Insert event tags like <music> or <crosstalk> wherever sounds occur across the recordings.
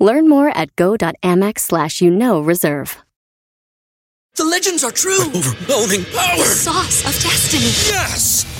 Learn more at go.amex slash you know reserve. The legends are true. Overwhelming power! Sauce of destiny. Yes!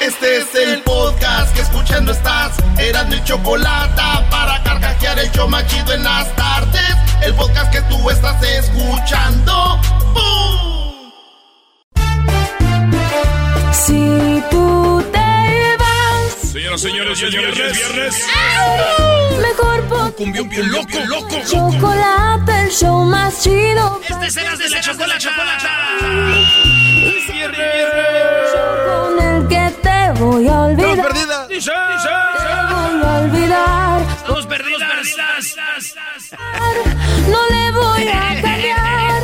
Este es el podcast que escuchando estás. Eran mi chocolate para carcajear el show machido en las tardes. El podcast que tú estás escuchando. ¡Bum! Si tú te vas, Señoras, señores, es viernes. viernes. mejor pon Cumbión bien loco, loco, loco. chocolate, el show más chido. Este es Eras de la Chocolata. Con el que te voy a olvidar. perdida. Te voy a olvidar. Todos perdidos, perdidas. No le voy a cambiar.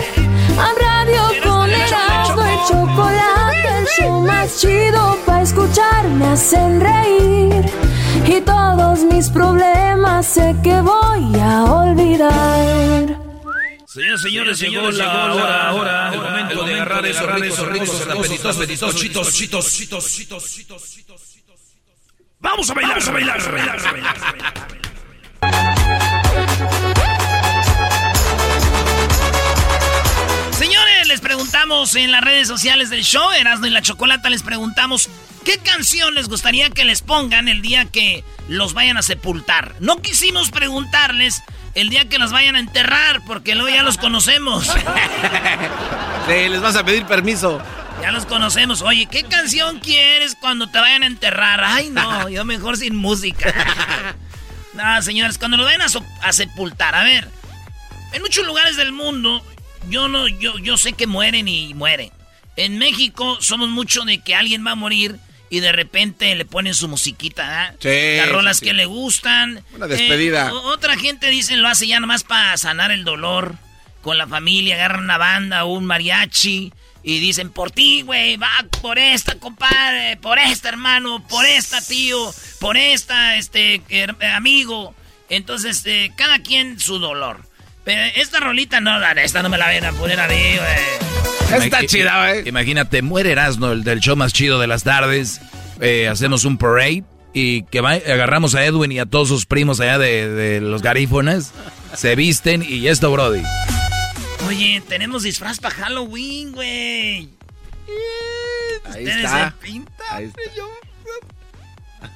A radio con el chocolate, el show más chido para escuchar me hacen reír. Y todos mis problemas sé que voy a olvidar. Señoras, señores, llegó la hora, hora, el momento de agarrar esos ricos, ricos, apetitos, apetitos, chitos, chitos, chitos, chitos, chitos, chitos. Vamos a bailar, a bailar, a bailar, a bailar, a bailar. Señores, les preguntamos en las redes sociales del show, Erasmo y la Chocolata, les preguntamos qué canción les gustaría que les pongan el día que los vayan a sepultar. No quisimos preguntarles el día que los vayan a enterrar, porque luego ya los conocemos. <laughs> Sí, les vas a pedir permiso. Ya los conocemos. Oye, ¿qué canción quieres cuando te vayan a enterrar? Ay, no, yo mejor sin música. <laughs> no, señores, cuando los vayan a, so- a sepultar, a ver, en muchos lugares del mundo, yo no, yo, yo sé que mueren y mueren. En México somos mucho de que alguien va a morir y de repente le ponen su musiquita, ¿ah? Sí, Las rolas sí, sí. que le gustan. Una despedida. Eh, otra gente dice lo hace ya nomás para sanar el dolor con la familia, agarran una banda o un mariachi y dicen por ti, güey, va por esta, compadre, por esta, hermano, por esta, tío, por esta, este, amigo. Entonces, eh, cada quien su dolor. Pero esta rolita no, esta no me la vayan a poner a mí, güey. Está Imag- chida, ¿eh? Imagínate, muere Erasmo, el del show más chido de las tardes. eh, hacemos un parade y que va- agarramos a Edwin y a todos sus primos allá de, de los garífonas. Se visten y esto, Brody. Oye, tenemos disfraz para Halloween, güey. Ahí está. se pintan. Ahí está.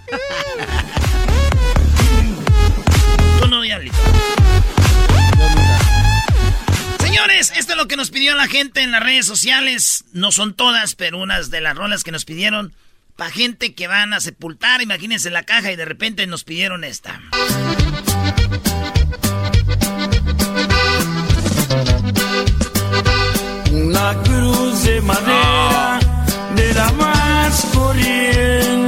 <laughs> Tú no, diablito. Señores, esto es lo que nos pidió la gente en las redes sociales. No son todas, pero unas de las rolas que nos pidieron. Para gente que van a sepultar, imagínense la caja y de repente nos pidieron esta. Una cruz de madera de la más corriente.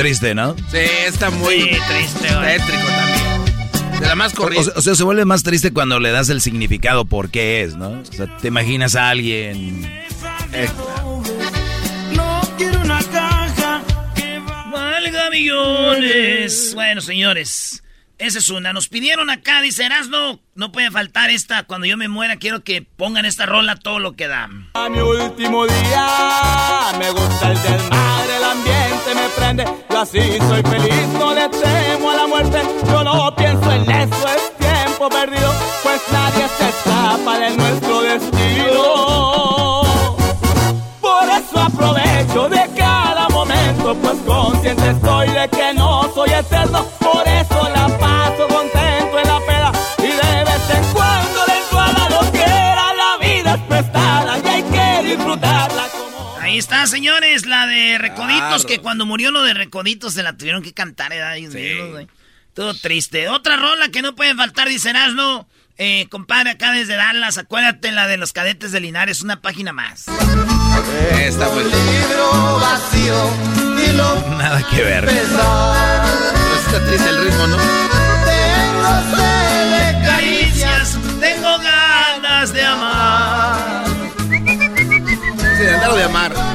Triste, ¿no? Sí, está muy Sí, triste, güey. tétrico también. De la más O, corriente. o sea, se vuelve más triste cuando le das el significado por qué es, ¿no? O sea, te imaginas a alguien... No quiero una caja que va. Valga millones. Bueno, señores, esa es una. Nos pidieron acá, dice Erasno, no puede faltar esta. Cuando yo me muera, quiero que pongan esta rola todo lo que dan. A mi último día, me gusta el del mar, el ambiente me prende. Yo así soy feliz, no le temo a la muerte. Yo no pienso en eso, es tiempo perdido, pues nadie se escapa de nuestro destino. Por eso aprovecho de cada momento, pues consciente estoy de que está, señores, la de Recoditos, que cuando murió lo de Recoditos se la tuvieron que cantar, ¿eh? Ay, Dios, güey. Todo triste. Otra rola que no puede faltar, dice Erasmo. Eh, compadre, acá desde Dallas, acuérdate la de los cadetes de Linares, una página más. Vacío y lo <laughs> Nada que ver. Está triste el ritmo, ¿no? tengo sed de Caricias, tengo ganas de amar. Sí, de andar o de amar.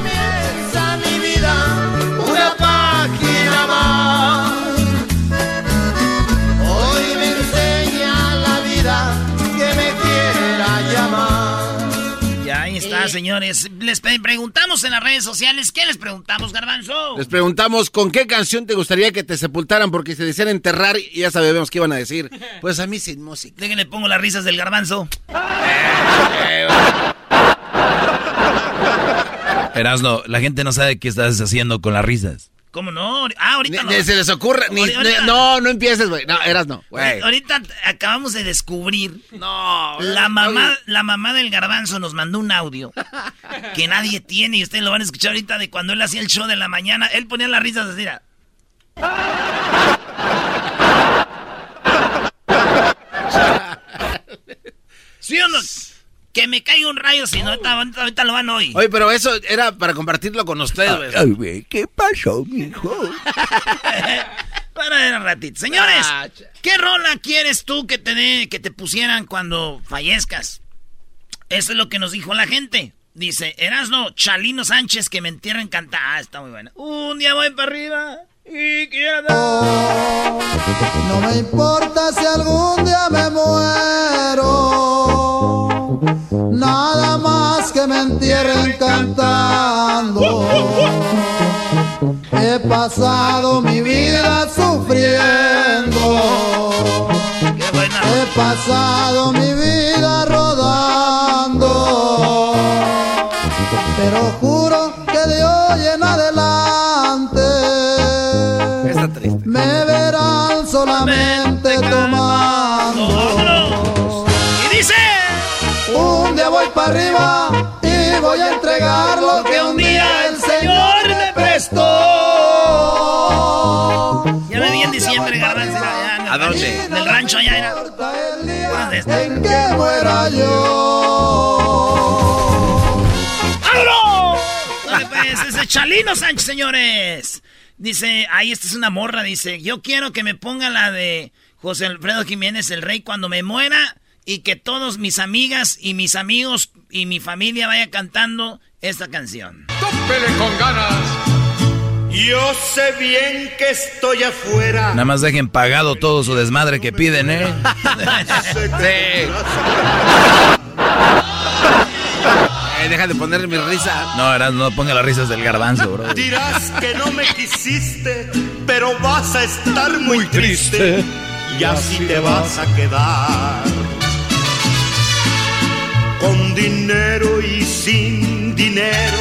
Señores. Les preguntamos en las redes sociales. ¿Qué les preguntamos, Garbanzo? Les preguntamos con qué canción te gustaría que te sepultaran porque se decían enterrar y ya sabemos qué iban a decir. <laughs> Pues a mí sin música. Déjenle pongo las risas del Garbanzo. <laughs> Erasno, la gente no sabe qué estás haciendo con las risas. ¿Cómo no? Ah, ahorita Ni, no. se les ocurra. Ni, Ahorita- ni- no, no empieces, güey. No, eras no, güey. Ahorita acabamos de descubrir. No. La mamá, la mamá del garbanzo nos mandó un audio que nadie tiene y ustedes lo van a escuchar ahorita de cuando él hacía el show de la mañana. Él ponía las risas así. <laughs> ¿Sí o no? Que me caiga un rayo si no, ahorita, ahorita- ahorita lo van hoy. Oye, pero eso era para compartirlo con ustedes, güey. ¿qué pasó, mijo? <laughs> Para ver un ratito. Señores, Ah, ¿qué rola quieres tú que te, dé- que te pusieran cuando fallezcas? Eso es lo que nos dijo la gente. Dice, Erasno, Chalino Sánchez, que me entierren cantar. Ah, está muy buena. Un día voy para arriba y quiero... No me importa si algún día me muero, nada más que me entierren cantando. He pasado mi vida sufriendo, he pasado mi vida rodando, pero juro que de hoy en adelante me arriba y voy a entregar lo que un día el Señor me prestó. Ya me vi en diciembre, garbanzo. ¿A dónde? rancho- En el rancho allá era. En que muera yo. Dale, pues, ese Chalino Sánchez, señores. Dice, ahí esta es una morra, dice, yo quiero que me ponga la de José Alfredo Jiménez el Rey cuando me muera y que todos mis amigas y mis amigos y mi familia vaya cantando esta canción. ¡Tópele con ganas! Yo sé bien que estoy afuera. Nada más dejen pagado todo su desmadre que piden, ¿eh? <laughs> Sí. Eh, deja de ponerle mi risa. No, Erasno, no ponga las risas del garbanzo, bro. Dirás que no me quisiste, pero vas a estar muy triste. Y así te vas a quedar. Con dinero y sin dinero.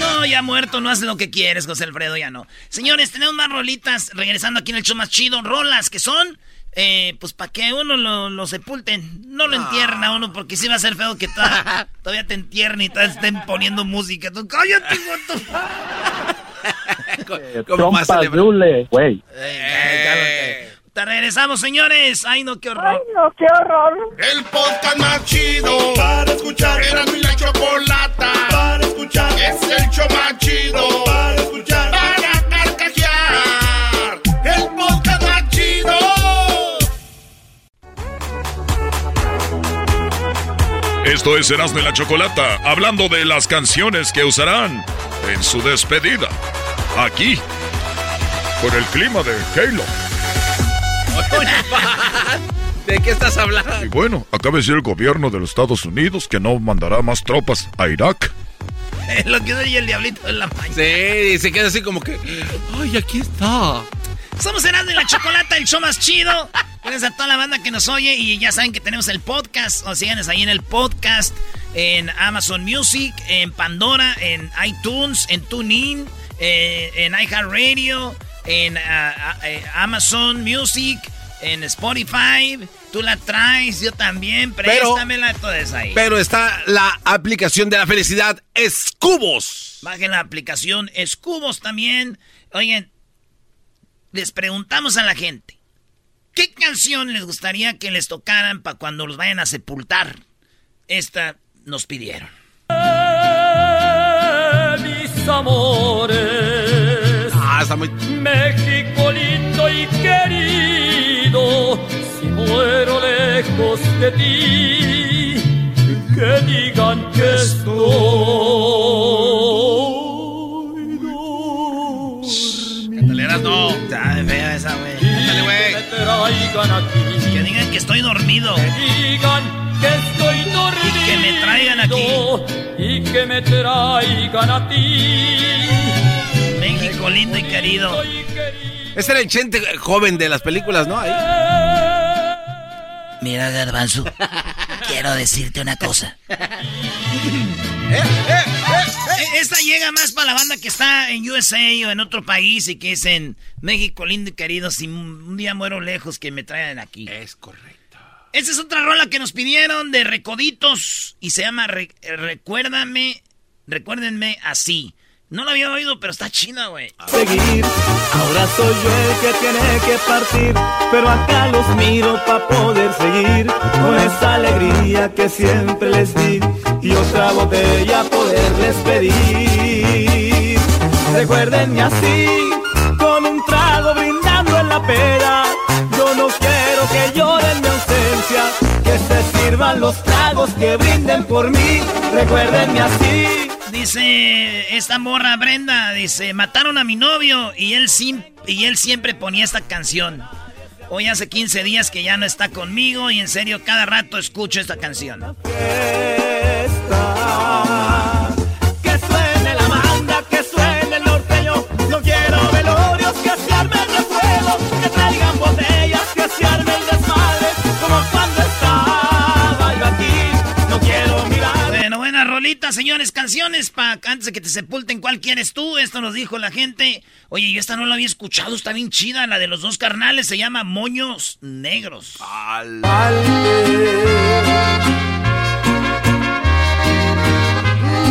No, ya muerto, no haces lo que quieres, José Alfredo, ya no. Señores, tenemos más rolitas regresando aquí en el show más chido. Rolas que son, eh, pues para que uno lo, lo sepulten. No lo entierren a uno, porque sí va a ser feo que toda- <laughs> todavía te entierren y todavía estén poniendo música. Tú, cállate, guato. <laughs> ¿Cómo más güey. Te regresamos, señores. Ay, no, qué horror. no, qué horror. El podcast más chido para escuchar. Era mi la chocolata para escuchar. Es el show más chido para escuchar. Para carcajear. El podcast más chido. Esto es Erasmo y la Chocolata, hablando de las canciones que usarán en su despedida. Aquí, con el clima de Halo. <laughs> ¿De qué estás hablando? Y bueno, acaba de decir el gobierno de los Estados Unidos que no mandará más tropas a Irak. <laughs> lo que soy el diablito de la mañana. Sí, y se queda así como que. Ay, aquí está. Somos Erasmo y la Chocolata, el show más chido. Gracias a toda la banda que nos oye y ya saben que tenemos el podcast. O síganos ahí en el podcast, en Amazon Music, en Pandora, en iTunes, en TuneIn, eh, en iHeartRadio, en ah, ah, eh, Amazon Music, en Spotify. Tú la traes, yo también. Préstamela, todo eso ahí. Pero está la aplicación de la felicidad Escubos. Bajen la aplicación Escubos también. Oigan, les preguntamos a la gente. ¿Qué canción les gustaría que les tocaran para cuando los vayan a sepultar? Esta nos pidieron. mis amores. Ah, está muy... México lindo y querido, si muero lejos de ti, que digan que estoy. Cántale, no. Está fea esa, güey. Cántale, güey. Que me traigan aquí. Que digan que estoy dormido. Que digan que estoy dormido. Y que me traigan aquí. Y que me traigan a ti. México lindo y querido. Ese era el chente joven de las películas, ¿no? Ahí. Mira, Garbanzo. <laughs> quiero decirte una cosa. Eh, Esta llega más para la banda que está en USA o en otro país y que es en México lindo y querido. Si un día muero lejos, que me traigan aquí. Es correcto. Esta es otra rola que nos pidieron de Recoditos y se llama Re- Recuérdame, Recuérdenme así. No la había oído, pero está china, güey. seguir. Ahora soy yo el que tiene que partir, pero acá los miro para poder seguir con esa alegría que siempre les di y otra botella poderles pedir. Recuérdenme así, con un trago brindando en la pera. Yo no quiero que lloren mi ausencia, que se sirvan los tragos que brinden por mí. Recuérdenme así. Dice esta morra Brenda, dice, mataron a mi novio y él, y él siempre ponía esta canción. Hoy hace 15 días que ya no está conmigo y en serio cada rato escucho esta canción. Mirar. Bueno, buena rolita, señores. Canciones para antes de que te sepulten. ¿Cuál quieres tú? Esto nos dijo la gente. Oye, yo esta no la había escuchado, está bien chida. La de los dos carnales se llama Moños Negros.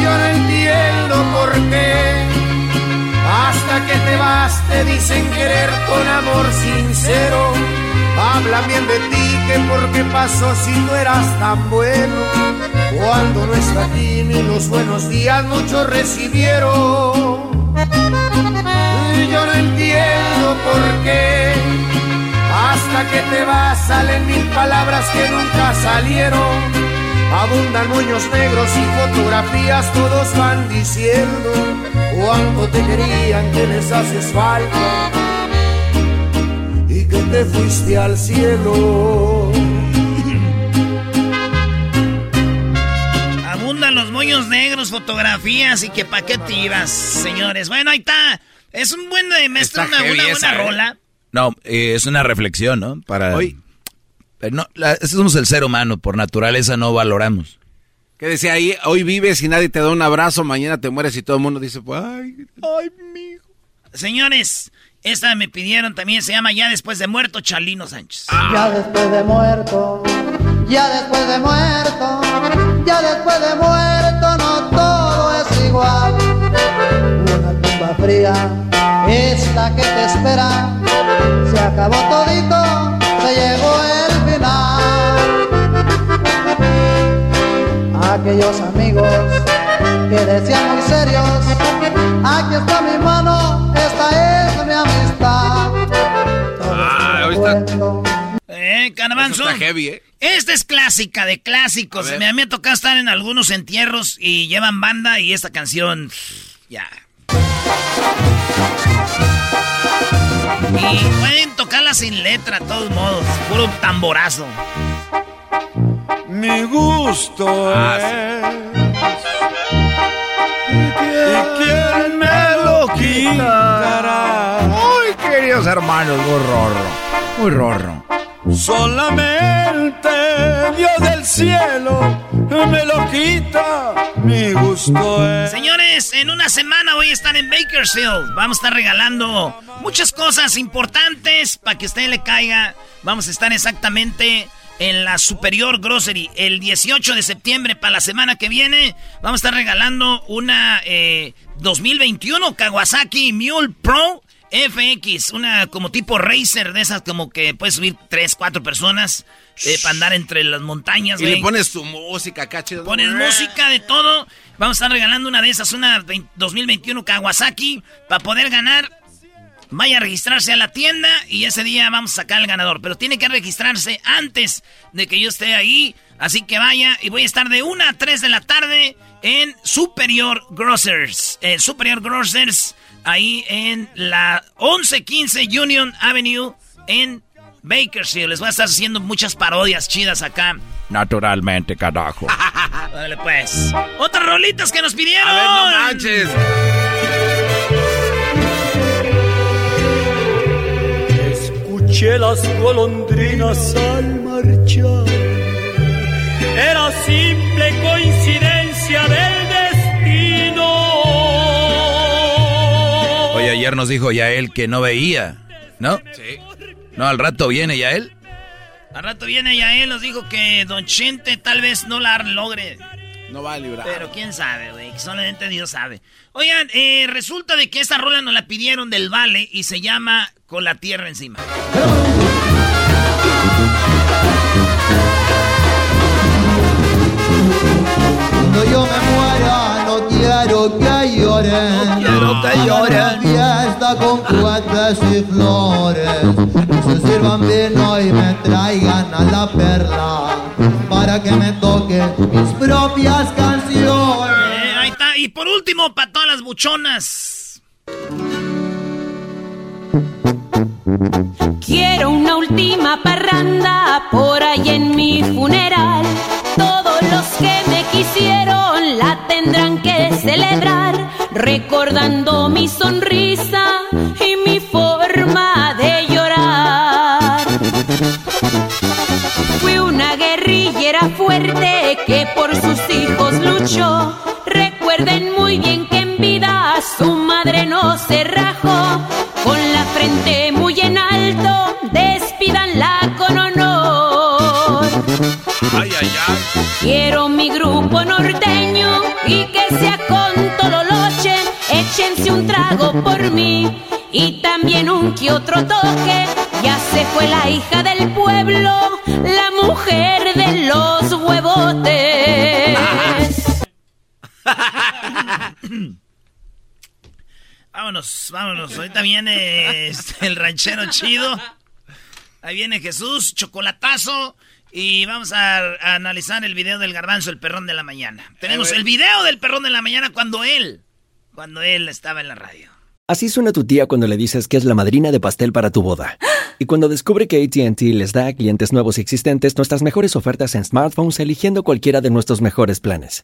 Yo no entiendo por qué hasta que te vas te dicen querer con amor sincero. Hablan bien de ti que por qué pasó si no eras tan bueno. Cuando no está aquí ni los buenos días muchos recibieron. Yo no entiendo por qué hasta que te vas salen mil palabras que nunca salieron. Abundan moños negros y fotografías, todos van diciendo cuánto te querían, que les haces falta que te fuiste al cielo. Abundan los moños negros, fotografías y que pa' qué te ibas, señores. Bueno, ahí está. Es un buen de maestro, una, esa, buena ¿eh? rola. No, eh, es una reflexión, ¿no? Para. Hoy- Pero no, la- somos el ser humano, por naturaleza no valoramos. Que decía ahí, hoy vives y nadie te da un abrazo, mañana te mueres y todo el mundo dice, pues, ay, ay, mijo. Señores, esta me pidieron también, se llama Ya después de muerto, Chalino Sánchez. Ya después de muerto, ya después de muerto, ya después de muerto no todo es igual. Una tumba fría es la que te espera. Se acabó todito, se llegó el final. Aquellos amigos que decían muy serios, aquí está mi mano, esta es mi amistad. Ah, está, Eh, Caravanzo. eso está heavy, ¿eh? Esta es clásica de clásicos. A ver. Me, me ha tocado estar en algunos entierros y llevan banda y esta canción. Ya. Y pueden tocarla sin letra, de todos modos. Puro tamborazo. Mi gusto Ah, ¿Y hermanos, muy rorro. Muy rorro. Solamente Dios del cielo me lo quita mi gusto. Señores, en una semana voy a estar en Bakersfield. Vamos a estar regalando muchas cosas importantes para que usted le caiga. Vamos a estar exactamente en la Superior Grocery el 18 de septiembre para la semana que viene. Vamos a estar regalando una 2021 eh, Kawasaki Mule Pro FX, una como tipo racer de esas como que puedes subir 3, 4 personas eh, para andar entre las montañas. Y le pones tu música, cacho. Pones música de todo. Vamos a estar regalando una de esas, una 2021 Kawasaki, para poder ganar. Vaya a registrarse a la tienda y ese día vamos a sacar al ganador. Pero tiene que registrarse antes de que yo esté ahí. Así que vaya y voy a estar de 1 a 3 de la tarde en Superior Grocers. En Superior Grocers ahí en la 1115 Union Avenue en Bakersfield. Les voy a estar haciendo muchas parodias chidas acá. Naturalmente, carajo. <laughs> Dale pues. Otras rolitas que nos pidieron. A ver, no manches. Escuché las golondrinas al marchar. Era simple coincidencia del ayer nos dijo Yael que no veía, ¿no? Sí. No, al rato viene Yael. Al rato viene Yael, nos dijo que Don Chente tal vez no la logre. No va a librar. Pero quién sabe, güey, solamente Dios sabe. Oigan, eh, resulta de que esta rola nos la pidieron del Vale y se llama Con la Tierra Encima. Yo me no quiero que lloren No quiero que lloren fiesta con cohetes y flores. Que se sirvan vino y me traigan a la perla. Para que me toquen mis propias canciones. Eh, Ahí está, y por último, para todas las buchonas. Quiero una última parranda por ahí en mi funeral. Los que me quisieron la tendrán que celebrar, recordando mi sonrisa y mi forma de llorar. Fui una guerrillera fuerte que por sus hijos luchó. Recuerden muy bien que en vida su madre no se rajó con la frente muy en alto, Ay, ay, ay. Quiero mi grupo norteño y que sea con tololoche, échense un trago por mí y también un que otro toque. Ya se fue la hija del pueblo, la mujer de los huevotes. <laughs> Vámonos, vámonos. Ahorita viene este, el ranchero chido. Ahí viene Jesús, chocolatazo. Y vamos a, a analizar el video del garbanzo, el perrón de la mañana. Tenemos el video del perrón de la mañana cuando él, cuando él estaba en la radio. Así suena tu tía cuando le dices que es la madrina de pastel para tu boda. Y cuando descubre que ATT les da a clientes nuevos y existentes nuestras mejores ofertas en smartphones eligiendo cualquiera de nuestros mejores planes.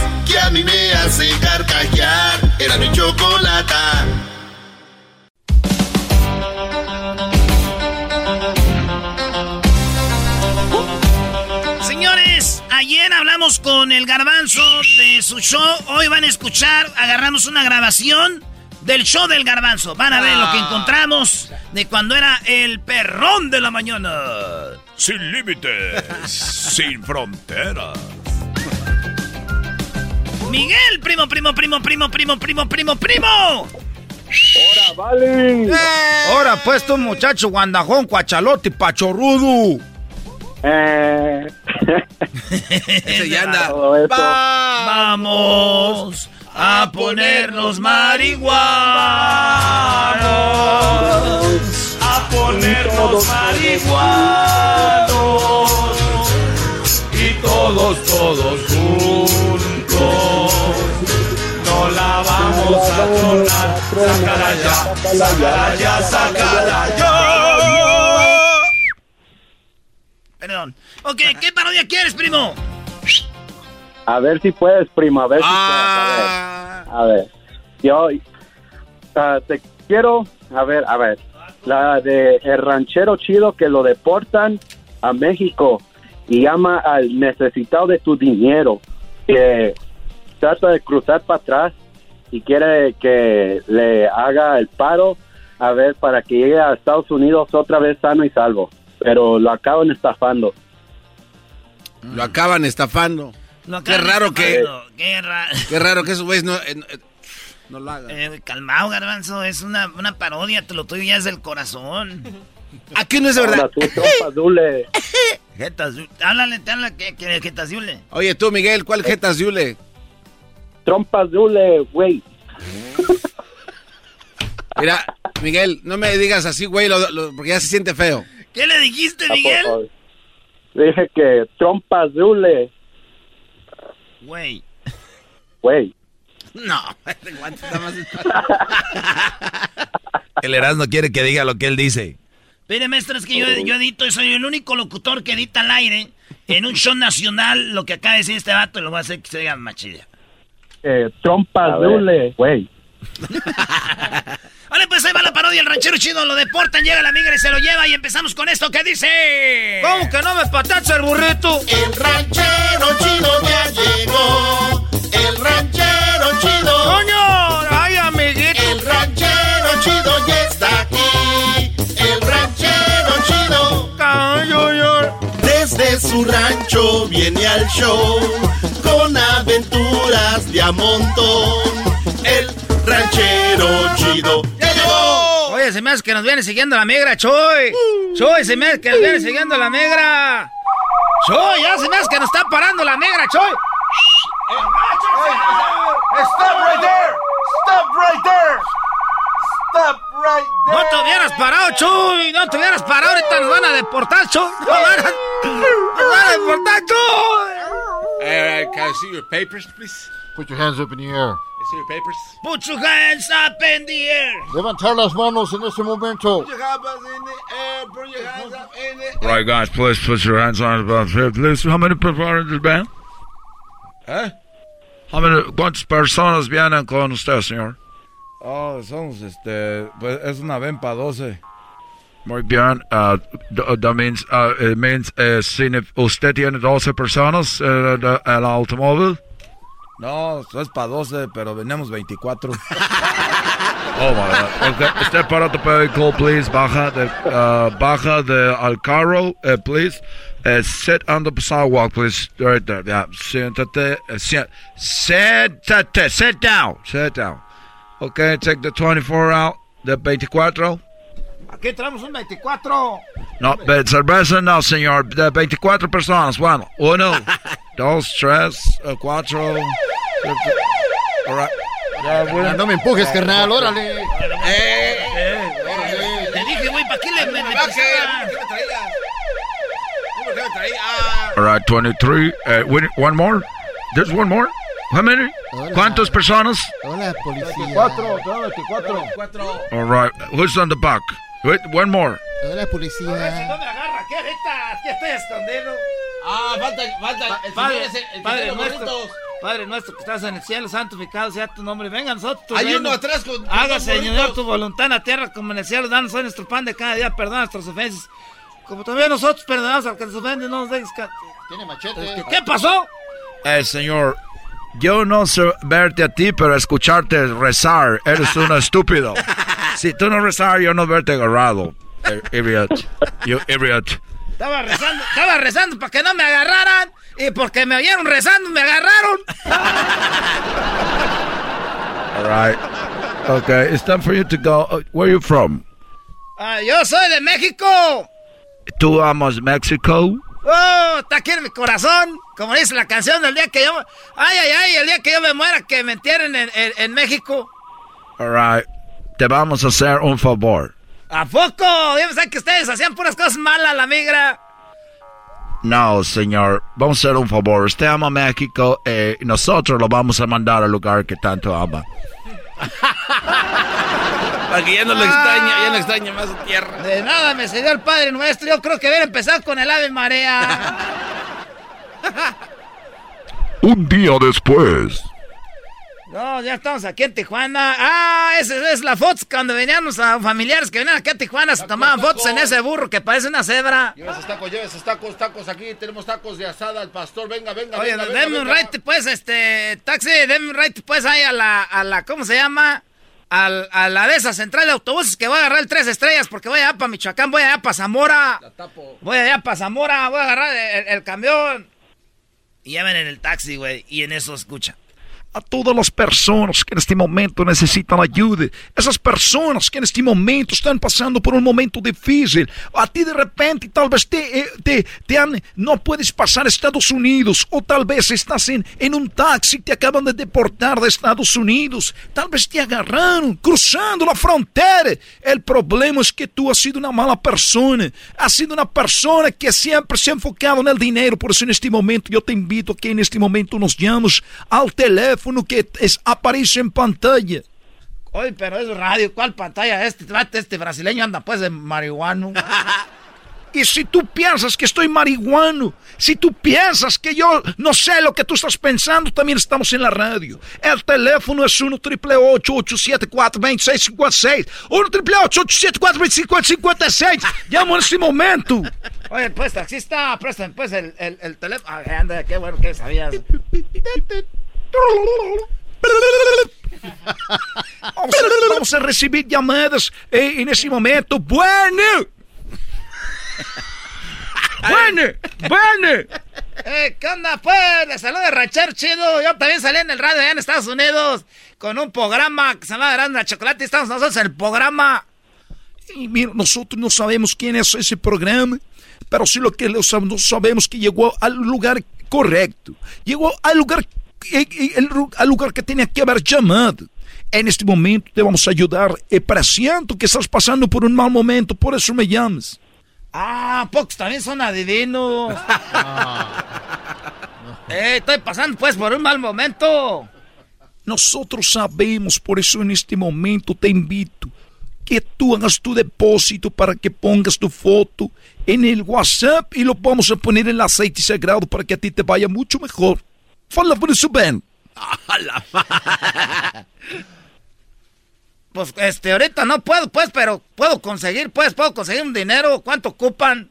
que a mí me hace carcajear. Era mi chocolata. Señores, ayer hablamos con el garbanzo de su show. Hoy van a escuchar, agarramos una grabación del show del garbanzo. Van a ver lo que ah. encontramos de cuando era el perrón de la mañana. Sin límites, <laughs> sin fronteras. Miguel, primo, primo, primo, primo, primo, primo, primo, primo. ¡Hora, vale! Ahora pues tú muchacho guandajón, cuachalote, pachorrudo. Eh. <laughs> Ese ya anda. Vamos a ponernos marihuanos. A ponernos marihuanos. Y todos, todos vamos a tronar. Sácala ya, sácala ya, sácala ya. Perdón. Ok, ¿qué parodia quieres, primo? A ver si puedes, primo, a ver si Ah. puedes. A ver, a ver. yo ah, te quiero, a ver, a ver, la de el ranchero chido que lo deportan a México y llama al necesitado de tu dinero, que trata de cruzar para atrás y quiere que le haga el paro, a ver, para que llegue a Estados Unidos otra vez sano y salvo, pero lo acaban estafando. Lo acaban estafando. Lo Qué acaban raro que. estafando. Qué, ra- Qué raro que esos güeyes no, eh, eh, no lo hagan. Eh, calmado, garbanzo. Es una, una parodia. Te lo tuyo ya es del corazón. Aquí no es verdad. tú, trompa dule. <laughs> Jetas, háblale, te habla que, que. Oye, tú, Miguel, ¿cuál jetas Yule? Trompas dule, güey. Mira, Miguel, no me digas así, güey, lo- lo- porque ya se siente feo. ¿Qué le dijiste, ¿A Miguel? Dije que trompas dule, Güey. güey. No. <laughs> <laughs> El Erasmo quiere que diga lo que él dice. Mire, maestro, es que yo, yo edito y soy el único locutor que edita al aire en un show nacional lo que acaba de decir este vato y lo voy a hacer que se diga más. Eh, trompas dule, güey. <laughs> Vale, pues ahí va la parodia. El ranchero chido lo deportan, llega la migra y se lo lleva. Y empezamos con esto que dice. ¿Cómo que no me patacha el burrito? El ranchero chido ya llegó. El ranchero chido. ¡Coño! Su rancho viene al show con aventuras de a montón. El ranchero chido ya llegó. Oye, se me hace que nos viene siguiendo la migra, Choy. Choy, se me hace que nos viene siguiendo la migra. Choy, ya se me hace que nos está parando la migra, Choy. Stop right there! Stop right there! Stop right there! No te hubieras parado, Chuy. No te hubieras parado. Ahorita nos van a deportar, Chuy. Nos van a, nos van a deportar, Chuy. Eh, can I see your papers, please? Put your hands up in the air. I see your papers. Put your hands up in the air. Levantar las manos en este momento. Right, guys, please put your hands on the band. Please, how many people are in the band? ¿Eh? How many, ¿Cuántas personas vienen con usted, señor? Oh, somos este. Pues es una vempa 12. Muy bien. Uh, th- that means, uh, it means uh, usted tiene 12 personas uh, de- el automóvil. No, es para 12, pero venimos 24. <laughs> Oh, my God. Okay. Step out of the vehicle, please. Baja de, uh, baja de al carro, uh, please. Uh, sit on the sidewalk, please. Right there. Yeah. Siéntate. Uh, si- siéntate. Sit down. Sit down. Okay, take the 24 out. The 24. Aquí traemos un 24. No, de cerveza no, señor. De 24 personas. Bueno, uno, <laughs> dos, tres, uh, cuatro. All right. Ya, no me empujes, carnal, órale. Te dije, güey, ¿para qué le me, me All right, 23. Uh, one more? There's one more? How many? ¿Cuántas personas? Hola, policía. 24, tenemos 24. All right, who's on the back? Wait, one more. Hola, policía. me agarra, ¿qué ahorita? Aquí estoy escondido. Ah, falta, falta. El Padre, señor es el, padre nuestro. Padre nuestro que estás en el cielo, santificado sea tu nombre. Venga nosotros. Hay reino. uno atrás con- dos Señor, tu voluntad en la tierra como en el cielo. Danos hoy nuestro pan de cada día. Perdona nuestras ofensas. Como también nosotros perdonamos al que nos ofende. No nos dejes. Tiene machete. ¿Qué pasó? Eh, señor, yo no sé verte a ti, pero escucharte rezar, eres un <laughs> estúpido. Si tú no rezar, yo no verte agarrado. Eh, idiot. You idiot. Estaba rezando, estaba rezando para que no me agarraran. Y porque me oyeron rezando, me agarraron. <laughs> All right. Okay, it's time for you to go. Uh, where are you from? Ah, yo soy de México. ¿Tú amas México? Oh, está aquí en mi corazón. Como dice la canción del día que yo... Ay, ay, ay, el día que yo me muera, que me entierren en, en- en México. All right. Te vamos a hacer un favor. ¿A poco? Yo pensaba que ustedes hacían puras cosas malas, la migra. No, señor. Vamos a hacer un favor. Usted ama México eh, y nosotros lo vamos a mandar al lugar que tanto ama. <laughs> Para que ya no lo extraña, ya no extraña más su tierra. De nada me sirvió el Padre Nuestro. Yo creo que hubiera empezado con el Ave María. <laughs> <laughs> Un día después. No, ya estamos aquí en Tijuana. Ah, esa es la foto cuando veníamos a familiares que venían aquí a Tijuana. Se tomaban fotos en ese burro que parece una cebra. Llévese tacos, llévese tacos, tacos aquí. Tenemos tacos de asada al pastor. Venga, venga, Oye, venga. denme venga, un right, pues, este, taxi, denme un right, pues, ahí a la, a la, ¿cómo se llama? Al- a la de esa central de autobuses que voy a agarrar el tres estrellas porque voy allá para Michoacán, voy allá para Zamora. Voy allá para Zamora, voy a agarrar el, el camión. Y ya en el taxi, güey, y en eso escucha. A todas las personas que en este momento necesitan ayuda, esas personas que en este momento están pasando por un momento difícil, a ti de repente tal vez te, eh, te, te han, no puedes pasar a Estados Unidos, o tal vez estás en, en un taxi, te acaban de deportar de Estados Unidos, tal vez te agarraron cruzando la frontera. El problema es que tú has sido una mala persona, has sido una persona que siempre se ha enfocado en el dinero, por eso en este momento yo te invito a que en este momento nos llames al teléfono que es, aparece en pantalla. Oye, pero es radio, ¿cuál pantalla? Este, este brasileño anda pues de marihuano. Y si tú piensas que estoy marihuano, si tú piensas que yo no sé lo que tú estás pensando, también estamos en la radio. El teléfono es 1 triple 874 2656 1 triple 874 2556 Llamo en este momento. Oye, pues, taxista, préstame pues el, el, el teléfono. Ah, anda, qué bueno que sabías. Vamos a, vamos a recibir llamadas eh, en ese momento. Bueno. Bueno, bueno. Eh, ¿qué onda, pues? Les saluda chido. Yo también salí en el radio allá en Estados Unidos con un programa que se llama Grande la Chocolate. Estamos nosotros en el programa. Y mira, nosotros no sabemos quién es ese programa, pero sí lo que no sabemos que llegó al lugar correcto. Llegó al lugar, el ru- al lugar que tenía que haber llamado. En este momento te vamos a ayudar. Eh, presiento que estás pasando por un mal momento, por eso me llamas. Ah, pocos también son adivinos. <laughs> eh, estoy pasando pues por un mal momento. Nosotros sabemos, por eso en este momento te invito que tú hagas tu depósito para que pongas tu foto en el WhatsApp y lo vamos a poner en el aceite sagrado para que a ti te vaya mucho mejor. Fala por eso, Ben. Pues este, ahorita no puedo, pues, pero puedo conseguir, pues, puedo conseguir un dinero. ¿Cuánto ocupan?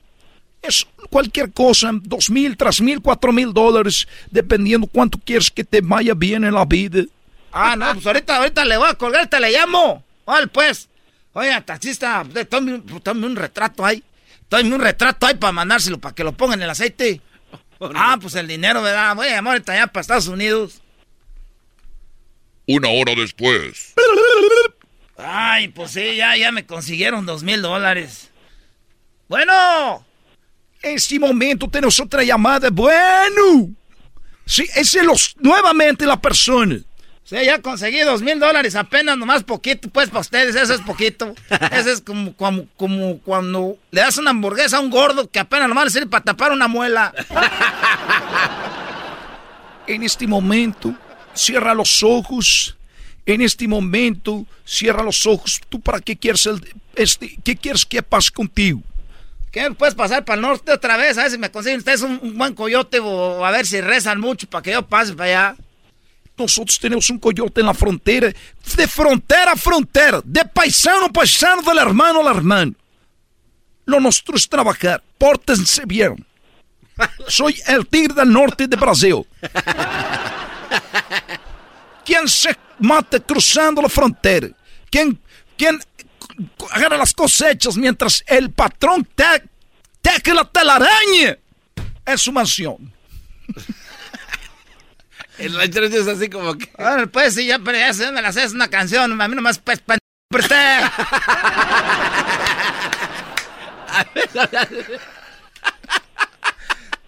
Es cualquier cosa, dos mil, tres mil, cuatro mil dólares, dependiendo cuánto quieres que te vaya bien en la vida. Ah, no, pues ahorita, ahorita le voy a colgar, te le llamo. Vale, pues. Oiga, taxista, un, tome un retrato ahí. Tome un retrato ahí para mandárselo, para que lo pongan en el aceite. Ah, pues el dinero, ¿verdad? Voy a llamar ahorita allá para Estados Unidos. Una hora después. Ay, pues sí, ya, ya me consiguieron dos mil dólares. Bueno. En este momento tenemos otra llamada. Bueno. Sí, ese es los, nuevamente la persona. Sí, ya conseguí dos mil dólares apenas, nomás poquito, pues para ustedes, eso es poquito. <laughs> Eso es como, como, como cuando le das una hamburguesa a un gordo que apenas nomás le sirve para tapar una muela. <laughs> En este momento, cierra los ojos. En este momento, cierra los ojos. ¿Tú para qué quieres, el, este, qué quieres que pase contigo? ¿Qué puedes pasar para el norte otra vez? A ver si me consiguen ustedes un, un buen coyote o a ver si rezan mucho para que yo pase para allá. Nosotros tenemos un coyote en la frontera, de frontera a frontera, de paisano a paisano, del hermano al hermano. Lo nuestro es trabajar. Pórtense bien. Soy el tigre del norte de Brasil. ¿Quién se mata cruzando la frontera? ¿Quién, quién agarra las cosechas mientras el patrón te, la telaraña en su mansión? El ranchero es así como que. Ahora, pues sí, ya, pero ya sé dónde la haces una canción. A mí nomás, pues, pa- por <laughs> usted.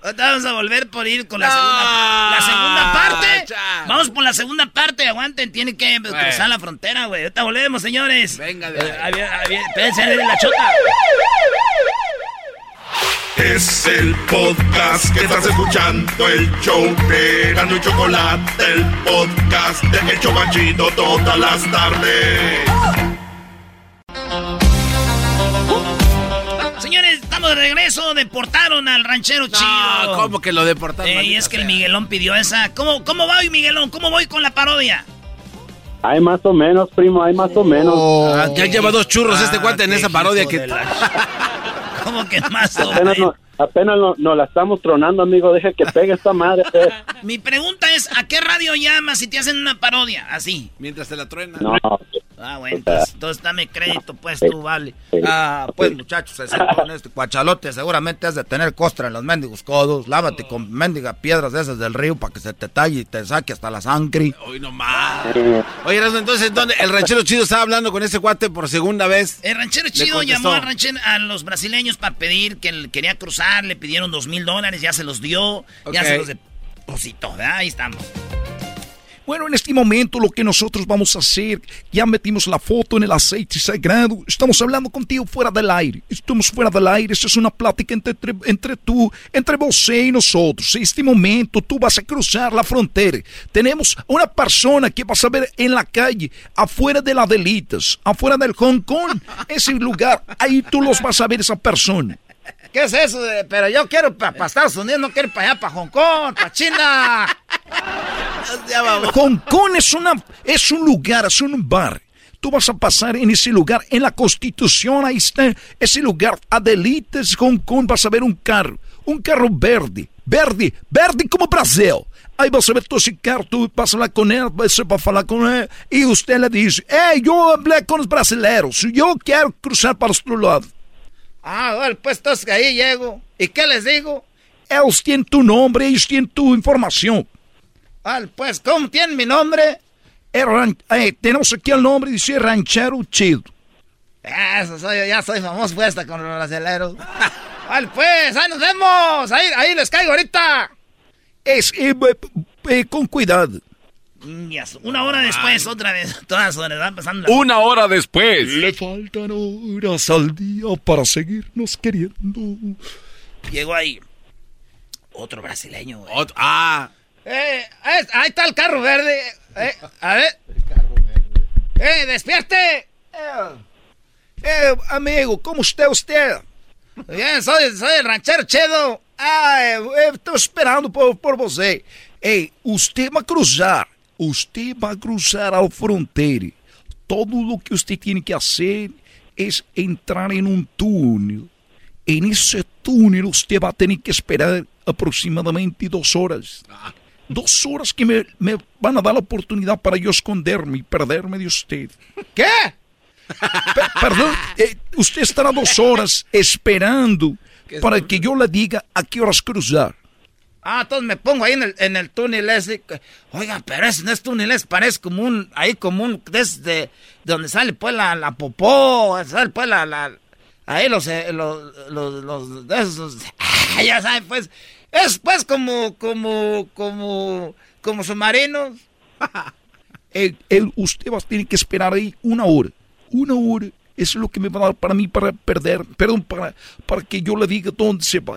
Ahorita vamos a volver por ir con la segunda, la segunda parte. Vamos por la segunda parte, aguanten, tiene que cruzar la frontera, güey. Ahorita volvemos, señores. Venga, de viene- ahí espérense, la chota. Es el podcast que estás escuchando, el show de Gano y Chocolate, el podcast de El Chobachito todas las tardes. Señores, estamos de regreso. Deportaron al ranchero chido. ¿cómo que lo deportaron? Eh, y es que el? Miguelón pidió esa. ¿Cómo, cómo va hoy, Miguelón? ¿Cómo voy con la parodia? Hay más o menos, primo, hay más o menos. Ah, ya lleva dos churros este cuate en esa parodia que. <laughs> ¿Cómo que más o no, apenas no, no la estamos tronando, amigo. Deja que pegue esta madre. Mi pregunta es, ¿a qué radio llamas si te hacen una parodia? Así. Mientras se la truena. No, Ah, bueno, entonces, entonces dame crédito, pues tú, vale. Ah, pues muchachos, así con este cuachalote seguramente has de tener costra en los mendigos codos. Lávate con mendiga piedras de esas del río para que se te talle y te saque hasta la sangre. Hoy nomás. Oye, Erasmo, entonces, ¿dónde? El ranchero chido estaba hablando con ese cuate por segunda vez. El ranchero chido llamó al ranchero, a los brasileños para pedir que él quería cruzar, le pidieron dos mil dólares, ya se los dio, ya se los depositó, ¿verdad? Ahí estamos. Bueno, en este momento lo que nosotros vamos a hacer, ya metimos la foto en el aceite sagrado, estamos hablando contigo fuera del aire, estamos fuera del aire, esta es una plática entre, entre, entre tú, entre você y nosotros. En este momento tú vas a cruzar la frontera. Tenemos una persona que vas a ver en la calle, afuera de las delitas, afuera del Hong Kong, <laughs> ese lugar, ahí tú los vas a ver esa persona. ¿Qué es eso? pero yo quiero para Estados Unidos, no quiero para allá, para Hong Kong, para China. <laughs> <laughs> Hong Kong es, una, es un lugar, es un bar. Tú vas a pasar en ese lugar, en la Constitución, ahí está ese lugar, Adelitas, Hong Kong, vas a ver un carro, un carro verde, verde, verde como Brasil. Aí você esse carro, tu passa lá com ele, você vai falar com ele, e você le diz, Ei, eu hablé com os brasileiros, eu quero cruzar para o outro lado. Ah, bueno, pues entonces ahí llego. ¿Y qué les digo? Ellos tienen tu nombre, ellos tienen tu información. Ah, pues, ¿cómo tienen mi nombre? Ran- eh, tenemos aquí el nombre, dice Ranchero Chido. Eso soy, ya soy famoso pues hasta con los brasileros. Vale, <laughs> pues, ahí nos vemos. Ahí, ahí les caigo ahorita. Es, eh, eh, con cuidado. Mm, Una hora después, otra vez, <laughs> todas horas, van pasando. la- Una hora después. Le faltan horas al día para seguirnos queriendo. Llegó ahí otro brasileño, güey. ah. Eh, ahí, ahí está el carro verde. Eh, a ver. Eh, despierte. Eh, amigo, ¿cómo está usted? Bien, soy, soy el ranchero chedo. Ah, eh, eh, estoy esperando por, por você. Ei, usted va a cruzar. Usted va a cruzar a frontera. Todo lo que usted tiene que hacer es entrar en un túnel. En ese túnel usted va a tener que esperar aproximadamente dos horas. Dos horas que me, me van a dar la oportunidad para yo esconderme y perderme de usted. ¿Qué? Pe- perdón, eh, usted estará dos horas esperando para que yo le diga a qué horas cruzar. Ah, entonces me pongo ahí en el, en el túnel ese. Oiga, pero ese no es túnel, es, parece como un, ahí como un, desde de donde sale pues la, la popó, sale pues la, la ahí los, eh, los, los, los, esos, <laughs> ya saben pues, es pues como, como, como, como submarinos. <laughs> Eh, eh, usted va a tener que esperar ahí una hora. Una hora. Es lo que me va a dar para mí para perder, perdón, para, para que yo le diga dónde se va.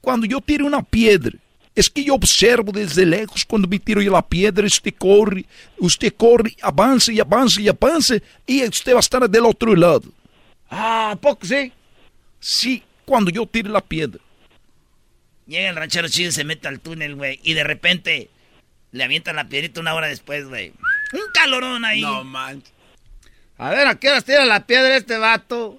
Cuando yo tire una piedra, es que yo observo desde lejos cuando me tiro la piedra, usted corre, usted corre, avanza y avanza y avanza, y usted va a estar del otro lado. Ah, ¿a poco sí? Sí, cuando yo tire la piedra. Llega el ranchero chido y se mete al túnel, güey. Y de repente le avientan la piedrita una hora después, güey. Un calorón ahí. No manches. A ver, ¿a qué horas tira la piedra este vato?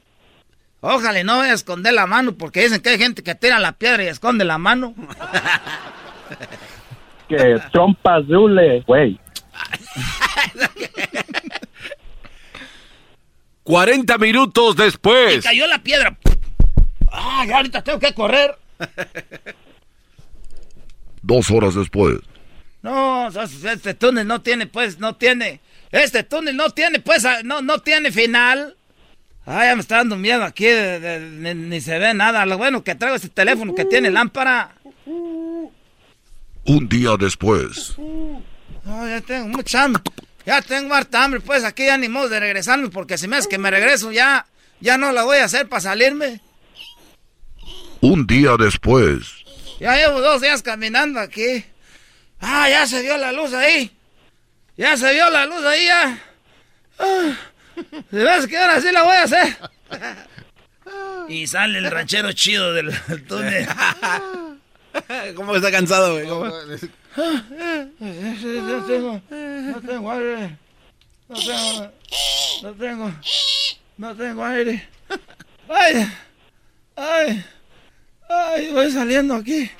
Ojalá y no vaya a esconder la mano, porque dicen que hay gente que tira la piedra y esconde la mano. <laughs> Que trompa azul, güey. <laughs> 40 minutos Y después. cayó la piedra. Ah, ya ahorita tengo que correr. <laughs> Dos horas después. No, este túnel no tiene, pues, no tiene. Este túnel no tiene, pues, no, no tiene final. Ay, ya me está dando miedo aquí, de- de- ni, ni se ve nada. Lo bueno que traigo este teléfono que tiene lámpara. Un día después. Ay, ya tengo mucha hambre. Ya tengo harta hambre, pues aquí ya ni modo de regresarme, porque si me hace que me regreso ya, ya no la voy a hacer para salirme. Un día después. Ya llevo dos días caminando aquí. Ah, ya se vio la luz ahí. Ya se vio la luz ahí, ya. Ah, hace que ahora sí la voy a hacer. <laughs> Y sale el ranchero chido del túnel. <laughs> ¿Cómo está cansado, güey? ¿Cómo? No tengo, no tengo aire. No tengo, no tengo, no tengo aire. Ay, ay, ay, voy saliendo aquí.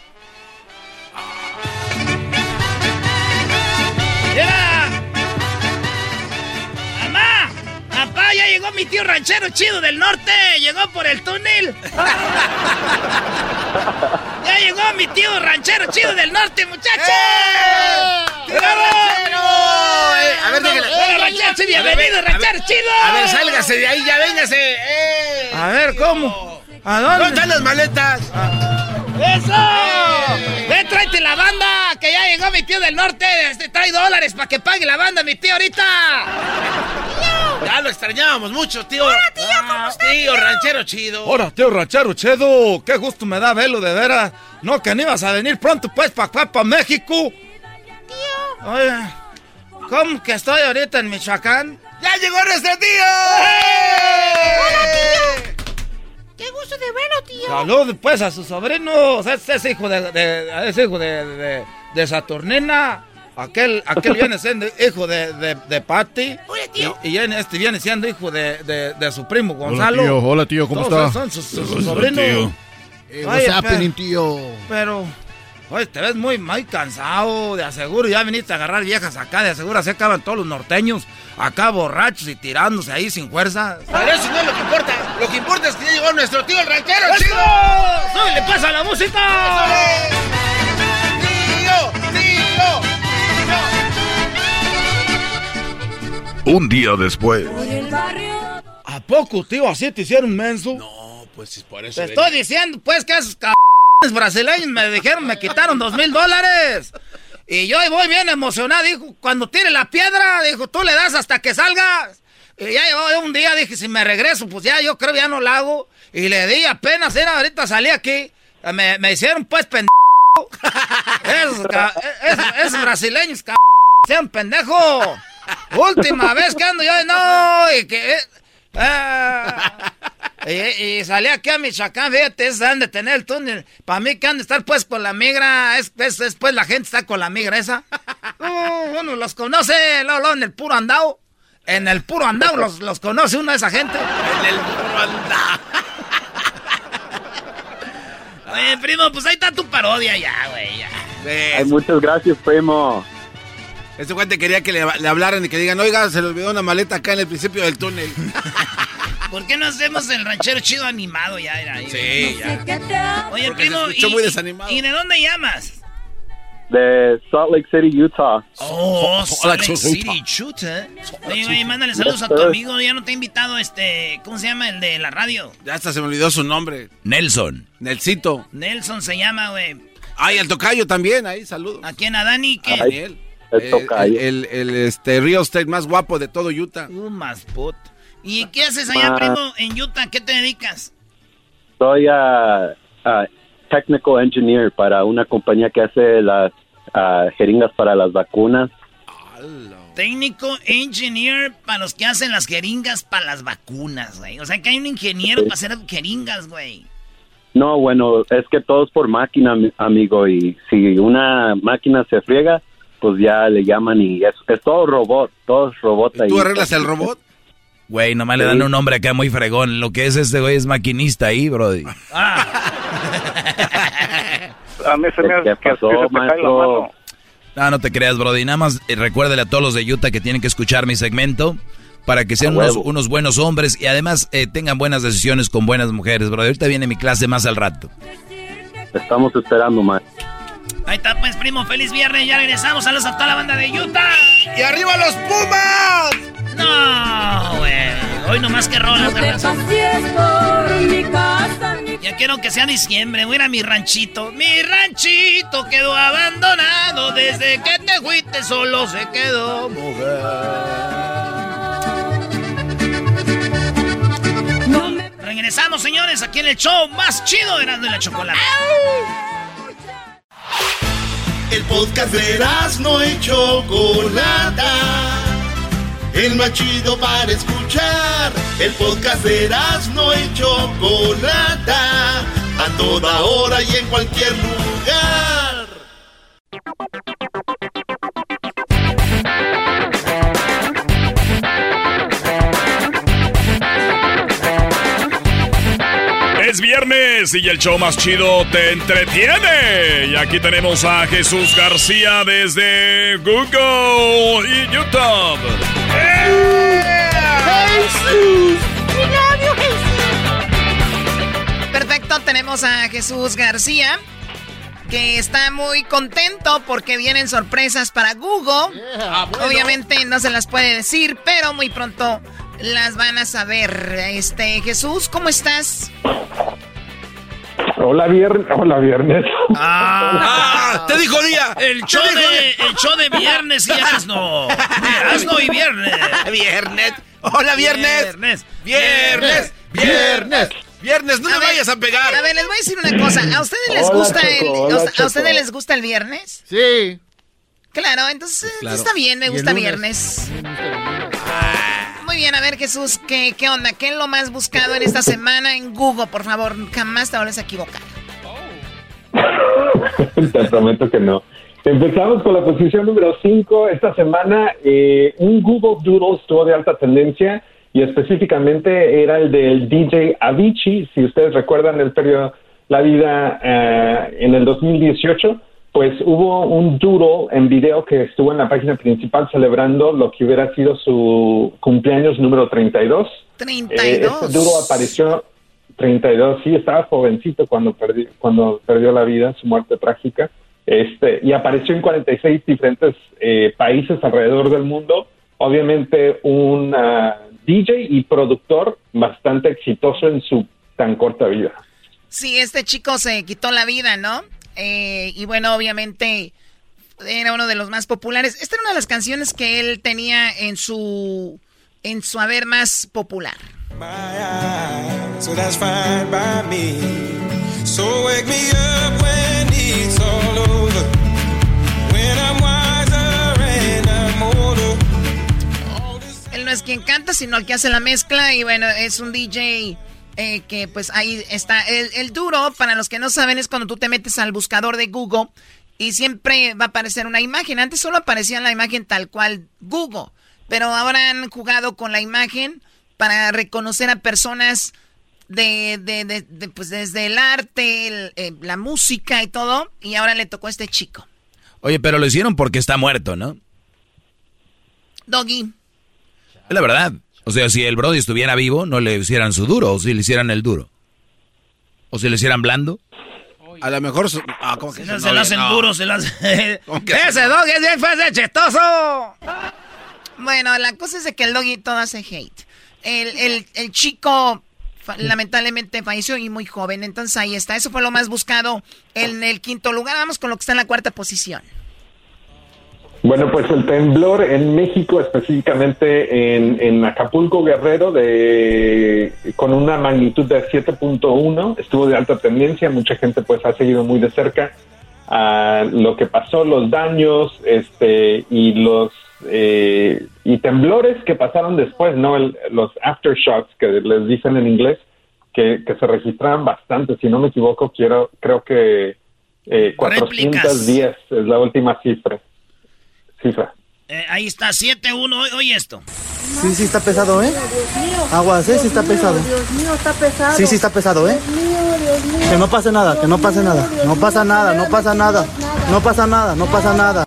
¡Mira! ¡Mamá! ¡Papá! ¡Ya llegó mi tío ranchero chido del norte! ¡Llegó por el túnel! <laughs> ¡Ya llegó mi tío ranchero chido del norte, muchachos! ¡Bravo! A ver, déjale. ¡Hola, ranchero! sí, ¡Bienvenido, ranchero chido! A ver, sálgase de ahí, ya véngase. ¡Eh! A ver, ¿cómo? ¿A dónde? ¿Dónde están las maletas? ¡Eso! ¡Ven, tráete la banda! Que ya llegó mi tío del norte. Este, trae dólares para que pague la banda, mi tío, ahorita. Ya lo extrañábamos mucho, tío. Hola, tío, ¿cómo estás? Tío, ranchero chido. Hola, tío ranchero chido. Qué gusto me da verlo, de veras. No, que no ibas a venir pronto, pues, para acá, para México. Tío. Oye, ¿cómo que estoy ahorita en Michoacán? ¡Ya llegó nuestro tío! ¡Hola, tío! ¡Qué gusto de verlo, tío! Salud, pues, a sus sobrinos. Es, es hijo de, de- es hijo de, de, de Saturnina. Aquel, aquel <laughs> viene siendo hijo de, de, de Patty. Hola, tío. Y, y este viene siendo hijo de, de, de su primo Gonzalo. tío. Hola, tío. ¿Cómo Todos está? Son sus, sus- sus sobrinos. Oye, what's happening, pero- tío? Pero, oye, te ves muy, muy cansado. De aseguro ya viniste a agarrar viejas acá. De aseguro así acaban todos los norteños. Acá borrachos y tirándose ahí sin fuerza. Pero eso no es lo que importa. Lo que importa es que ya llegó nuestro tío, el ranchero chido. ¡Súbele, pasa la música! ¡Tío! ¡Tío! Un día después. ¿A poco, tío? ¿Así te hicieron menso? No, pues es por eso. Te estoy diciendo, pues, que esos cabrones brasileños me dijeron, me quitaron dos mil dólares. Y yo ahí voy bien emocionado. Dijo, cuando tire la piedra, dijo, tú le das hasta que salgas. Y ya yo un día dije, si me regreso, pues ya yo creo ya no la hago. Y le di apenas, era ahorita salí aquí. Me, me hicieron pues pendejo. <laughs> esos, ca- esos, esos brasileños, cabrón, sean pendejo. Última vez que ando yo, no, y que... eh, ah, y, y salí aquí a Michoacán, fíjate, es han de tener el túnel. Para mí que han de estar pues con la migra, es, es, es, pues la gente está con la migra esa. Uh, uno los conoce, luego, luego en el puro andao. En el puro andao los, los conoce uno de esa gente. En el puro andao. Oye, primo, pues ahí está tu parodia ya, güey, ya. Ay, muchas gracias, primo. Este cuate quería que le, le hablaran y que digan, oiga, se le olvidó una maleta acá en el principio del túnel. <laughs> ¿Por qué no hacemos el ranchero chido animado ya? Era, ahí? Sí, ya. Oye, Porque primo, y, muy desanimado. ¿y de dónde llamas? De Salt Lake City, Utah. Oh, Salt Lake Utah. City, chuta. Oye, güey, mándale saludos a tu amigo. Ya no te he invitado, este, ¿cómo se llama? El de la radio. Ya hasta se me olvidó su nombre. Nelson. Nelsito. Nelson se llama, güey. Ay, el tocayo también, ahí, saludos. ¿A quién? ¿A Dani? ¿Qué? Daniel. El Eh, tocayo. El, el, el, este, real estate más guapo de todo Utah. Uh, más put. ¿Y qué haces allá, Ah. primo, en Utah? ¿Qué te dedicas? Soy ah, ah, technical engineer para una compañía que hace las ah, jeringas para las vacunas. Técnico engineer para los que hacen las jeringas para las vacunas, güey. O sea que hay un ingeniero para hacer jeringas, güey. No, bueno, es que todo es por máquina, mi- amigo, y si una máquina se friega, pues ya le llaman y es, es todo robot, todo es robot ahí. ¿Tú arreglas el robot? Güey, nomás le dan un nombre acá muy fregón. Lo que es este güey es maquinista ahí, brody. <laughs> A mí se me hace que, que se te cae la mano. No, no te creas, Brody. Nada más eh, recuérdale a todos los de Utah que tienen que escuchar mi segmento para que sean unos, unos buenos hombres y además eh, tengan buenas decisiones con buenas mujeres, Brody. Ahorita viene mi clase más al rato. Estamos esperando, man. Ahí está, pues, primo. Feliz viernes. Ya regresamos. Saludos a toda la banda de Utah. ¡Y arriba los Pumas! No, güey. Hoy nomás que rolas, No por mi casa, mi Ya quiero que sea diciembre. Voy a ir a mi ranchito. Mi ranchito quedó abandonado. Desde que te fuiste solo se quedó Regresamos, señores, aquí en el show más chido de Erasmo y la Chocolate. El podcast de no y Chocolata. El más chido para escuchar. El podcast de no y Chocolata. A toda hora y en cualquier lugar. Es viernes y el show más chido te entretiene. Y aquí tenemos a Jesús García desde Google y YouTube. Perfecto, tenemos a Jesús García, que está muy contento porque vienen sorpresas para Google. Obviamente no se las puede decir, pero muy pronto las van a saber. Este, Jesús, ¿cómo estás? Hola viernes, hola viernes. ¡Ah! ¡Te dijo día! El show, de, el show de viernes y asno. <laughs> Asno y viernes. Viernes. Hola, viernes. Viernes. Viernes. Viernes. Viernes, no A me ver, vayas a pegar. A ver, les voy a decir una cosa. ¿A ustedes les Hola, gusta Choco, el ¿A ustedes les gusta el viernes? Sí. Claro, entonces Claro. está bien, me gusta viernes. Muy bien, a ver Jesús, ¿qué, ¿qué onda? ¿Qué es lo más buscado en esta semana en Google? Por favor, jamás te vuelves a equivocar. <laughs> Te prometo que no. Empezamos con la posición número 5 esta semana. eh, un Google Doodle estuvo de alta tendencia y específicamente era el del DJ Avicii. Si ustedes recuerdan, él perdió la vida eh, en el 2018. Pues hubo un doodle en video que estuvo en la página principal celebrando lo que hubiera sido su cumpleaños número 32. 32. Eh, este duro apareció 32, sí, estaba jovencito cuando perdió, cuando perdió la vida, su muerte trágica. Este, y apareció en 46 diferentes eh, países alrededor del mundo. Obviamente un DJ y productor bastante exitoso en su tan corta vida. Sí, este chico se quitó la vida, ¿no? Eh, y bueno, obviamente era uno de los más populares. Esta era una de las canciones que él tenía en su en su haber más popular. Él no es quien canta, sino el que hace la mezcla. Y bueno, es un DJ eh, que pues ahí está. El, el duro, para los que no saben, es cuando tú te metes al buscador de Google y siempre va a aparecer una imagen. Antes solo aparecía la imagen tal cual Google. Pero ahora han jugado con la imagen para reconocer a personas de, de, de- de, pues desde el arte, el, eh, la música y todo. Y ahora le tocó a este chico. Oye, pero lo hicieron porque está muerto, ¿no? Doggy. Es la verdad. O sea, si el Brody estuviera vivo, no le hicieran su duro, o si le hicieran el duro. O si le hicieran blando. A lo mejor. su- ah, ¿cómo que No, se lo hacen duro, se lo hacen... <laughs> ¡Ese doggy es bien fácil, chistoso! Bueno, la cosa es de que el doggy todo hace hate. El, el, el chico lamentablemente falleció y muy joven, entonces ahí está. Eso fue lo más buscado en el quinto lugar. Vamos con lo que está en la cuarta posición. Bueno, pues el temblor en México, específicamente en, en Acapulco, Guerrero, de, con una magnitud de 7.1, estuvo de alta tendencia. Mucha gente pues ha seguido muy de cerca a lo que pasó, los daños este, y los eh, y temblores que pasaron después, no El- los aftershocks que les dicen en inglés, que, que se registraron bastante. Si no me equivoco, quiero creo que eh, 410 es la última cifra. Cifra. Eh, ahí está, 7-1. Oye, oye esto. Sí, sí está pesado, ¿eh? Aguas, ¿eh? Sí está pesado. Dios mío, está pesado. Sí, sí está pesado, ¿eh? Dios mío, Dios mío. Que no pase nada, que no pase nada. No pasa nada, no pasa nada. No pasa nada, no pasa nada.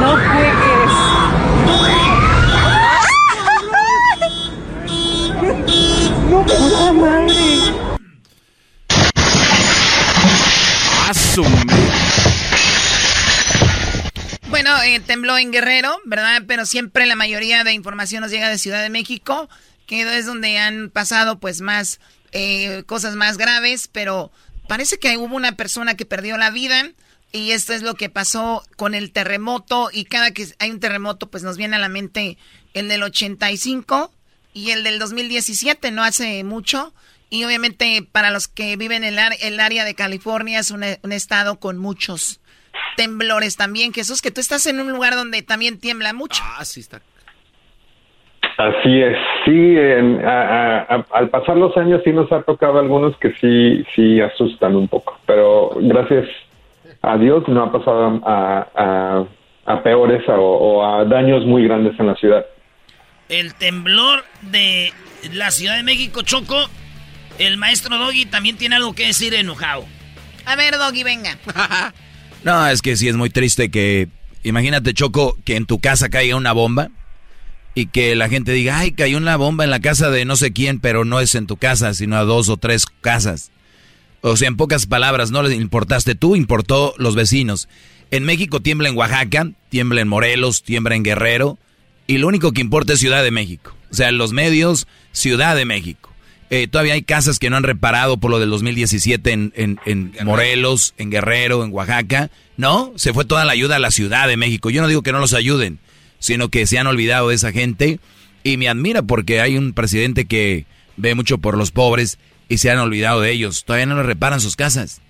No juegues. No, puta madre. Bueno, eh, tembló en Guerrero, ¿verdad? Pero siempre la mayoría de información nos llega de Ciudad de México, que es donde han pasado pues más eh, cosas más graves, pero parece que hubo una persona que perdió la vida y esto es lo que pasó con el terremoto y cada que hay un terremoto pues nos viene a la mente el del 85 y el del 2017, no hace mucho. Y obviamente para los que viven en el, área de California es un, un estado con muchos temblores también. Jesús, que tú estás en un lugar donde también tiembla mucho. Ah, sí está. Así es, sí, en- a- a- a- al pasar los años sí nos ha tocado algunos que sí, sí asustan un poco, pero gracias a Dios no ha pasado a, a- a peores o, o a daños muy grandes en la ciudad. El temblor de la Ciudad de México, Choco. El maestro Doggy también tiene algo que decir enojado. A ver, Doggy, venga. <laughs> No, es que sí es muy triste que, imagínate Choco, que en tu casa caiga una bomba y que la gente diga, ay, cayó una bomba en la casa de no sé quién, pero no es en tu casa, sino a dos o tres casas. O sea, en pocas palabras, no les importaste tú, importó los vecinos. En México tiembla en Oaxaca, tiembla en Morelos, tiembla en Guerrero, y lo único que importa es Ciudad de México. O sea, los medios, Ciudad de México. Eh, todavía hay casas que no han reparado por lo del 2017 en, en, en Morelos, en Guerrero, en Oaxaca. No, se fue toda la ayuda a la Ciudad de México. Yo no digo que no los ayuden, sino que se han olvidado de esa gente. Y me admira porque hay un presidente que ve mucho por los pobres y se han olvidado de ellos. Todavía no les reparan sus casas.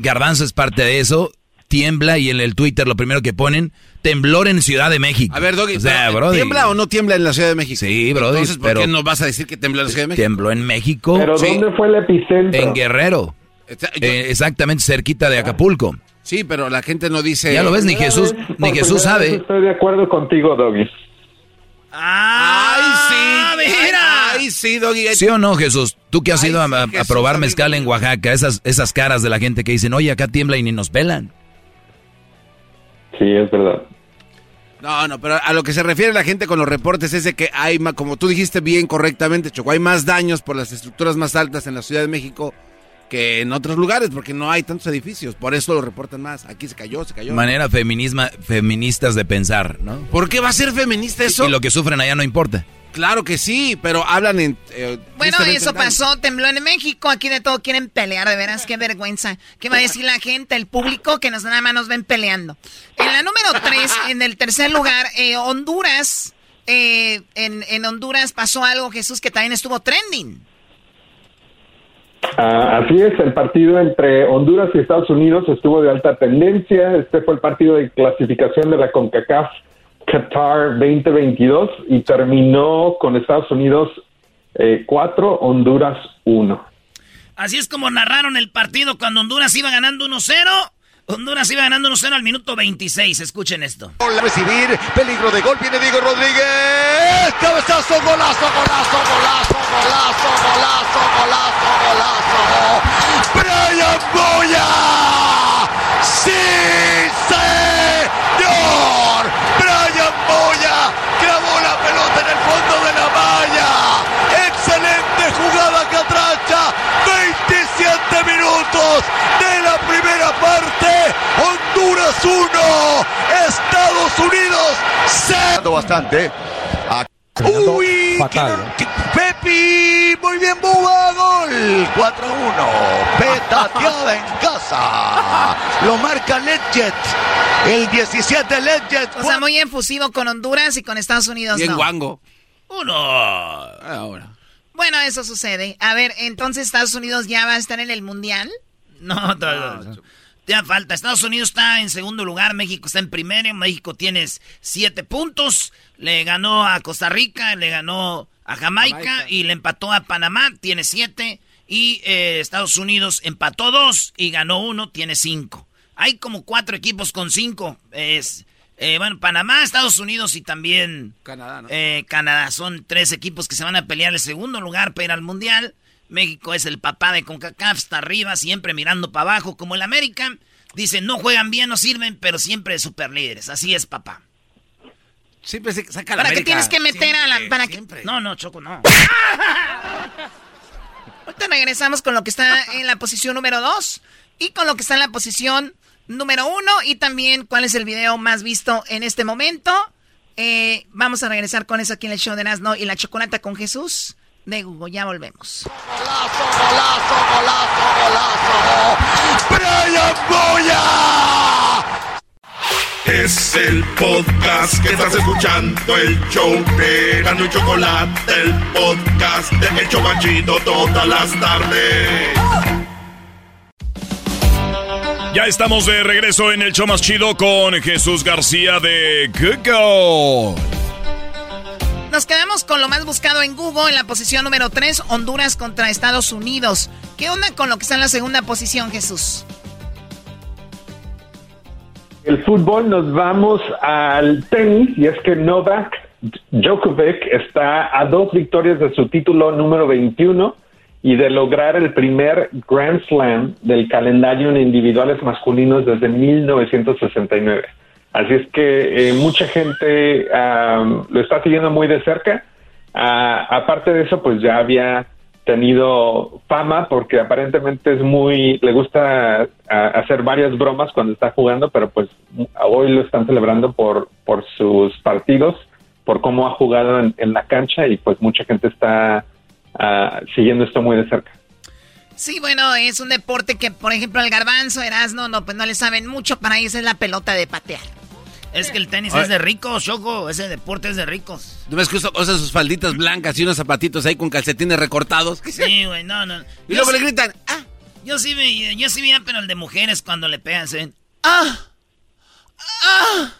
Garbanzo es parte de eso. Tiembla y en el Twitter lo primero que ponen, temblor en Ciudad de México. A ver, Doggy, o sea, brody. ¿tiembla o no tiembla en la Ciudad de México? Sí, brody, Entonces, ¿por pero- qué no vas a decir que tembló en la Ciudad de México? Tembló en México. Pero Sí. ¿dónde fue el epicentro? En Guerrero. Eh, exactamente cerquita de Acapulco. Sí, pero la gente no dice... Ya lo ves, ni Jesús, vez, ni Jesús sabe. Estoy de acuerdo contigo, Doggy. ¡Ay, sí! mira! ¡Ay, sí, Doggy! ¿Sí o no, Jesús? Tú que has ido a, a- a Jesús, probar amigo mezcal en Oaxaca, esas, esas caras de la gente que dicen, oye, acá tiembla y ni nos pelan. Sí, es verdad. No, no, pero a lo que se refiere la gente con los reportes es de que hay, como tú dijiste bien correctamente, Choco, hay más daños por las estructuras más altas en la Ciudad de México que en otros lugares, porque no hay tantos edificios, por eso lo reportan más. Aquí se cayó, se cayó. Manera feminisma, feministas de pensar, ¿no? ¿Por qué va a ser feminista eso? Y lo que sufren allá no importa. Claro que sí, pero hablan en... eh, Bueno, eso pasó, tembló en México, aquí de todo quieren pelear, de veras, qué vergüenza. ¿Qué va a decir la gente, el público, que nos nada más nos ven peleando? En la número 3, en el tercer lugar, eh, Honduras, eh, en, en Honduras pasó algo, Jesús, que también estuvo trending. Ah, así es, el partido entre Honduras y Estados Unidos estuvo de alta tendencia. Este fue el partido de clasificación de la CONCACAF Qatar 2022 y terminó con Estados Unidos 4, Honduras 1. Así es como narraron el partido cuando Honduras iba ganando 1-0. Honduras iba ganando 1-0 al minuto 26. Escuchen esto. Recibir, peligro de gol, viene Diego Rodríguez. Cabezazo, golazo, golazo, golazo, golazo, golazo, golazo, golazo. Brian Boya. Sí, señor. Boya clavó la pelota en el fondo de la malla. Excelente jugada catracha. 27 minutos de la primera parte. Honduras 1, Estados Unidos 0. Bastante. A- Uy, Fatal. qué- Pepi, muy bien, Buba, gol. 4-1. Petateada en casa. Lo marca Ledget. El 17 Ledget. O sea, muy efusivo con Honduras y con Estados Unidos Bien no. guango. Uno. Ahora. Bueno, eso sucede. A ver, entonces Estados Unidos ya va a estar en el Mundial. No, todavía no. Ya falta. Estados Unidos está en segundo lugar, México está en primero. México tiene siete puntos. Le ganó a Costa Rica, le ganó a Jamaica, Jamaica. y le empató a Panamá, tiene siete. Y eh, Estados Unidos empató dos y ganó uno, tiene cinco. Hay como cuatro equipos con cinco. Es, eh, bueno, Panamá, Estados Unidos y también Canadá, ¿no? eh, Canadá. Son tres equipos que se van a pelear el segundo lugar para ir al Mundial. México es el papá de CONCACAF, está arriba, siempre mirando para abajo, como el América. Dicen, no juegan bien, no sirven, pero siempre super líderes. Así es, papá. Siempre se saca la ¿Para qué tienes que meter a la... Siempre, Para que... No, no, Choco, no. <laughs> Ahorita regresamos con lo que está en la posición número 2 y con lo que está en la posición número 1 y también cuál es el video más visto en este momento. Eh, vamos a regresar con eso aquí en el show de Nazno y la chocolata con Jesús de Google. Ya volvemos. ¡Brian Boya! Es el podcast que estás escuchando, el show de Gano y Chocolate, el podcast de El Chobachito todas las tardes. Ya estamos de regreso en el show más chido con Jesús García de Google. Nos quedamos con lo más buscado en Google en la posición número 3, Honduras contra Estados Unidos. ¿Qué onda con lo que está en la segunda posición, Jesús? El fútbol nos vamos al tenis y es que Novak Djokovic está a dos victorias de su título número 21 y de lograr el primer Grand Slam del calendario en individuales masculinos desde 1969. Así es que eh, mucha gente um, lo está siguiendo muy de cerca. Ah, aparte de eso, pues ya había tenido fama porque aparentemente es muy, le gusta hacer varias bromas cuando está jugando, pero pues hoy lo están celebrando por, por sus partidos, por cómo ha jugado en, en la cancha y pues mucha gente está ah, siguiendo esto muy de cerca. Sí, bueno, es un deporte que, por ejemplo, el garbanzo, Erasmo, no, pues no le saben mucho, para ellos es la pelota de patear. Es que el tenis es de ricos, Choco, ese deporte es de ricos. ¿No ves que usa, usa sus falditas blancas y unos zapatitos ahí con calcetines recortados? Sí, güey, no, no. Y luego le gritan, ah. Yo sí vi, yo sí vi, pero el de mujeres cuando le pegan, se ven, ah, ah,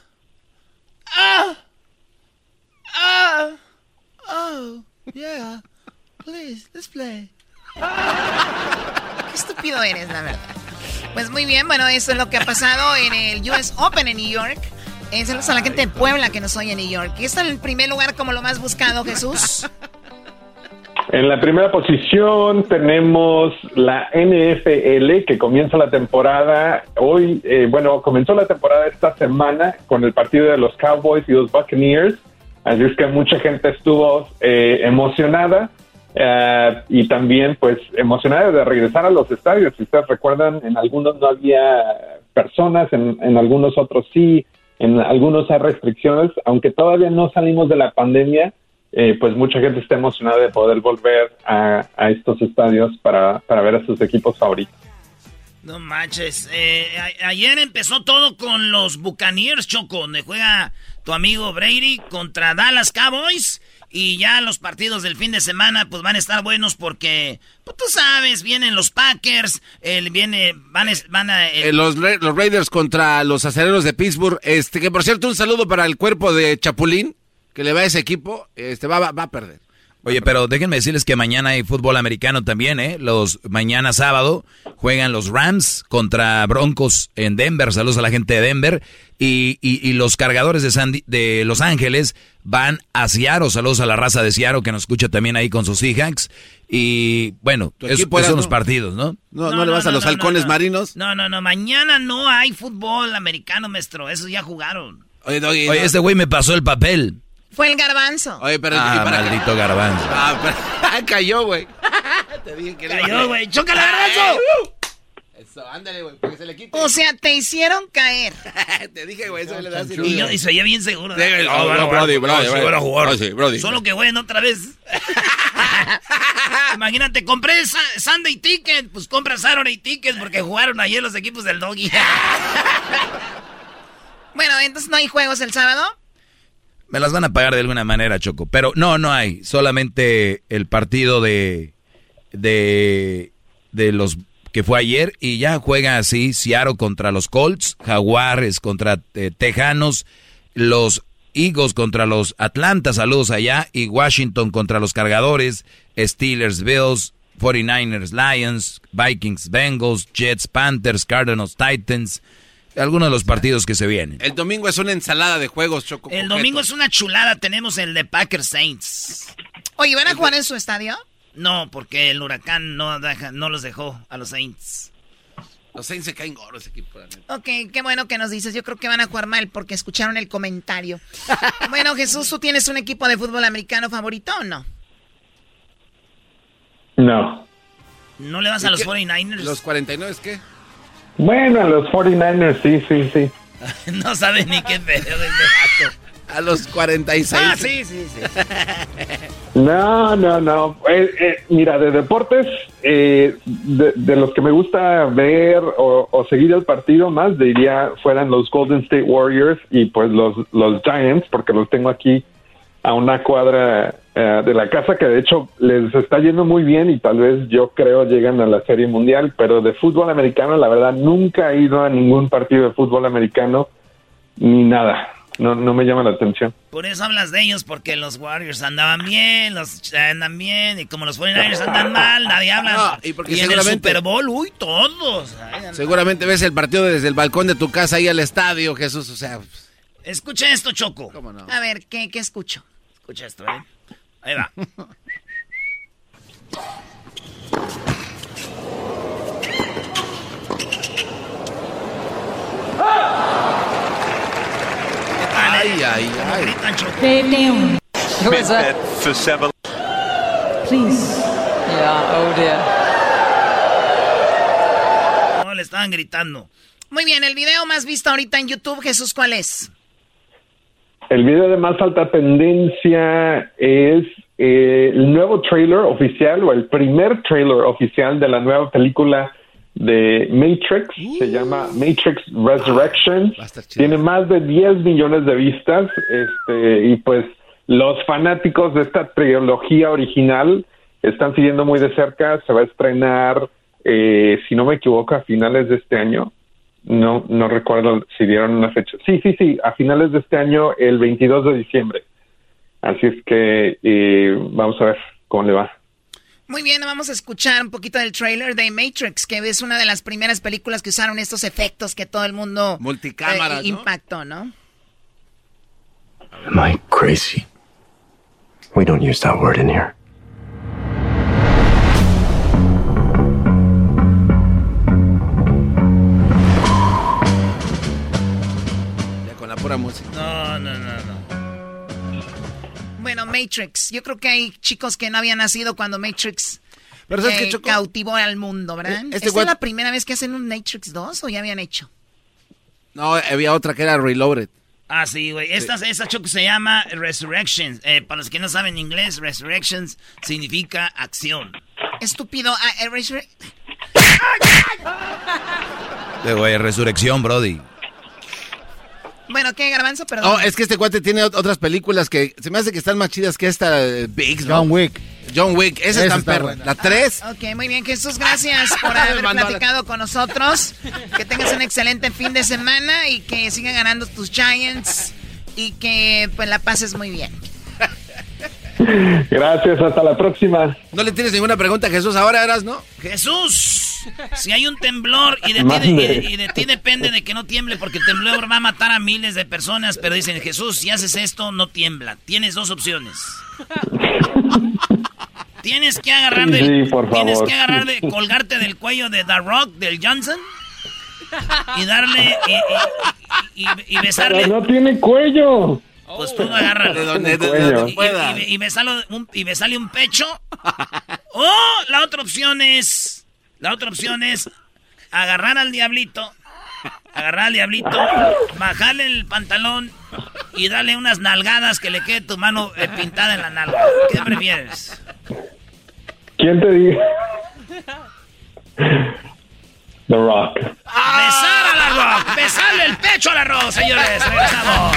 ah, ah, oh, yeah, please, let's play. Qué estúpido eres, la verdad. Pues muy bien, bueno, eso es lo que ha pasado en el US Open en New York. Eh, saludos a la gente de Puebla que nos oye en New York. ¿Y está en el primer lugar como lo más buscado, Jesús? <laughs> En la primera posición tenemos la NFL que comienza la temporada hoy, eh, bueno, comenzó la temporada esta semana con el partido de los Cowboys y los Buccaneers, así es que mucha gente estuvo eh, emocionada eh, y también pues emocionada de regresar a los estadios. Si ustedes recuerdan, en algunos no había personas, en, en algunos otros sí, en algunos hay restricciones, aunque todavía no salimos de la pandemia eh, pues mucha gente está emocionada de poder volver a, a estos estadios para, para ver a sus equipos favoritos. No manches. eh, a- ayer empezó todo con los Buccaneers, Choco, donde juega tu amigo Brady contra Dallas Cowboys. Y ya los partidos del fin de semana pues van a estar buenos porque, pues tú sabes, vienen los Packers, el, viene, van, van a... el- Eh, los, los Raiders contra los aceleros de Pittsburgh. Este, que por cierto, un saludo para el cuerpo de Chapulín, que le va a ese equipo. Este, va, va, va a perder. Oye, pero déjenme decirles que mañana hay fútbol americano también, ¿eh? Los mañana sábado juegan los Rams contra Broncos en Denver. Saludos a la gente de Denver. Y, y, y los cargadores de, Sandy- de Los Ángeles van a Seattle. Saludos a la raza de Seattle que nos escucha también ahí con sus Seahawks. Y bueno, Tu es- equipo esos era, son los ¿no? partidos, ¿no? No, no, le vas a los no, halcones no. marinos. No, no, no, mañana no hay fútbol americano, maestro, esos ya jugaron. Oye, Oye, no. este güey me pasó el papel. Fue el garbanzo. Oye, pero. Ah, ¿y para maldito garbanzo. Ah, pero- <laughs> cayó, güey. <laughs> Te dije que Cayó, güey, chócala, garbanzo. Eso, ándale, güey, para que se le quite. O sea, te hicieron caer. <laughs> Te dije, güey, eso le das Y, yo, y se oía bien seguro. Sí, no, Ah, bueno, no, bueno, Brody, Brody, Brody. jugar. Ah, sí, Brody. Solo que bueno, otra vez. Imagínate, compré Sunday Ticket, pues compra Saturday Ticket porque jugaron ayer los equipos del Doggy. bueno, entonces no hay juegos el sábado. Me las van a pagar de alguna manera, Choco. Pero no, no hay. Solamente el partido de, de, de los que fue ayer y ya juega así Seattle contra los Colts, Jaguares contra eh, Tejanos, los Eagles contra los Atlanta, saludos allá, y Washington contra los Cargadores, Steelers, Bills, 49ers, Lions, Vikings, Bengals, Jets, Panthers, Cardinals, Titans, algunos de los partidos que se vienen. El domingo es una ensalada de juegos, Choco. El domingo es una chulada. Tenemos el de Packers Saints. Oye, ¿van a jugar en su estadio? No, porque el huracán no, deja- no los dejó a los Saints. Los Saints se caen gordos ese equipo. la neta. Ok, qué bueno que nos dices. Yo creo que van a jugar mal porque escucharon el comentario. <laughs> bueno, Jesús, ¿tú tienes un equipo de fútbol americano favorito o no? No. ¿No le vas a ¿Y los qué? 49ers? ¿Los 49 es qué? Bueno, a los 49ers, sí, sí, sí. <laughs> no sabe ni qué pedo. A los 46. Ah, sí, sí, sí. No, no, no. Eh, eh, mira, de deportes, eh, de, de los que me gusta ver o, o seguir el partido más, diría fueran los Golden State Warriors y pues los, los Giants, porque los tengo aquí a una cuadra eh, de la casa que de hecho les está yendo muy bien y tal vez yo creo llegan a la Serie Mundial, pero de fútbol americano la verdad nunca he ido a ningún partido de fútbol americano ni nada. No, no me llama la atención. Por eso hablas de ellos, porque los Warriors andaban bien, los andan bien, y como los 49ers andan mal, nadie habla. No, y porque en el Super Bowl, uy, todos. Ay, Seguramente ves el partido desde el balcón de tu casa ahí al estadio, Jesús. O sea, Escucha esto, Choco. A ver, ¿qué, qué escucho? Escucha esto, ¿eh? Ahí va. ay, ay, ay. Choco. Who is that? for seven. Please. Yeah, oh dear. No, le estaban gritando. Muy bien, el video más visto ahorita en YouTube, Jesús, ¿cuál es? El video de más alta tendencia es eh, el nuevo trailer oficial o el primer trailer oficial de la nueva película de Matrix. Se llama Matrix Resurrection. Tiene más de 10 millones de vistas este, y pues los fanáticos de esta trilogía original están siguiendo muy de cerca. Se va a estrenar, eh, si no me equivoco, a finales de este año. No, no recuerdo si dieron una fecha. Sí, sí, sí, a finales de este año, el 22 de diciembre. Así es que eh, vamos a ver cómo le va. Muy bien, vamos a escuchar un poquito del trailer de Matrix, que es una de las primeras películas que usaron estos efectos que todo el mundo Multicámara, eh, ¿no? impactó, ¿no? Am I crazy? We don't use that word in here. Pura música. No, no, no, no. Bueno, Matrix. Yo creo que hay chicos que no habían nacido cuando Matrix Pero ¿sabes eh, Choco? cautivó al mundo, ¿verdad? Eh, este ¿Esta es la primera vez que hacen un Matrix 2 o ya habían hecho? No, había otra que era Reloaded. Ah, sí, güey. Esta, esta Choco se llama Resurrections. Eh, para los que no saben inglés, Resurrections significa acción. Estúpido. ah, eh, Resur- De güey, resurrección, Brody. Bueno, ¿qué, Garbanzo? Perdón. No, es que este cuate tiene ot- otras películas que se me hace que están más chidas que esta eh, Biggs, ¿no? John Wick. John Wick, esa, Esa es tan está perra. buena. La 3. Ok, muy bien, Jesús, gracias por <laughs> haber platicado con nosotros. Que tengas un excelente fin de semana y que sigan ganando tus Giants y que pues la pases muy bien. <laughs> Gracias, hasta la próxima. No le tienes ninguna pregunta a Jesús ahora, eras, ¿no? Jesús, si hay un temblor y de, ti, Mande. y- y de ti depende de que no tiemble, porque el temblor va a matar a miles de personas, pero dicen, Jesús, si haces esto, no tiembla. Tienes dos opciones. <laughs> Tienes que agarrar sí, por tienes que agarrar de, colgarte del cuello de The Rock, del Johnson, y darle y, y- y- y besarle. Pero no tiene cuello. Pues tú agárralo. De donde, de- donde Y, y besalo un- y besale un pecho. <laughs> O la otra opción es. La otra opción es agarrar al diablito. Agarrar al diablito, bajarle el pantalón y darle unas nalgadas que le quede tu mano eh, pintada en la nalga. ¿Qué prefieres? ¿Quién te dice? The Rock. Besar a la rock, besarle el pecho a la rock, señores. Regresamos.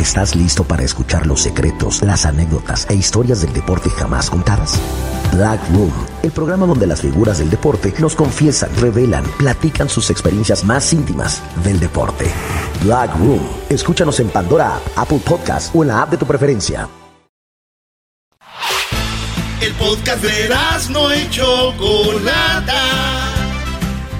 ¿Estás listo para escuchar los secretos, las anécdotas e historias del deporte jamás contadas? Black Room, el programa donde las figuras del deporte nos confiesan, revelan, platican sus experiencias más íntimas del deporte. Black Room, escúchanos en Pandora App, Apple Podcast o en la app de tu preferencia. El podcast de no y Chocolata.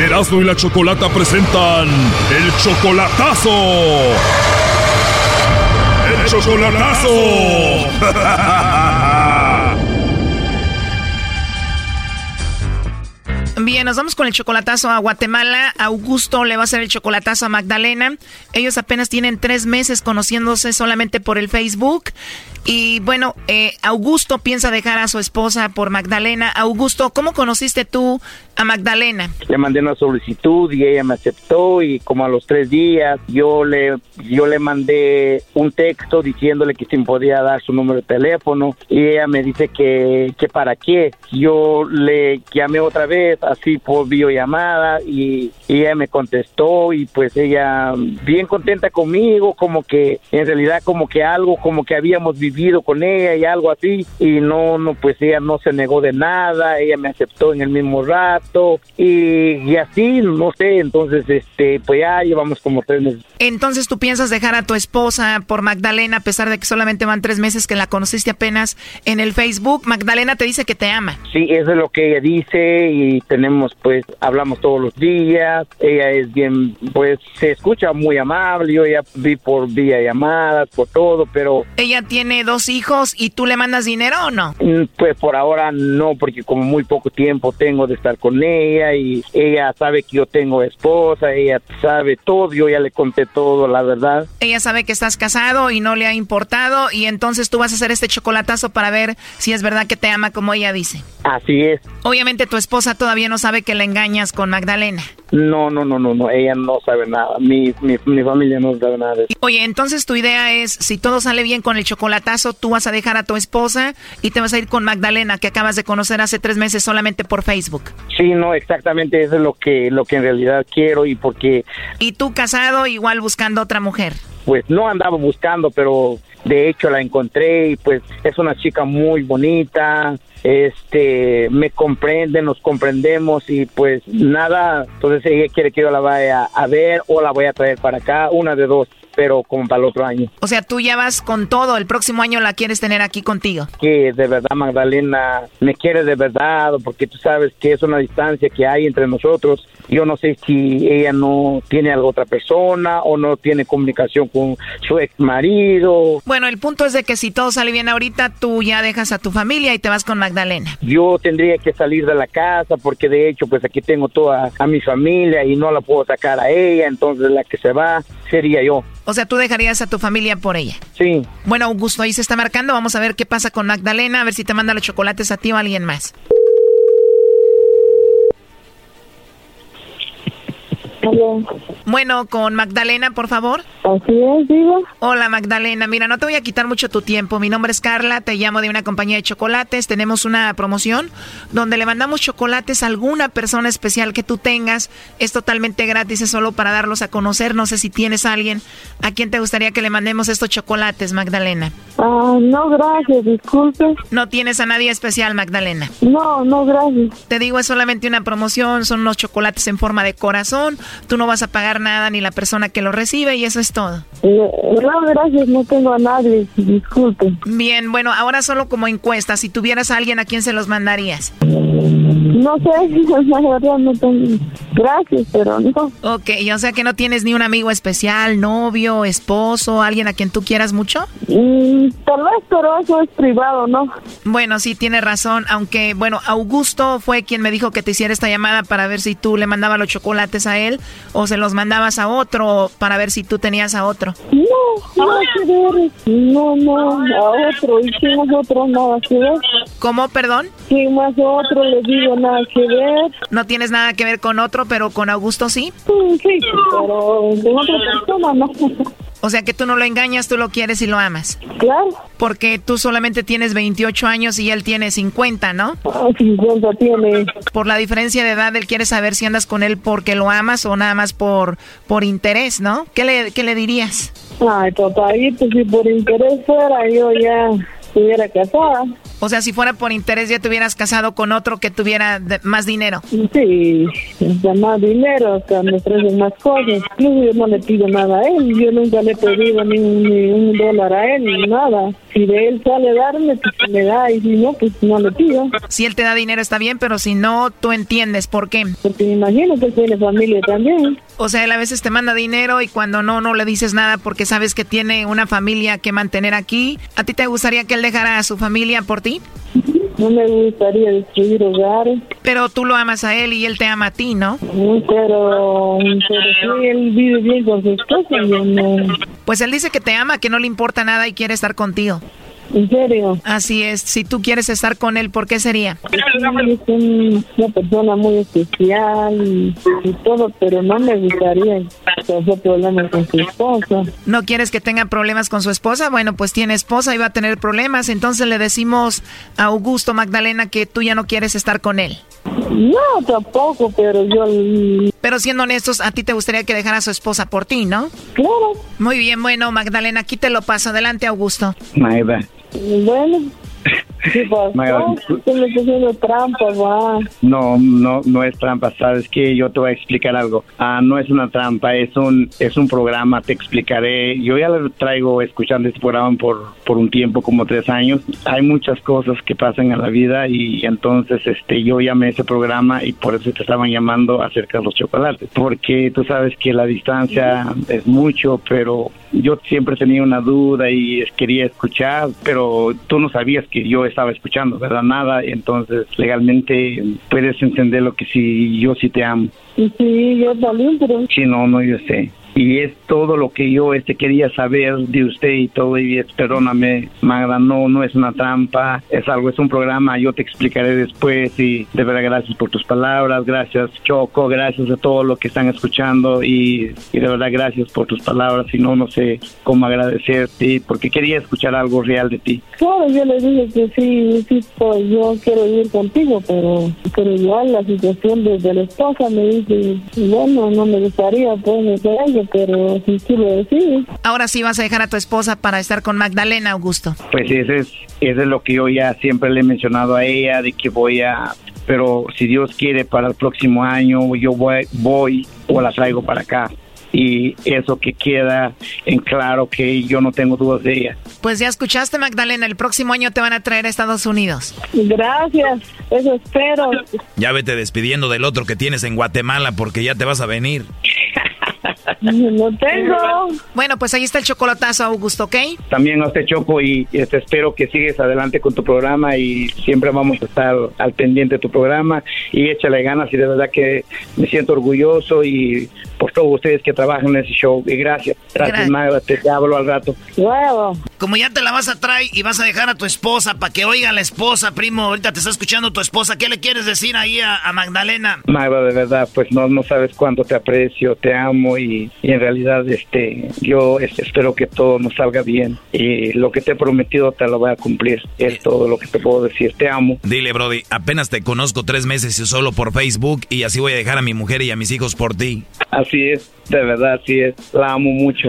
Erasmo y la Chocolata presentan el chocolatazo. El chocolatazo. <laughs> Bien, nos vamos con el chocolatazo a Guatemala. Augusto le va a hacer el chocolatazo a Magdalena. Ellos apenas tienen tres meses conociéndose solamente por el Facebook. Y bueno, eh, Augusto piensa dejar a su esposa por Magdalena. Augusto, ¿cómo conociste tú a Magdalena? Le mandé una solicitud y ella me aceptó y como a los tres días yo le yo le mandé un texto diciéndole que si me podía dar su número de teléfono y ella me dice que, que para qué. Yo le llamé otra vez así por videollamada y, y ella me contestó y pues ella bien contenta conmigo, como que en realidad como que algo como que habíamos vivido con ella y algo así y no no pues ella no se negó de nada ella me aceptó en el mismo rato y, y así no sé entonces este pues ya llevamos como tres meses. Entonces tú piensas dejar a tu esposa por Magdalena a pesar de que solamente van tres meses que la conociste apenas en el Facebook Magdalena te dice que te ama. Sí eso es lo que ella dice y tenemos pues hablamos todos los días. Ella es bien pues se escucha muy amable. Yo ya vi por vía llamadas por todo pero ella tiene dos hijos y tú le mandas dinero o no? Mm, pues por ahora no, porque como muy poco tiempo tengo de estar con ella y ella sabe que yo tengo esposa, ella sabe todo, yo ya le conté todo, la verdad. Ella sabe que estás casado y no le ha importado y entonces tú vas a hacer este chocolatazo para ver si es verdad que te ama como ella dice. Así es. Obviamente tu esposa todavía no sabe que le engañas con Magdalena. No, no, no, no, no, ella no sabe nada, mi, mi, mi familia no sabe nada de eso. Oye, entonces tu idea es, si todo sale bien con el chocolatazo, tú vas a dejar a tu esposa y te vas a ir con Magdalena, que acabas de conocer hace tres meses solamente por Facebook. Sí, no, exactamente, eso es lo que, lo que en realidad quiero y porque... ¿Y tú casado igual buscando otra mujer? Pues no andaba buscando, pero de hecho la encontré y pues es una chica muy bonita, este me comprende, nos comprendemos y pues nada, entonces ella quiere que yo la vaya a ver o la voy a traer para acá, una de dos pero como para el otro año. O sea, tú ya vas con todo, el próximo año la quieres tener aquí contigo. Que de verdad Magdalena me quiere de verdad, porque tú sabes que es una distancia que hay entre nosotros. Yo no sé si ella no tiene a otra persona o no tiene comunicación con su ex marido. Bueno, el punto es de que si todo sale bien ahorita, tú ya dejas a tu familia y te vas con Magdalena. Yo tendría que salir de la casa porque de hecho pues aquí tengo toda a mi familia y no la puedo sacar a ella, entonces la que se va sería yo. O sea, tú dejarías a tu familia por ella. Sí. Bueno, Augusto, ahí se está marcando. Vamos a ver qué pasa con Magdalena, a ver si te manda los chocolates a ti o a alguien más. Bueno, con Magdalena, por favor. Así es, digo. Hola, Magdalena. Mira, no te voy a quitar mucho tu tiempo. Mi nombre es Carla, te llamo de una compañía de chocolates. Tenemos una promoción donde le mandamos chocolates a alguna persona especial que tú tengas. Es totalmente gratis, es solo para darlos a conocer. No sé si tienes a alguien a quien te gustaría que le mandemos estos chocolates, Magdalena. Ah, no, gracias, disculpe. ¿No tienes a nadie especial, Magdalena? No, no, gracias. Te digo, es solamente una promoción, son unos chocolates en forma de corazón tú no vas a pagar nada ni la persona que lo recibe y eso es todo. No, no, gracias, no tengo a nadie, disculpe. Bien, bueno, ahora solo como encuesta, si tuvieras a alguien, ¿a quién se los mandarías? No sé, <laughs> la verdad no tengo. Gracias, pero no. Ok, o sea que no tienes ni un amigo especial, novio, esposo, alguien a quien tú quieras mucho. Mm, tal vez, pero eso es privado, ¿no? Bueno, sí, tiene razón, aunque, bueno, Augusto fue quien me dijo que te hiciera esta llamada para ver si tú le mandabas los chocolates a él o se los mandabas a otro para ver si tú tenías a otro. No, nada que ver. No, no, a otro. ¿Y quién es otro? Nada que ver. ¿Cómo, perdón? ¿Quién más otro? Le digo nada que ver. No tienes nada que ver con otro, pero con Augusto sí. Mm, Sí, pero de otra persona no. O sea que tú no lo engañas, tú lo quieres y lo amas. Claro. Porque tú solamente tienes 28 años y él tiene 50, ¿no? Ah, 50 tiene. Por la diferencia de edad, él quiere saber si andas con él porque lo amas o nada más por, por interés, ¿no? ¿Qué le, qué le dirías? Ay, papayito, si por interés fuera, yo ya estuviera casada. O sea, si fuera por interés ya te hubieras casado con otro que tuviera de- más dinero. Sí, da más dinero, que me ofrecen más cosas. Incluso yo no le pido nada a él, yo nunca le he pedido ni un, ni un dólar a él, ni nada. Si de él sale darme, pues me da, y si no, pues no le pido. Si él te da dinero está bien, pero si no, tú entiendes por qué. Porque me imagino que tiene familia también. O sea, él a veces te manda dinero y cuando no, no le dices nada porque sabes que tiene una familia que mantener aquí. ¿A ti te gustaría que él dejara a su familia por ti? No me gustaría destruir hogares. Pero tú lo amas a él y él te ama a ti, ¿no? Mm, Pero, pero si él vive bien con su esposa, yo no. Pues él dice que te ama, que no le importa nada y quiere estar contigo. ¿En serio? Así es. Si tú quieres estar con él, ¿por qué sería? Sí, es un- una persona muy especial y, y todo, pero no me gustaría tener problemas con su esposa. ¿No quieres que tenga problemas con su esposa? Bueno, pues tiene esposa y va a tener problemas. Entonces le decimos a Augusto Magdalena que tú ya no quieres estar con él. No, tampoco, pero yo... Pero siendo honestos, a ti te gustaría que dejara a su esposa por ti, ¿no? Claro. Muy bien, bueno, Magdalena, aquí te lo paso. Adelante, Augusto. Maida, Bueno, ¿qué pasó? Me haciendo trampa, va. no, no, no es trampa, sabes que yo te voy a explicar algo. Ah, no es una trampa, es un, es un programa, te explicaré. Yo ya lo traigo escuchando este programa por, por un tiempo, como tres años. Hay muchas cosas que pasan en la vida y entonces, este, yo llamé ese programa y por eso te estaban llamando acerca de los chocolates, porque tú sabes que la distancia es mucho, pero yo siempre tenía una duda y quería escuchar, pero tú no sabías que yo estaba escuchando, ¿verdad? Nada, entonces legalmente puedes entender lo que sí, yo sí te amo. Y sí, yo también, pero... Sí, no, no, yo sé. Y es todo lo que yo este quería saber de usted y todo, y perdóname, Magda, no, no es una trampa, es algo, es un programa, yo te explicaré después y de verdad gracias por tus palabras, gracias Choco, gracias a todos los que están escuchando y, y de verdad gracias por tus palabras, y no, no sé cómo agradecerte, porque quería escuchar algo real de ti. Claro, yo le dije que sí, sí, pues yo quiero ir contigo, pero, pero igual la situación desde la esposa me dice, bueno, no me gustaría pues de ella, pero tú lo decides. Ahora sí vas a dejar a tu esposa para estar con Magdalena, Augusto. Pues ese es, ese es lo que yo ya siempre le he mencionado a ella, de que voy a, pero si Dios quiere para el próximo año, yo voy, voy o la traigo para acá. Y eso que queda en claro que yo no tengo dudas de ella. Pues ya escuchaste, Magdalena, el próximo año te van a traer a Estados Unidos. Gracias, eso espero. Ya vete despidiendo del otro que tienes en Guatemala porque ya te vas a venir. No tengo. Bueno, pues ahí está el chocolatazo, Augusto, ¿ok? También a usted Choco y este, espero que sigues adelante con tu programa y siempre vamos a estar al pendiente de tu programa y échale ganas y de verdad que me siento orgulloso y por todos ustedes que trabajan en ese show y gracias, gracias Gra- Magda, te, te hablo al rato. Como ya te la vas a traer y vas a dejar a tu esposa para que oiga a la esposa, primo, ahorita te está escuchando tu esposa, ¿qué le quieres decir ahí a, a Magdalena? Magda, de verdad, pues no, no sabes cuánto te aprecio, te amo y, y en realidad este, yo espero que todo nos salga bien y lo que te he prometido te lo voy a cumplir. Es todo lo que te puedo decir, te amo. Dile, Brody, apenas te conozco tres meses y solo por Facebook y así voy a dejar a mi mujer y a mis hijos por ti. Así es, de verdad, así es, la amo mucho.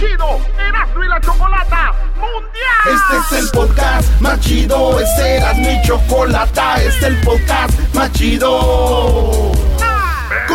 chido Erasmo Chocolata Mundial. Este es el podcast más chido, este era mi chocolata, este es el podcast más chido.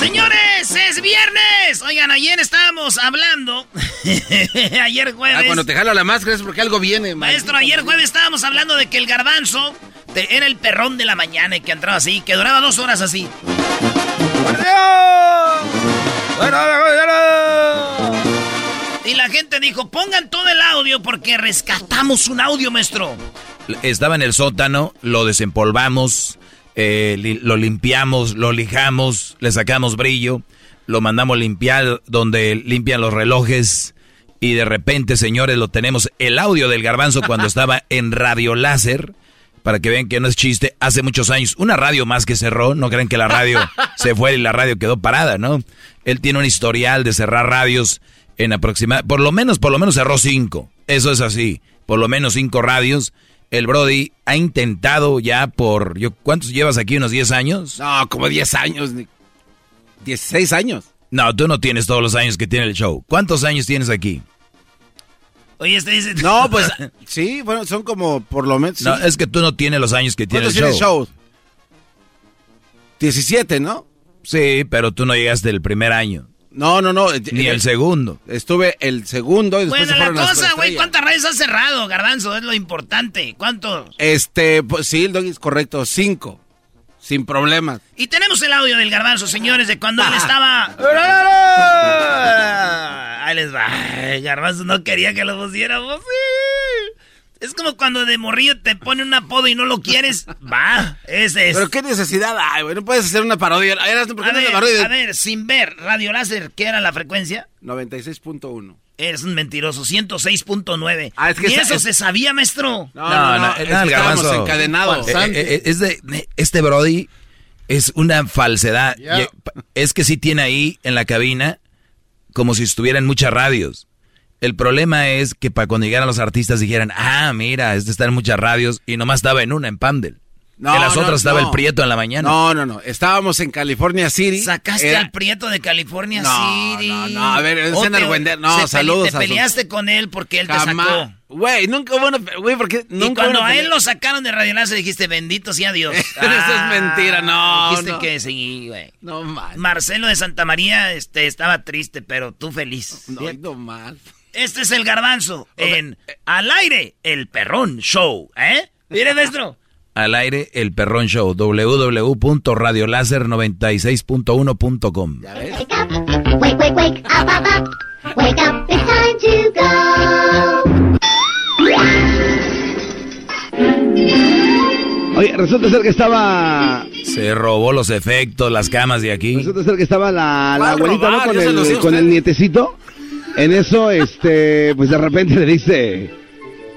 Señores, es viernes. Oigan, ayer estábamos hablando. <laughs> ayer jueves. Ah, cuando te jala la máscara es porque algo viene. Maestro, ayer jueves estábamos hablando de que el garbanzo te- era el perrón de la mañana y que entraba así, que duraba dos horas así. Y la gente dijo, pongan todo el audio porque rescatamos un audio, maestro. Estaba en el sótano, lo desempolvamos, eh, li- lo limpiamos, lo lijamos, le sacamos brillo, lo mandamos limpiar donde limpian los relojes y de repente, señores, lo tenemos el audio del garbanzo cuando <laughs> estaba en Radio Láser. Para que vean que no es chiste, hace muchos años, una radio más que cerró, no creen que la radio <laughs> se fue y la radio quedó parada, ¿no? Él tiene un historial de cerrar radios en aproximadamente, por lo menos, por lo menos cerró cinco, eso es así, por lo menos cinco radios. El Brody ha intentado ya por, yo, ¿cuántos llevas aquí? ¿Unos 10 años? No, como 10 años. ni- 16 años. No, tú no tienes todos los años que tiene el show. ¿Cuántos años tienes aquí? Oye, este dice... No, pues <laughs> sí, bueno, son como por lo menos. No, sí. es que tú no tienes los años que tiene el ¿Cuántos show. show? 17, ¿no? Sí, pero tú no llegaste el primer año. No, no, no. Ni el segundo. Estuve el segundo y después Bueno, se la cosa, güey. ¿cuántas radios has cerrado, Garbanzo? Es lo importante. ¿Cuántos? Este, pues sí, el doggy es correcto, cinco. Sin problemas. Y tenemos el audio del Garbanzo, señores, de cuando él estaba... <laughs> Ahí les va. Garbanzo no quería que lo pusiéramos. Sí. Es como cuando de morrillo te pone un apodo y no lo quieres. <laughs> Va, ese es. Pero qué necesidad hay, güey. No puedes hacer una parodia. Eras, ¿por qué A no ver, una parodia? a ver, sin ver, Radio Láser, ¿qué era la frecuencia? 96.1. Eres un mentiroso, 106.9. Ah, es que ¿Y esa- eso es- se sabía, maestro? No, no, no, es que estábamos garbanzo. encadenados. Eh, eh, eh, es de, este Brody es una falsedad. Es que sí tiene ahí en la cabina como si estuviera en muchas radios. El problema es que para cuando llegaran los artistas dijeran, ah, mira, este está en muchas radios y nomás estaba en una, en Pandel. No, en las no, otras estaba no. el Prieto en la mañana. No, no, no. Estábamos en California City. Sacaste Era- al Prieto de California No, City. no, no, a ver, es en Argüender. No, saludos Te a su- peleaste con él porque él te sacó. Güey, nunca hubo una... Güey, porque Y nunca cuando hubo una a él lo sacaron de Radio Láser dijiste, bendito sea Dios. <laughs> Eso es mentira, no, Dijiste no. que sí, güey. No mal. Marcelo de Santa María este, estaba triste, pero tú feliz. No, no mal. Este es el garbanzo en Al Aire, el Perrón Show, ¿eh? Mire, maestro. <laughs> Al aire, el Perrón Show, www.radioláser96.1.com. Wake, wake, wake, up, up, up. Wake up, it's time to go. Oye, resulta ser que estaba. Se robó los efectos, las camas de aquí. Resulta ser que estaba la, la ¿Cuál abuelita ¿no? con, el nietecito. En eso, este, pues de repente le dice.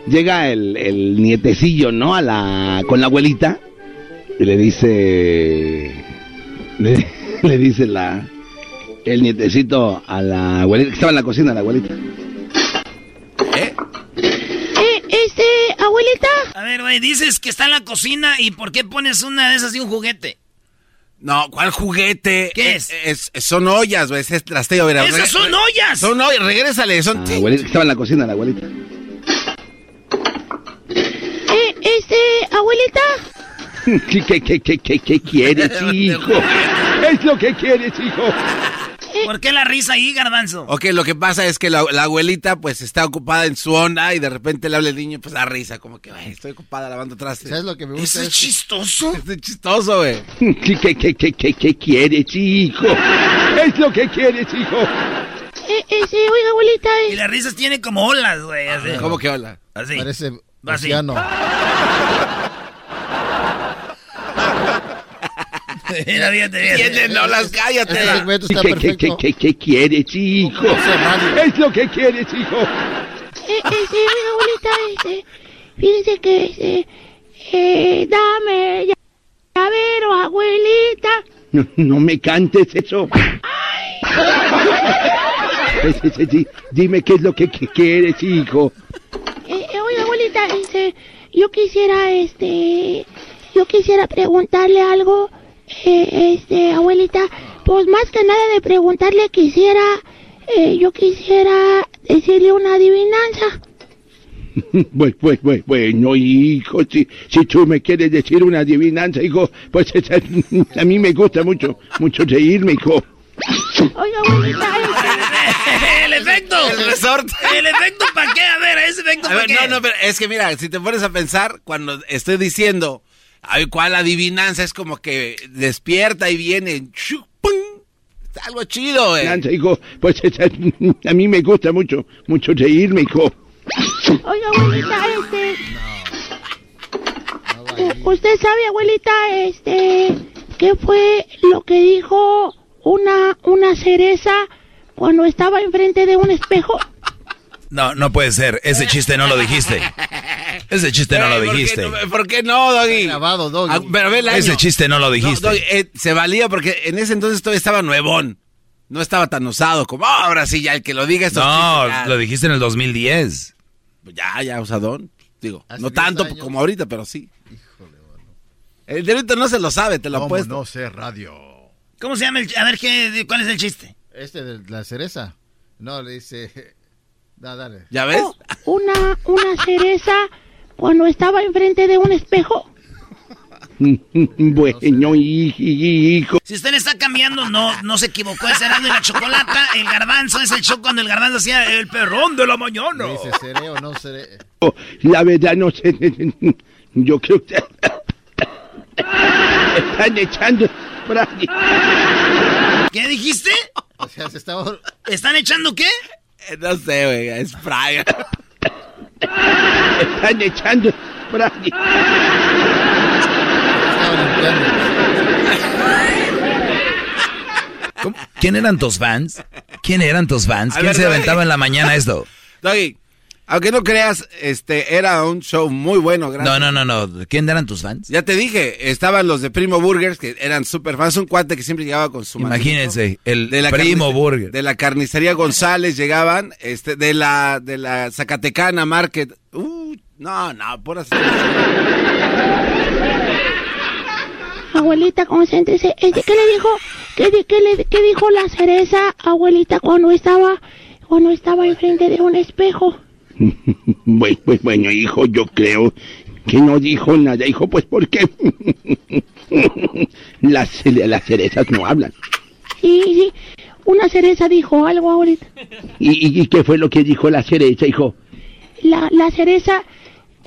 Llega el, el nietecillo, ¿no? A la, con la abuelita. Y le dice. Le, <laughs> le dice la. El nietecito a la abuelita, que estaba en la cocina, la abuelita. Eh, este, abuelita. A ver, güey, dices que está en la cocina y ¿por qué pones una de esas y un juguete? No, ¿cuál juguete? ¿Qué Eh, es? son ollas, güey. Es trasteo. mira, ¡Esas son ollas! Son ollas, regrésale. Son... La abuelita, que estaba en la cocina, la abuelita. Eh, este, abuelita. <laughs> ¿Qué, qué, qué, qué, qué, qué quieres, <laughs> hijo? ¿Qué es lo que quieres, hijo? Eh, <laughs> ¿Por qué la risa ahí, garbanzo? Ok, lo que pasa es que la, la abuelita pues está ocupada en su onda y de repente le habla el niño, pues da risa, como que, "Ay, estoy ocupada lavando trastes. ¿Sabes lo que me gusta? Eso es chistoso. <laughs> Es chistoso, güey. <laughs> ¿Qué, qué, qué, qué, qué, qué quieres, hijo? Es lo que quieres, hijo. Eh, ese, oiga, abuelita, Y las risas tienen como olas, güey. ¿Cómo que hola? Así. Parece Así. <laughs> Mira, fíjate, fíjate. Tienen olas, cállate. Este ¿Qué, qué, qué, qué, qué quieres, hijo? Es lo que quieres, hijo. Eh, ese, oiga, abuelita, ese, fíjese que ese, eh, dame ya- llavero, abuelita. No, no me cantes eso. Ese, ese, di- dime qué es lo que, que quieres, hijo. Eh, eh, oiga, abuelita, este, yo quisiera, este, yo quisiera preguntarle algo, eh, este, abuelita, pues más que nada de preguntarle quisiera, eh, yo quisiera decirle una adivinanza. Pues, pues, pues, bueno, hijo, si, si tú me quieres decir una adivinanza, hijo, pues <laughs> esa- a mí me gusta mucho, mucho reírme, hijo. Oiga, abuelita, <laughs> este, el efecto. El resorte. El efecto para qué? A ver, ese efecto A para ver, qué. no, no, pero es que mira, si te pones a pensar, cuando estoy diciendo, ay, ¿cuál adivinanza? Es como que despierta y viene. ¡pum! Algo chido, güey. Adivinanza, hijo, pues <laughs> a mí me gusta mucho, mucho reírme, hijo. oiga, abuelita, este, u- usted sabe, abuelita, este, qué fue lo que dijo una, una cereza cuando estaba enfrente de un espejo. No, no puede ser. Ese chiste no lo dijiste. Ese chiste no lo Eh, ¿por qué dijiste. no- ¿Por qué no, Doggy? Grabado, Doggy. Ah, pero ve el año. Ese chiste no lo dijiste. No, Doggy, eh, se valía porque en ese entonces todavía estaba nuevón. No estaba tan usado como "Ah, ahora sí, ya el que lo diga estos No, chistes, ya". lo dijiste en el 2010. Ya, ya, usadón. Digo, Hace no 10 tanto años. como ahorita, pero sí. El de ahorita no se lo sabe, te lo ¿Cómo apuesto. no sé radio? ¿Cómo se llama el A ver, ¿qué, ¿cuál es el chiste? Este de la cereza. No, le dice... Da, dale. ¿Ya ves? Oh, una, una cereza cuando estaba enfrente de un espejo. <laughs> Bueno, hi- hi- hijo. Si usted le está cambiando, no, no se equivocó. Es Erasmo y la chocolata. El garbanzo es el show cuando el garbanzo hacía el perrón de la mañana. Dice, ¿seré o no seré? La verdad no sé. <laughs> Yo creo que <laughs> están echando. ¿Qué dijiste? O sea, se estaba... ¿Están echando qué? Eh, No sé, güey, es Brian. Están echando. ¿Cómo? ¿Quién eran tus fans? ¿Quién eran tus fans? ¿Quién ver, se aventaba en la mañana esto? Doggy, aunque no creas, este era un show muy bueno, gracias. No, no, no, no. ¿Quién eran tus fans? Ya te dije, estaban los de Primo Burgers, que eran súper fans, un cuate que siempre llegaba con su Imagínense, el de la primo burger. De la carnicería González llegaban, este, de la, de la Zacatecana Market. Uh, no, no, por Abuelita, concéntrese. Este, ¿Qué le dijo? ¿Qué, di- qué le, qué dijo la cereza, abuelita, cuando estaba, cuando estaba enfrente de un espejo? <laughs> Bueno, pues bueno, hijo, yo creo que no dijo nada, hijo, pues porque <laughs> las, las cerezas no hablan. Sí, sí. Una cereza dijo algo, abuelita. ¿Y, y, qué fue lo que dijo la cereza, hijo? La, la cereza,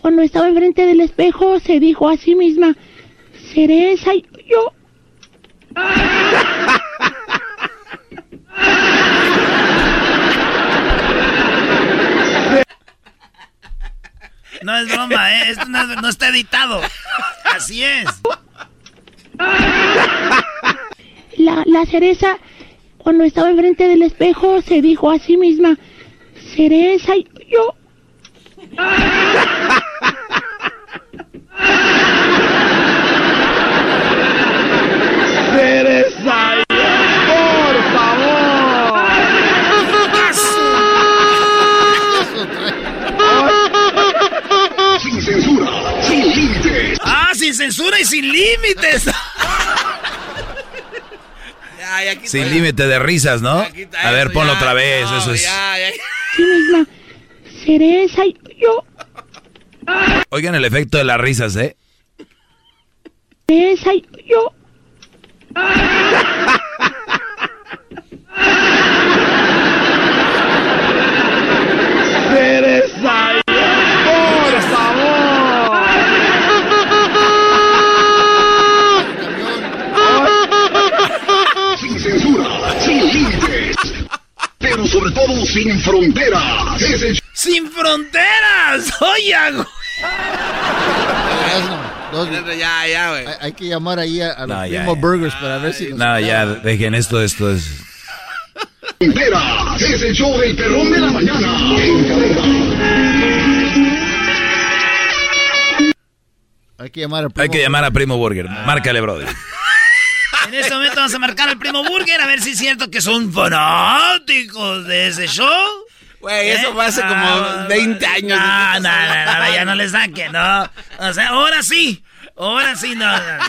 cuando estaba enfrente del espejo, se dijo a sí misma, cereza, y yo. <laughs> No es broma, ¿eh? Esto no, es- no está editado. Así es. La, la cereza, cuando estaba enfrente del espejo, se dijo a sí misma, cereza, y yo. <laughs> ¡Cereza! censura y sin límites. <laughs> sin límite de risas, ¿no? A ver, ponlo otra vez. Eso es. ¿Quién es la cereza? y Yo. Oigan el efecto de las risas, ¿eh? Cereza, y yo. <laughs> cereza. Y yo. sin fronteras. ¡Sin fronteras! <laughs> ¡Oye! ya, ya, güey. Hay, que llamar ahí a, los Primo Burgers para ver si... No, ya, dejen esto, esto es... Fronteras es el show del perrón de la mañana. Hay que llamar a Primo Hay que llamar a Primo Burger. Márcale, brother. En este momento vamos a marcar al Primo Burger a ver si es cierto que son fanáticos de ese show. Güey, eso fue hace como 20 ah, años. No, no, no, ya no le saque, no. O sea, ahora sí. Ahora sí, no, no, no.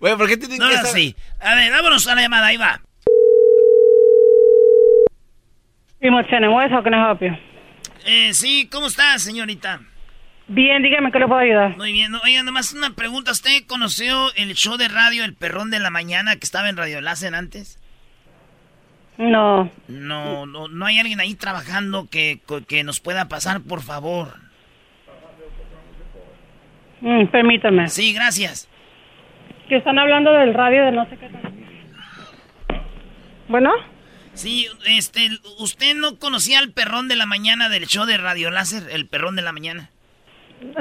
Güey, ¿por qué tienen no, que Ahora sí. A ver, vámonos a la llamada, ahí va. Primo Chenemuez, how can I help you? Eh, sí, ¿cómo está, señorita? Bien, dígame, ¿qué le puedo ayudar? Muy bien. Oiga, nomás una pregunta. ¿Usted conoció el show de radio El Perrón de la Mañana que estaba en Radio Láser antes? No. No, no, no hay alguien ahí trabajando que, que nos pueda pasar, por favor. Mm, permítame. Sí, gracias. Que están hablando del radio de no sé qué. Bueno. Sí, este, ¿usted no conocía al perrón de la mañana del show de Radio Láser, el perrón de la mañana?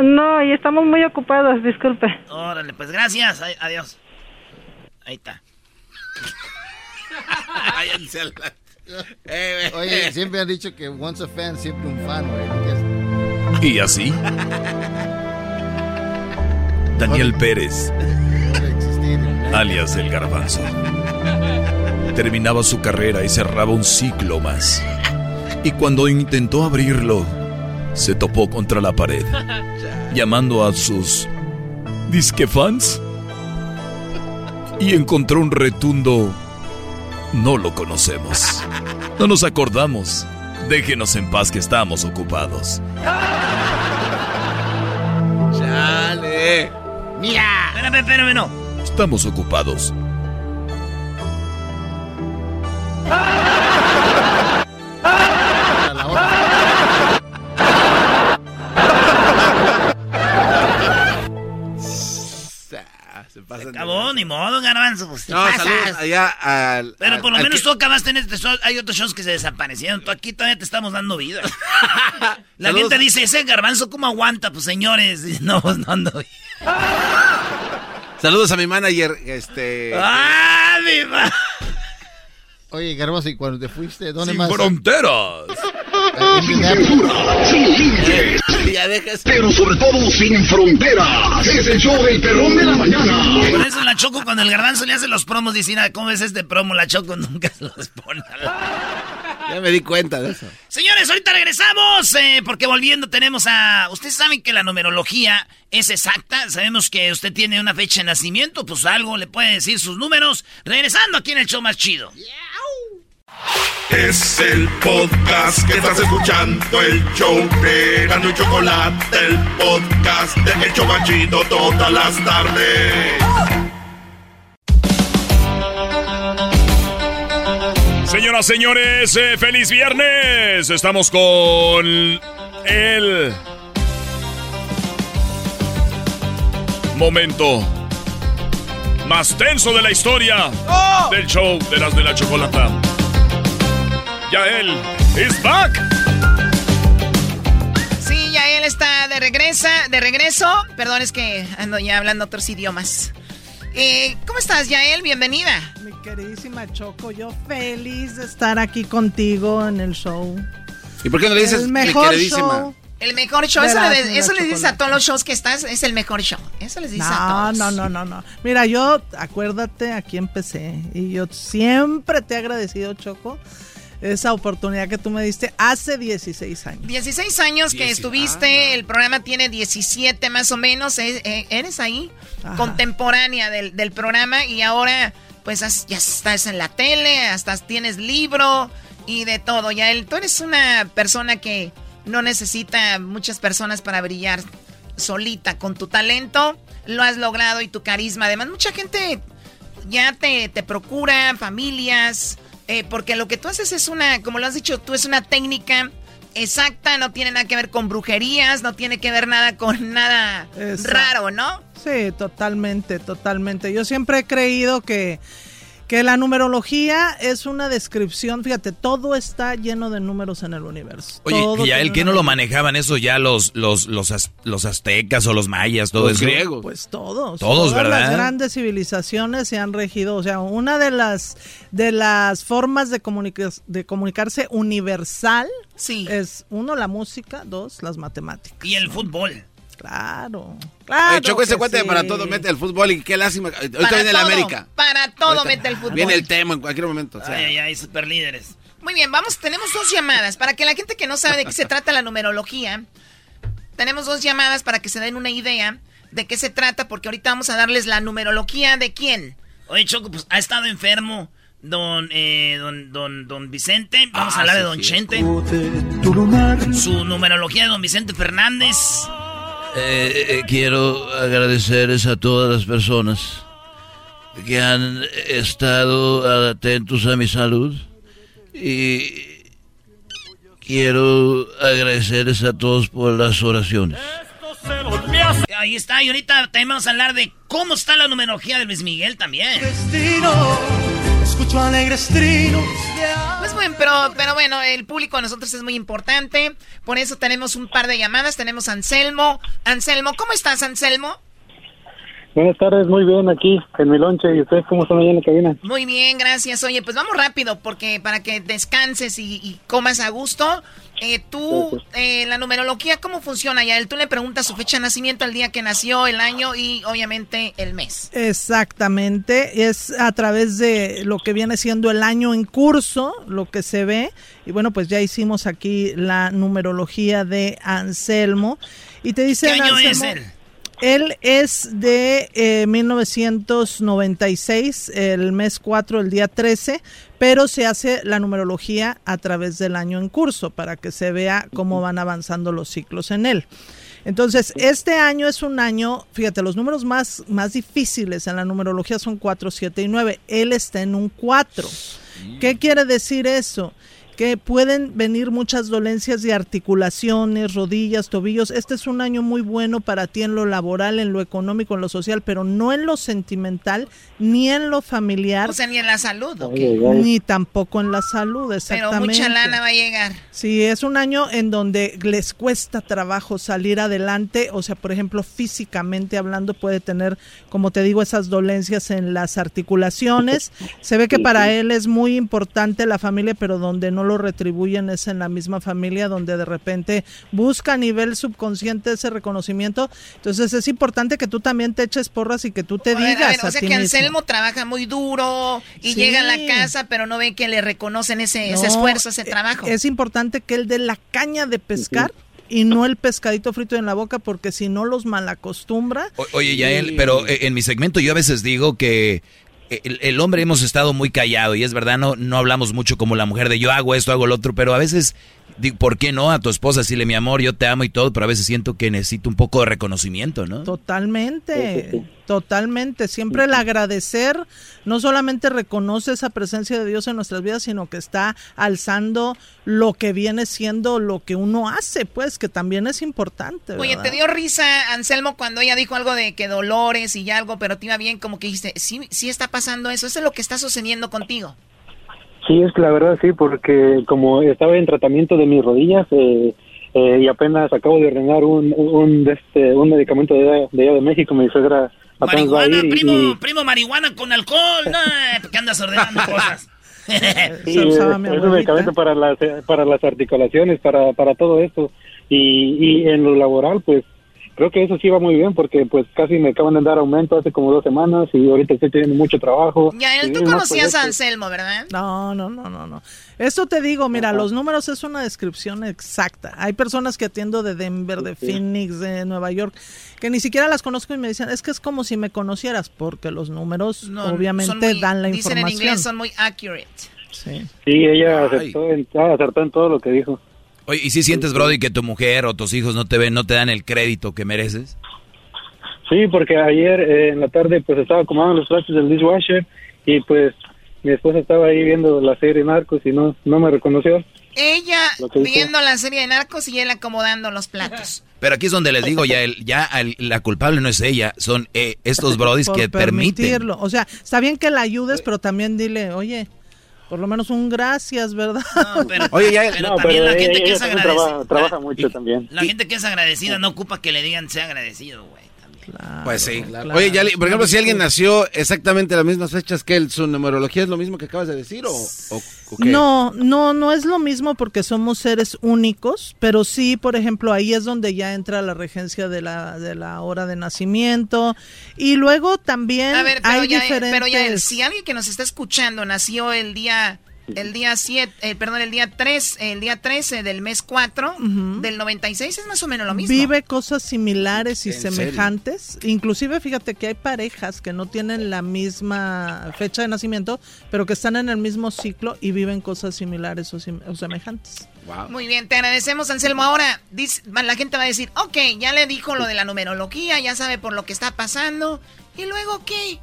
No, y estamos muy ocupados, disculpe. Órale, pues gracias, adiós. Ahí está. <laughs> Eh, Oye, siempre han dicho que once a fan, siempre un fan, Y así. <laughs> Daniel Pérez, alias el garbanzo, terminaba su carrera y cerraba un ciclo más. Y cuando intentó abrirlo, se topó contra la pared, <laughs> llamando a sus disque fans y encontró un retundo no lo conocemos. No nos acordamos. Déjenos en paz que estamos ocupados. <laughs> ¡Chale! ¡Mira! Espérame, espérame, no. Estamos ocupados. <laughs> Se acabó, ni modo, garbanzo. Pues, no, saludos allá al. Pero por lo menos tú acabaste en este show. Hay otros shows que se desaparecieron. Tú aquí todavía te estamos dando vida. <laughs> La gente dice, ese garbanzo, ¿cómo aguanta? Pues señores, <laughs> no, no ando. Saludos a mi manager, este. ¡Ah, mi manager! Oye, Garbanzo, ¿y cuando te fuiste? ¿Dónde más? ¡Sin fronteras! sin censura, <laughs> Pero sobre todo sin fronteras. Es el show del perrón de la mañana. Por eso la Choco cuando el garbanzo le hace los promos dice, ¿cómo es este promo? La Choco nunca se los pone. Ya me di cuenta de eso. Señores, ahorita regresamos, eh, porque volviendo tenemos a... Ustedes saben que la numerología es exacta. Sabemos que usted tiene una fecha de nacimiento, pues algo le puede decir sus números. Regresando aquí en el show más chido. Es el podcast que estás escuchando, el show de y Chocolate, el podcast de El Chocachito todas las tardes. Señoras, señores, eh, feliz viernes. Estamos con el momento más tenso de la historia ¡Oh! del show de las de la chocolata. Yael is back. Sí, Yael está de regresa, de regreso. Perdón, es que ando ya hablando otros idiomas. Eh, ¿Cómo estás, Yael? Bienvenida. Mi queridísima Choco, yo feliz de estar aquí contigo en el show. ¿Y por qué no le dices el mejor show? El mejor show, eso, le, eso le, dices a todos los shows que estás, es el mejor show. Eso les dices a todos. No, no, no, no. Mira, yo, acuérdate, aquí empecé. Y yo siempre te he agradecido, Choco, esa oportunidad que tú me diste hace 16 años. 16 años que estuviste, el programa tiene 17 más o menos, eh, eh, eres ahí, contemporánea del, del, programa y ahora pues ya estás en la tele, hasta tienes libro y de todo. Ya él, tú eres una persona que no necesita muchas personas para brillar solita con tu talento, lo has logrado y tu carisma. Además, mucha gente ya te, te procura, familias, eh, porque lo que tú haces es una, como lo has dicho tú, es una técnica exacta, no tiene nada que ver con brujerías, no tiene que ver nada con nada raro, ¿no? Sí, totalmente, totalmente. Yo siempre he creído que Que la numerología es una descripción, fíjate, todo está lleno de números en el universo. Oye, ya el que no lo manejaban eso ya los los los, los aztecas o los mayas, todos los griegos. Pues todos. Todos, ¿verdad? Las grandes civilizaciones se han regido, o sea, una de las de las formas de, de comunicarse universal sí. es uno la música, dos las matemáticas. Y el fútbol. Claro, claro. El Choco ese cuate para todo mete el fútbol y qué lástima. Ahorita viene el América. Para todo mete el fútbol. Viene el tema en cualquier momento. Ay, ay, ay, super líderes. Muy bien, vamos, tenemos dos llamadas. Para que la gente que no sabe de qué se trata la numerología, tenemos dos llamadas para que se den una idea de qué se trata, porque ahorita vamos a darles la numerología de quién. Oye, Choco, pues ha estado enfermo don, eh, don, don, don Vicente. Vamos a ah, hablar de don Chente. Su numerología de don Vicente Fernández. Eh, eh, quiero agradecerles a todas las personas que han estado atentos a mi salud y quiero agradecerles a todos por las oraciones. Ahí está, y ahorita también vamos a hablar de cómo está la numerología de Luis Miguel también. escucho alegres trinos pues bueno, pero, pero bueno, el público a nosotros es muy importante. Por eso tenemos un par de llamadas. Tenemos a Anselmo. Anselmo, ¿cómo estás, Anselmo? Buenas tardes, muy bien aquí en mi lonche. ¿Y ustedes cómo están allá en la cabina? Muy bien, gracias. Oye, pues vamos rápido porque para que descanses y, comas a gusto. Eh, tú, eh, la numerología, ¿cómo funciona ya? Tú le preguntas su fecha de nacimiento, el día que nació, el año y obviamente el mes. Exactamente, es a través de lo que viene siendo el año en curso, lo que se ve. Y bueno, pues ya hicimos aquí la numerología de Anselmo. Y te dice... ¿Qué año es él? Él es de 1996, eh, el mes 4, el día 13, pero se hace la numerología a través del año en curso para que se vea cómo van avanzando los ciclos en él. Entonces, este año es un año, fíjate, los números más, más difíciles en la numerología son 4, 7 y 9. Él está en un 4. ¿Qué quiere decir eso? Que pueden venir muchas dolencias de articulaciones, rodillas, tobillos. Este es un año muy bueno para ti en lo laboral, en lo económico, en lo social, pero no en lo sentimental ni en lo familiar. O sea, ni en la salud, ¿o Ni tampoco en la salud, exactamente. Pero mucha lana va a llegar. Sí, es un año en donde les cuesta trabajo salir adelante, o sea, por ejemplo, físicamente hablando puede tener, como te digo, esas dolencias en las articulaciones. Se ve que para él es muy importante la familia, pero donde no lo retribuyen es en la misma familia donde de repente busca a nivel subconsciente ese reconocimiento. Entonces es importante que tú también te eches porras y que tú te digas. o sea que Anselmo trabaja muy duro y llega a la casa, pero no ve que le reconocen ese, esfuerzo, ese trabajo. Es importante que él dé la caña de pescar. y no el pescadito frito en la boca porque si no los malacostumbra. oye, ya él, pero eh, en mi segmento yo a veces digo que el, hombre hemos estado muy callado y es verdad, no, no hablamos mucho como la mujer de yo hago esto, hago lo otro, pero a veces, ¿por qué no? A tu esposa decirle mi amor, yo te amo y todo, pero a veces siento que necesito un poco de reconocimiento, ¿no? Totalmente. Totalmente, siempre el agradecer no solamente reconoce esa presencia de Dios en nuestras vidas, sino que está alzando lo que viene siendo lo que uno hace, pues que también es importante. Oye, te dio risa Anselmo cuando ella dijo algo de que dolores y ya algo, pero te iba bien, como que dijiste, sí, sí está pasando eso, eso es lo que está sucediendo contigo. Sí, es que la verdad sí, porque como estaba en tratamiento de mis rodillas, eh, eh, y apenas acabo de ordenar un, un, este, un medicamento de, de allá de México, mi suegra Marihuana, primo, primo marihuana con alcohol, no, porque andas ordenando cosas. <laughs> sí, es, un medicamento para las, para las articulaciones, para, para todo esto. Y, y en lo laboral, pues creo que eso sí va muy bien porque pues casi me acaban de dar aumento hace como dos semanas y ahorita estoy teniendo mucho trabajo. Ya, él, tú conocías a Anselmo, ¿verdad? No, no, no, no, no. Esto te digo, mira, los números es una descripción exacta. Hay personas que atiendo de Denver, de Phoenix, de Nueva York, que ni siquiera las conozco y me dicen, es que es como si me conocieras, porque los números obviamente dan la información. Dicen en inglés, son muy accurate. Sí, sí ella acertó en, acertó en todo lo que dijo. Oye, ¿y si sientes, Brody, que tu mujer o tus hijos no te ven, no te dan el crédito que mereces? Sí, porque ayer eh, en la tarde pues estaba acomodando los trastes del dishwasher y pues mi esposa estaba ahí viendo la serie Marcos y no, no me reconoció. Ella viendo la serie de narcos y él acomodando los platos. <laughs> Pero aquí es donde les digo, ya el, ya la culpable no es ella, son eh, estos brodis que permiten. O sea, está bien que la ayudes, pero también dile, oye, por lo menos un gracias, ¿verdad? <laughs> Oye, ya, pero también la gente que es agradecida. Trabaja, mucho también. La gente que es agradecida no ocupa que le digan sea agradecido, güey. Pues sí. Oye, ya, por ejemplo, si alguien nació exactamente a las mismas fechas que él, ¿su numerología es lo mismo que acabas de decir o, o no, no, no es lo mismo porque somos seres únicos, pero sí, por ejemplo, ahí es donde ya entra la regencia de la, de la hora de nacimiento. Y luego también hay diferentes... Pero ya, si alguien que nos está escuchando nació el día el día 7, eh, perdón, el día 3, el día 13 del mes 4 del 96 es más o menos lo mismo. Vive cosas similares y semejantes. Inclusive fíjate que hay parejas que no tienen la misma fecha de nacimiento, pero que están en el mismo ciclo y viven cosas similares o, semejantes. Muy bien, te agradecemos, Anselmo. Ahora la gente va a decir, ok, ya le dijo lo de la numerología, ya sabe por lo que está pasando. ¿Y luego qué?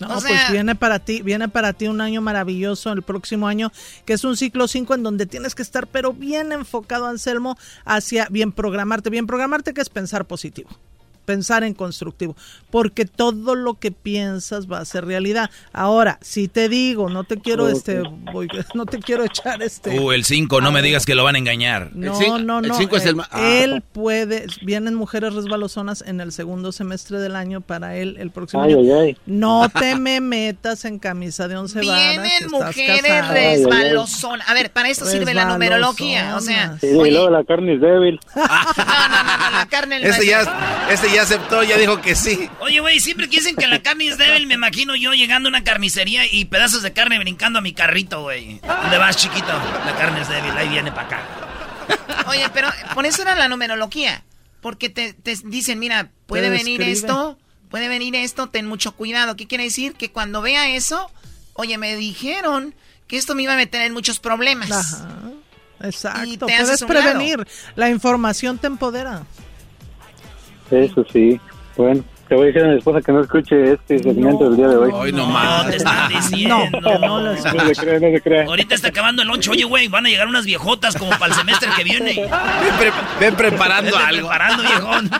No, pues viene para ti, viene para ti un año maravilloso el próximo año, que es un ciclo 5 en donde tienes que estar pero bien enfocado, Anselmo, hacia bien programarte, bien programarte que es pensar positivo pensar en constructivo, porque todo lo que piensas va a ser realidad. Ahora, si te digo, no te quiero este <laughs> no te quiero echar este Uh, el 5, no me digas que lo van a engañar. No, no, no. El 5 es el ah. él puede vienen mujeres resbalosonas en el segundo semestre del año para él el próximo año. No <laughs> te me metas en camisa de once varas. Vienen mujeres resbalosonas. A ver, para eso sirve la numerología, o sea, y luego la carne es débil. <laughs> no, no, no, la carne este ya este ya aceptó, ya dijo que sí. Oye, güey, siempre que dicen que la carne es débil, me imagino yo llegando a una carnicería y pedazos de carne brincando a mi carrito, güey. ¿Dónde vas, chiquito? La carne es débil, ahí viene para acá. Oye, pero por eso era la numerología. Porque te, dicen, mira, puede venir esto, puede venir esto, ten mucho cuidado. ¿Qué quiere decir? Que cuando vea eso, oye, me dijeron que esto me iba a meter en muchos problemas. Ajá. Exacto, puedes prevenir. La información te empodera. Eso sí. Bueno, te voy a decir a mi esposa que no escuche este segmento del día de hoy. Hoy no. No, te están diciendo. No, no, no, se crea, no se crea. Ahorita está acabando el lunch. Oye, güey, van a llegar unas viejotas como para el semestre que viene. Ven, preparando algo. preparando, viejón.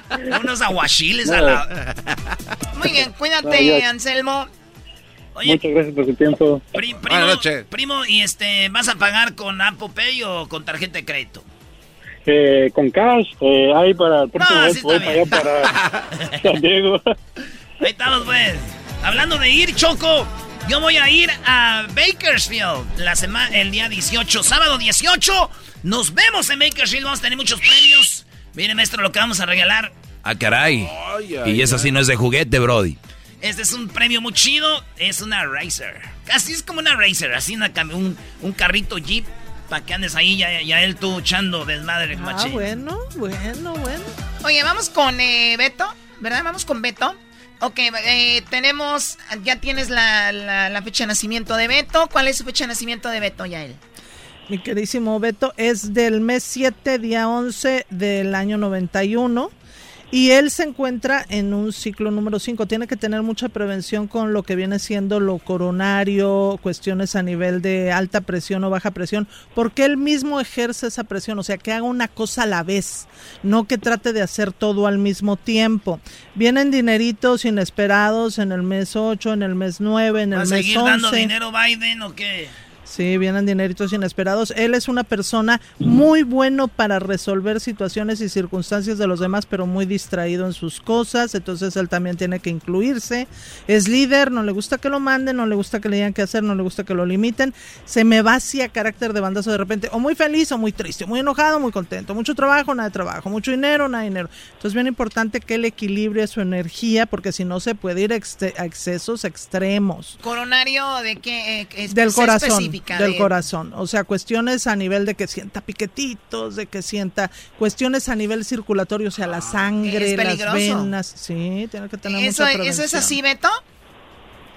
Unos aguachiles a la... Muy bien, cuídate, Anselmo. Oye, Muchas gracias por su tiempo. primo, primo, ¿y este, vas a pagar con Apple Pay o con tarjeta de crédito? Eh, con cash, eh, ahí para el próximo no, voy para allá para <laughs> San Diego. Ahí estamos, pues. Hablando de ir, Choco, yo voy a ir a Bakersfield la semana, el día 18, sábado 18. Nos vemos en Bakersfield, vamos a tener muchos premios. Mire, maestro, lo que vamos a regalar. Ah, caray. y eso sí no es de juguete, Brody. Este es un premio muy chido, es una Racer. Casi es como una Racer, así una, un, un carrito Jeep para que andes ahí ya, ya él tú echando desmadre, Ah, bueno, bueno, bueno. Oye, vamos con eh, Beto, ¿verdad? Vamos con Beto. Ok, eh, tenemos, ya tienes la, la, fecha de nacimiento de Beto. ¿Cuál es su fecha de nacimiento de Beto, Yael? Mi queridísimo Beto, es del mes 7, día 11 del año 91. Y él se encuentra en un ciclo número 5. Tiene que tener mucha prevención con lo que viene siendo lo coronario, cuestiones a nivel de alta presión o baja presión, porque él mismo ejerce esa presión, o sea, que haga una cosa a la vez, no que trate de hacer todo al mismo tiempo. Vienen dineritos inesperados en el mes 8, en el mes 9, en el mes 11. ¿Va a seguir dando dinero Biden o qué? Sí, vienen dineritos inesperados. Él es una persona muy bueno para resolver situaciones y circunstancias de los demás, pero muy distraído en sus cosas. Entonces él también tiene que incluirse. Es líder, no le gusta que lo manden, no le gusta que le digan qué hacer, no le gusta que lo limiten. Se me va hacia carácter de bandazo de repente, o muy feliz o muy triste, muy enojado, muy contento. Mucho trabajo, nada de trabajo. Mucho dinero, nada de dinero. Entonces es bien importante que él equilibre su energía, porque si no se puede ir a, excesos extremos. ¿Coronario de qué? Eh, Del corazón del corazón. O sea, cuestiones a nivel de que sienta piquetitos, de que sienta cuestiones a nivel circulatorio, o sea, la sangre, las venas. Sí, tiene que tener ¿Eso, mucha ¿Eso es así, Beto?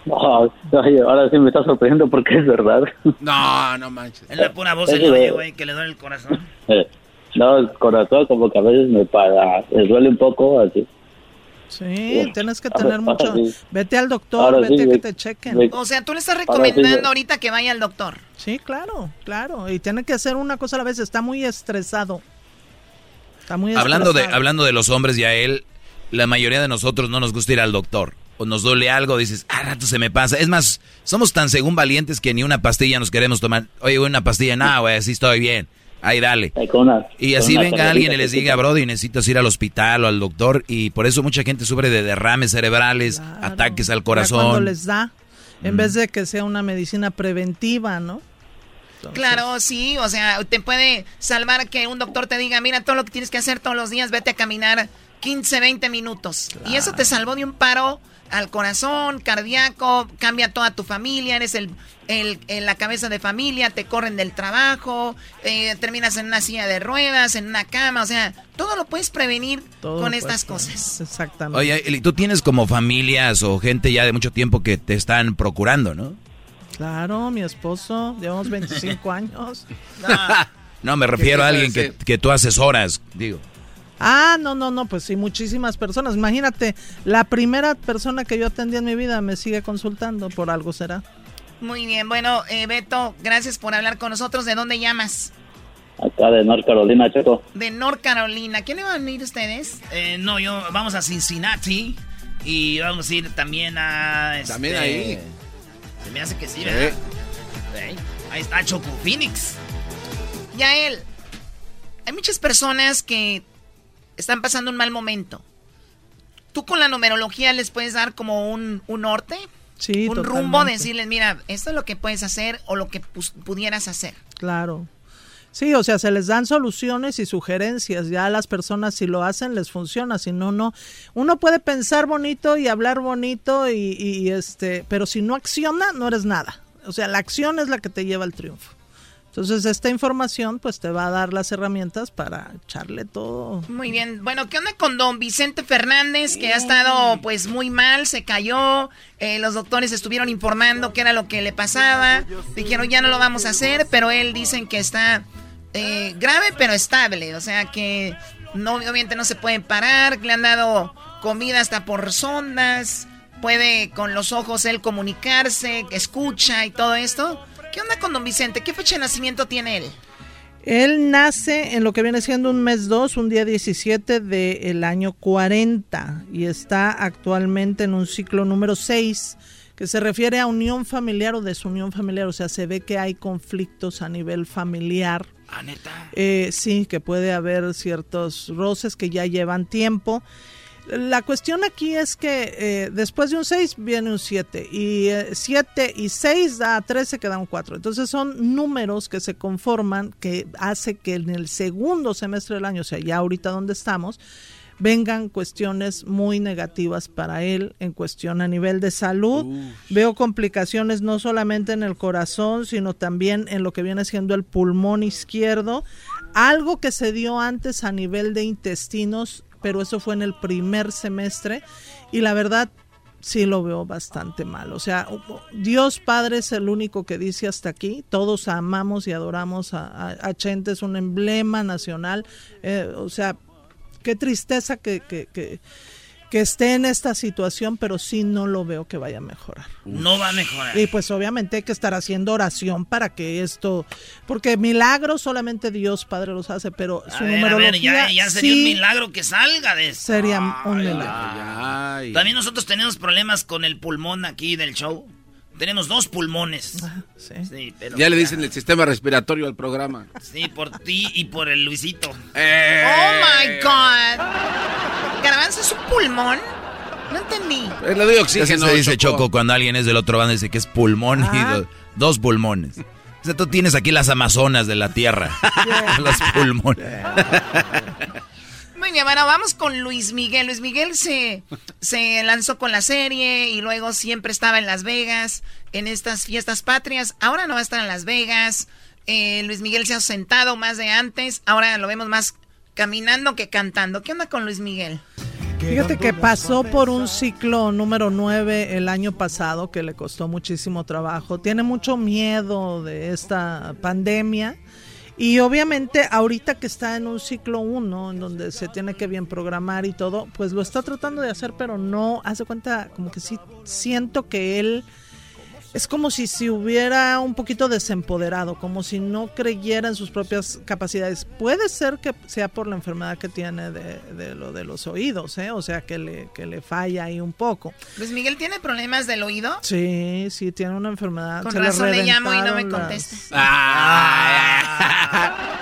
No, ahora sí me está sorprendiendo porque es verdad. No, no manches. Es la pura voz oye, güey, que le duele el corazón. Eh, no, el corazón como que a veces me para, me duele un poco así. Sí, tienes que tener mucho. Vete al doctor, vete a que te chequen. O sea, tú le estás recomendando ahorita que vaya al doctor. Sí, claro, claro. Y tiene que hacer una cosa a la vez. Está muy estresado. Está muy hablando estresado. De, hablando de los hombres y a él, la mayoría de nosotros no nos gusta ir al doctor. O nos duele algo, dices, ah, rato se me pasa. Es más, somos tan según valientes que ni una pastilla nos queremos tomar. Oye, una pastilla, no, güey, así estoy bien. Ahí dale. y así venga alguien y les diga, Brody, necesitas ir al hospital o al doctor. Y por eso mucha gente sufre de derrames cerebrales, ataques al corazón. cuando les da, en vez de que sea una medicina preventiva, ¿no? Claro, sí, o sea, te puede salvar que un doctor te diga, mira, todo lo que tienes que hacer todos los días, vete a caminar 15, 20 minutos. Y eso te salvó de un paro al corazón, cardíaco, cambia toda tu familia, eres el, el, la cabeza de familia, te corren del trabajo, eh, terminas en una silla de ruedas, en una cama, o sea, todo lo puedes prevenir con estas cosas. Exactamente. Oye, tú tienes como familias o gente ya de mucho tiempo que te están procurando, ¿no? Claro, mi esposo, llevamos 25 <laughs> años. No, me refiero a alguien que, que tú asesoras, digo. Ah, no, no, no, pues sí, muchísimas personas. Imagínate, la primera persona que yo atendí en mi vida me sigue consultando, por algo será. Muy bien, bueno, eh, Beto, gracias por hablar con nosotros. ¿De dónde llamas? Acá de North Carolina, Checo. De North Carolina. ¿Quién le van a ir ustedes? Eh, no, yo, vamos a Cincinnati y vamos a ir también a... Este, también ahí. Se me hace que sí, ¿verdad? Ahí está Choco Phoenix. Ya él. Hay muchas personas que están pasando un mal momento. ¿Tú con la numerología les puedes dar como un, norte? Sí, Un rumbo, decirles, mira, esto es lo que puedes hacer o lo que pudieras hacer. Claro. Sí, o sea, se les dan soluciones y sugerencias. Ya a las personas si lo hacen les funciona, si no, no. Uno puede pensar bonito y hablar bonito y, y este, pero si no acciona, no eres nada. O sea, la acción es la que te lleva al triunfo. Entonces esta información pues te va a dar las herramientas para echarle todo. Muy bien. Bueno, ¿qué onda con don Vicente Fernández que ha estado pues muy mal, se cayó, eh, los doctores estuvieron informando qué era lo que le pasaba, dijeron ya no lo vamos a hacer, pero él dicen que está eh, grave pero estable, o sea que no, obviamente no se puede parar, le han dado comida hasta por sondas, puede con los ojos él comunicarse, escucha y todo esto. ¿Qué onda con don Vicente? ¿Qué fecha de nacimiento tiene él? Él nace en lo que viene siendo un mes 2, un día 17 del año 40 y está actualmente en un ciclo número 6 que se refiere a unión familiar o desunión familiar, o sea, se ve que hay conflictos a nivel familiar. ¿Ah, neta? Eh, sí, que puede haber ciertos roces que ya llevan tiempo. La cuestión aquí es que eh, después de un 6 viene un 7 y 7 eh, y 6 da 13 que da un 4. Entonces son números que se conforman que hace que en el segundo semestre del año, o sea, ya ahorita donde estamos, vengan cuestiones muy negativas para él en cuestión a nivel de salud. Veo complicaciones no solamente en el corazón, sino también en lo que viene siendo el pulmón izquierdo. Algo que se dio antes a nivel de intestinos pero eso fue en el primer semestre y la verdad sí lo veo bastante mal. O sea, Dios Padre es el único que dice hasta aquí. Todos amamos y adoramos a, Chente, es un emblema nacional. Eh, o sea, qué tristeza que esté en esta situación, pero sí no lo veo que vaya a mejorar. No va a mejorar. Y pues obviamente hay que estar haciendo oración para que esto, porque milagros solamente Dios Padre los hace, pero su numerología ya, sería un milagro que salga de esto. Sería un milagro. También nosotros tenemos problemas con el pulmón aquí del show. Tenemos dos pulmones. Ya le dicen el sistema respiratorio al programa. Sí, por ti y por el Luisito. Eh. Oh my God. ¿Garbanzo es un pulmón? No entendí. Es lo de oxígeno. se dice Choco. cuando alguien es del otro bando dice que es pulmón y ah. dos pulmones. O sea, tú tienes aquí las Amazonas de la Tierra. <laughs> <laughs> Los pulmones. Muy bien, bueno, vamos con Luis Miguel. Luis Miguel se, se lanzó con la serie y luego siempre estaba en Las Vegas, en estas fiestas patrias. Ahora no va a estar en Las Vegas. Eh, Luis Miguel se ha sentado más de antes. Ahora lo vemos más caminando que cantando. ¿Qué onda con Luis Miguel? Fíjate que pasó por un ciclo número 9 el año pasado que le costó muchísimo trabajo. Tiene mucho miedo de esta pandemia Y obviamente ahorita que está en un ciclo 1, en donde se tiene que bien programar y todo, pues lo está tratando de hacer, pero no, hace cuenta, como que sí siento que él es como si se hubiera un poquito desempoderado, como si no creyera en sus propias capacidades. Puede ser que sea por la enfermedad que tiene de, lo de los oídos, ¿eh? o sea, que le, que le falla ahí un poco. Luis Miguel tiene problemas del oído. Sí, sí, tiene una enfermedad. Con razón le, llamo y no me contesta. Ah.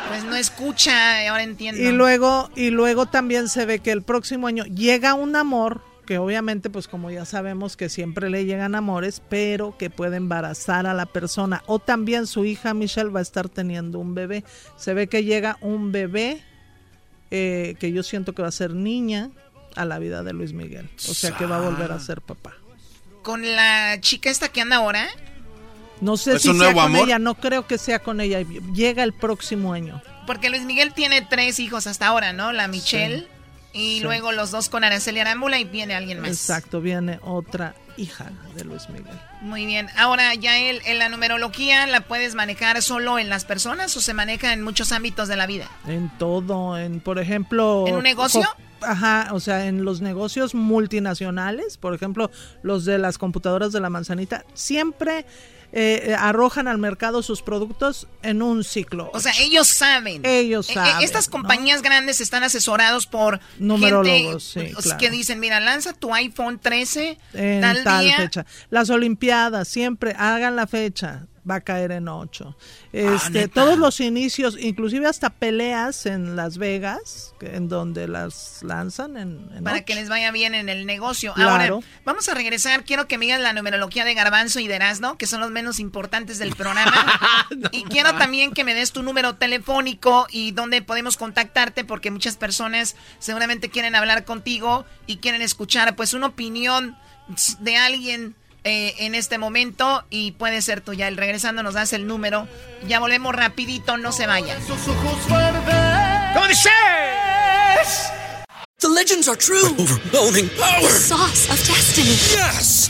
pues no escucha, ahora entiendo. Y luego, y luego también se ve que el próximo año llega un amor que obviamente pues como ya sabemos que siempre le llegan amores, pero que puede embarazar a la persona. O también su hija Michelle va a estar teniendo un bebé. Se ve que llega un bebé eh, que yo siento que va a ser niña a la vida de Luis Miguel. O sea que va a volver a ser papá. ¿Con la chica esta que anda ahora? No sé si sea con ella, no creo que sea con ella. Llega el próximo año. Porque Luis Miguel tiene tres hijos hasta ahora, ¿no? La Michelle. Y luego los dos con Araceli Arámbula y viene alguien más. Exacto, viene otra hija de Luis Miguel. Muy bien. Ahora, ya él, en la numerología la puedes manejar solo en las personas o se maneja en muchos ámbitos de la vida? En todo, en por ejemplo... ¿En un negocio? Ajá, o sea, en los negocios multinacionales, por ejemplo, los de las computadoras de la manzanita, siempre eh, eh, arrojan al mercado sus productos en un ciclo. O sea, ellos saben. Ellos eh, saben. estas compañías grandes están asesorados por numerólogos, que dicen, mira, lanza tu iPhone 13 en tal, fecha. Las Olimpiadas siempre hagan la fecha va a caer en 8. Ah, este, todos los inicios, inclusive hasta peleas en Las Vegas, en donde las lanzan en, Para que les vaya bien en el negocio. Ahora, vamos a regresar. Quiero que me digan la numerología de Garbanzo y de Erasno, que son los menos importantes del programa. <laughs> y quiero también que me des tu número telefónico y dónde podemos contactarte, porque muchas personas seguramente quieren hablar contigo y quieren escuchar pues una opinión de alguien eh, en este momento y puede ser tuya. El regresando nos das el número. Ya volvemos rapidito, no se vayan. ¿Cómo dices? The legends are true. overwhelming power. The sauce of destiny. Yes.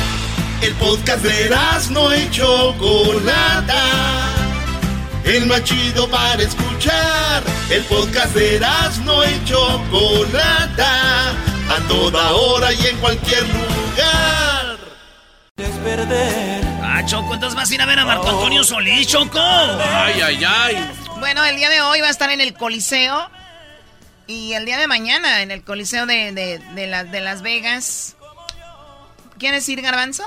El podcast de no y Chocolata. El más chido para escuchar. El podcast de no y Chocolata. A toda hora y en cualquier lugar. Es perder. Ah, Choco, entonces vas a ir a ver a Marco Antonio Solís, Choco. Ay, ay, ay. Bueno, el día de hoy va a estar en el Coliseo. Y el día de mañana en el Coliseo de, de, de Las Vegas. ¿Quieres ir, Garbanzo?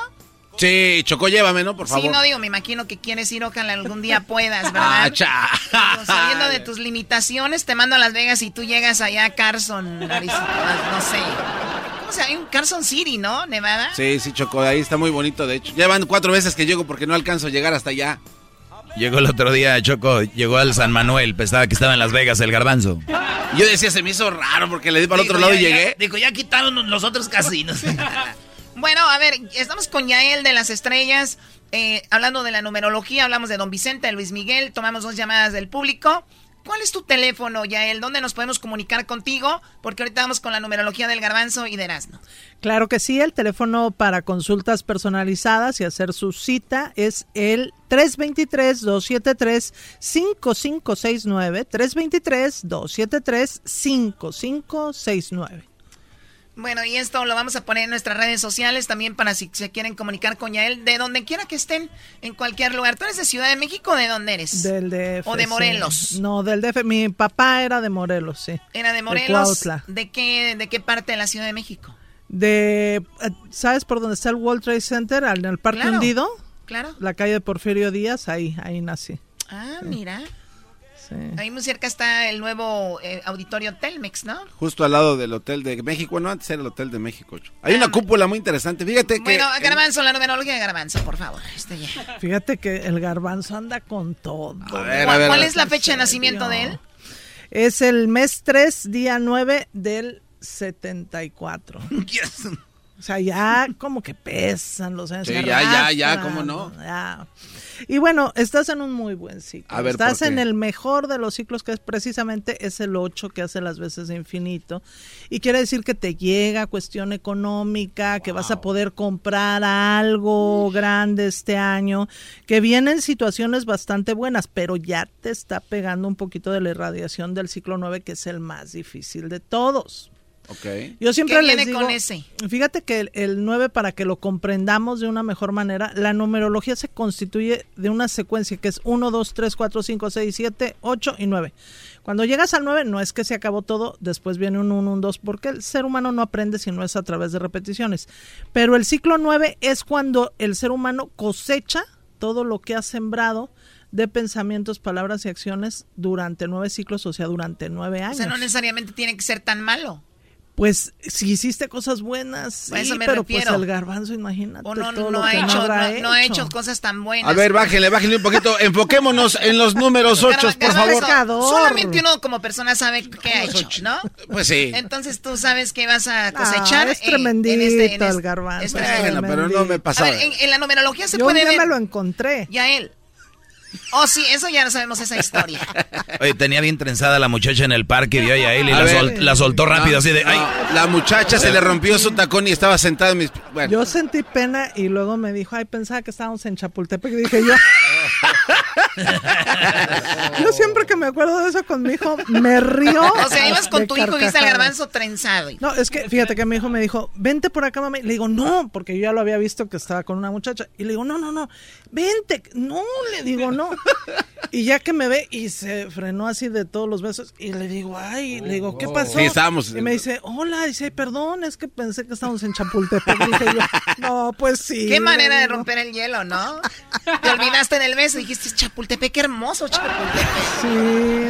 Sí, Choco, llévame, ¿no? Por favor. Sí, no digo, me imagino que quienes ir, ojalá algún día puedas, ¿verdad? Ah, saliendo de <laughs> tus limitaciones, te mando a Las Vegas y tú llegas allá a Carson, no sé. ¿Cómo se llama? Carson City, ¿no? Nevada. Sí, sí, Choco, ahí está muy bonito, de hecho. Llevan cuatro veces que llego porque no alcanzo a llegar hasta allá. Llegó el otro día, Choco, llegó al San Manuel, pensaba que estaba en Las Vegas el garbanzo. Yo decía, se me hizo raro porque le di para el otro lado y llegué. dijo, ya quitaron los otros casinos. <laughs> Bueno, a ver, estamos con Yael de las Estrellas, eh, hablando de la numerología, hablamos de Don Vicente, de Luis Miguel, tomamos dos llamadas del público. ¿Cuál es tu teléfono, Yael? ¿Dónde nos podemos comunicar contigo? Porque ahorita vamos con la numerología del garbanzo y de Erasmo. Claro que sí, el teléfono para consultas personalizadas y hacer su cita es el 323-273-5569. 323-273-5569. Bueno, y esto lo vamos a poner en nuestras redes sociales también para si se quieren comunicar con Yael, de donde quiera que estén, en cualquier lugar. ¿Tú eres de Ciudad de México o de dónde eres? Del DF. ¿O de Morelos? No, del DF. Mi papá era de Morelos, sí. ¿Era de Morelos? De, qué, ¿De qué parte de la Ciudad de México? De, eh, ¿sabes por dónde está el World Trade Center? En el Parque Hundido. Claro. La calle de Porfirio Díaz, ahí, ahí nací. Ah, mira. Ahí muy cerca está el nuevo eh, auditorio Telmex, ¿no? Justo al lado del Hotel de México. no antes era el Hotel de México. Hay una ah, cúpula muy interesante. Fíjate que. Bueno, Garbanzo, la numerología de Garbanzo, por favor. Este Fíjate que el Garbanzo anda con todo. ¿Cuál, es la fecha de nacimiento de él? Es el mes 3, día 9 del 74. O <laughs> sea, ya <laughs> como que pesan los años. Sí, ya, ya, ya, ¿cómo no? Ya. Y bueno, estás en un muy buen ciclo. estás en el mejor de los ciclos que es precisamente es el 8 que hace las veces de infinito. Y quiere decir que te llega cuestión económica, que vas a poder comprar algo grande este año, que vienen situaciones bastante buenas, pero ya te está pegando un poquito de la irradiación del ciclo 9 que es el más difícil de todos. Okay. Yo siempre ¿Qué les viene digo, con ese? fíjate que el, el 9 para que lo comprendamos de una mejor manera, la numerología se constituye de una secuencia que es 1 2 3 4 5 6 7 8 y 9. Cuando llegas al 9 no es que se acabó todo, después viene un 1 un 2 porque el ser humano no aprende si no es a través de repeticiones. Pero el ciclo 9 es cuando el ser humano cosecha todo lo que ha sembrado de pensamientos, palabras y acciones durante nueve ciclos, o sea, durante nueve años. O sea, no necesariamente tiene que ser tan malo. Pues si hiciste cosas buenas, sí, eso me pero pues refiero. el garbanzo, imagínate O no, todo no, lo ha que hecho, habrá no, no ha hecho. hecho cosas tan buenas. A ver, bájenle, bájenle un poquito. <laughs> Enfoquémonos en los números ocho, por Garbanzo, favor. Solamente uno como persona sabe qué ha hecho, ¿no? Pues sí. Entonces tú sabes que vas a Ah, cosechar. es en- tremendito en este- en el este- garbanzo. este- es Bueno, pero no me pasaba. A ver, en, en la numerología se Yo puede ya ver. me lo encontré. Ya él. Oh, sí, eso ya no sabemos esa historia. <laughs> Oye, tenía bien trenzada la muchacha en el parque, vio a Yael y A la, ver. sol- la soltó rápido, No, así de, no, ay. La muchacha se le rompió su tacón y estaba sentada en mis... Bueno. Yo sentí pena y luego me dijo, ay, pensaba que estábamos en Chapultepec. Y dije yo. <laughs> yo siempre que me acuerdo de eso con mi hijo, me río. O sea, ibas con tu hijo y viste al garbanzo trenzado. No, es que fíjate que mi hijo me dijo, vente por acá, mamá. Y le digo, no, porque yo ya lo había visto que estaba con una muchacha. Y le digo, no, no, no, vente. No, le digo, no. Y ya que me ve y se frenó así de todos los besos. Y le digo, ay, le digo, ¿qué pasó? Sí, estábamos- Y me dice, hola, dice, "Ay, perdón, es que pensé que estábamos en Chapultepec. Y dije yo, no, pues sí. Qué manera de romper el hielo, ¿no? Te olvidaste en el beso y dijiste, Chapultepec, qué hermoso Chapultepec. Sí,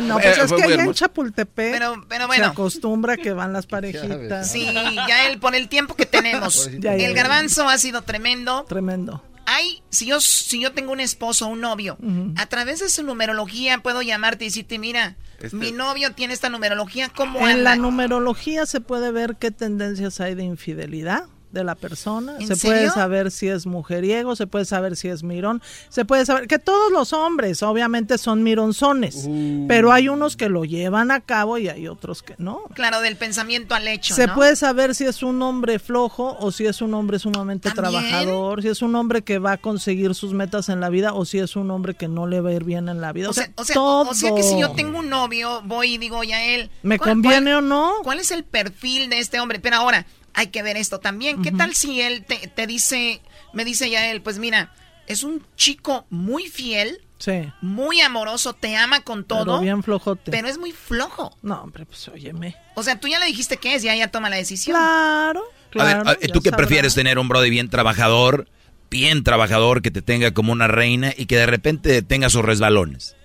no, Eh, pues es fue que allá en hermoso. Chapultepec Pero, pero se bueno. acostumbra que van las <laughs> parejitas. Sí, ya él, por el tiempo que tenemos. <laughs> Ya, ya, el garbanzo ha sido tremendo. Tremendo. Hay, si yo, si yo tengo un esposo, un novio, a través de su numerología puedo llamarte y decirte, mira, Este- mi novio tiene esta numerología, ¿cómo En la numerología se puede ver qué tendencias hay de infidelidad de la persona, ¿En se puede saber si es mujeriego, se puede saber si es mirón, se puede saber que todos los hombres obviamente son mironzones, Uh. pero hay unos que lo llevan a cabo y hay otros que no. Claro, del pensamiento al hecho, Se ¿no? puede saber si es un hombre flojo o si es un hombre sumamente ¿También? trabajador, si es un hombre que va a conseguir sus metas en la vida o si es un hombre que no le va a ir bien en la vida. O sea, o, sea, todo. o sea que si yo tengo un novio, voy y digo, ya él. ¿Me ¿cuál- conviene cuál- o no? ¿Cuál es el perfil de este hombre? Pero ahora, hay que ver esto también. ¿Qué tal si él te, te dice, me dice ya él, pues mira, es un chico muy fiel, Sí. muy amoroso, te ama con todo, Pero bien flojote. pero es muy flojo. No, hombre, pues óyeme. O sea, tú ya le dijiste qué es, ya ella toma la decisión. Claro, A claro. ver, a- ya ¿tú qué sabrá. prefieres tener un brody bien trabajador, bien trabajador, que te tenga como una reina y que de repente tenga sus resbalones?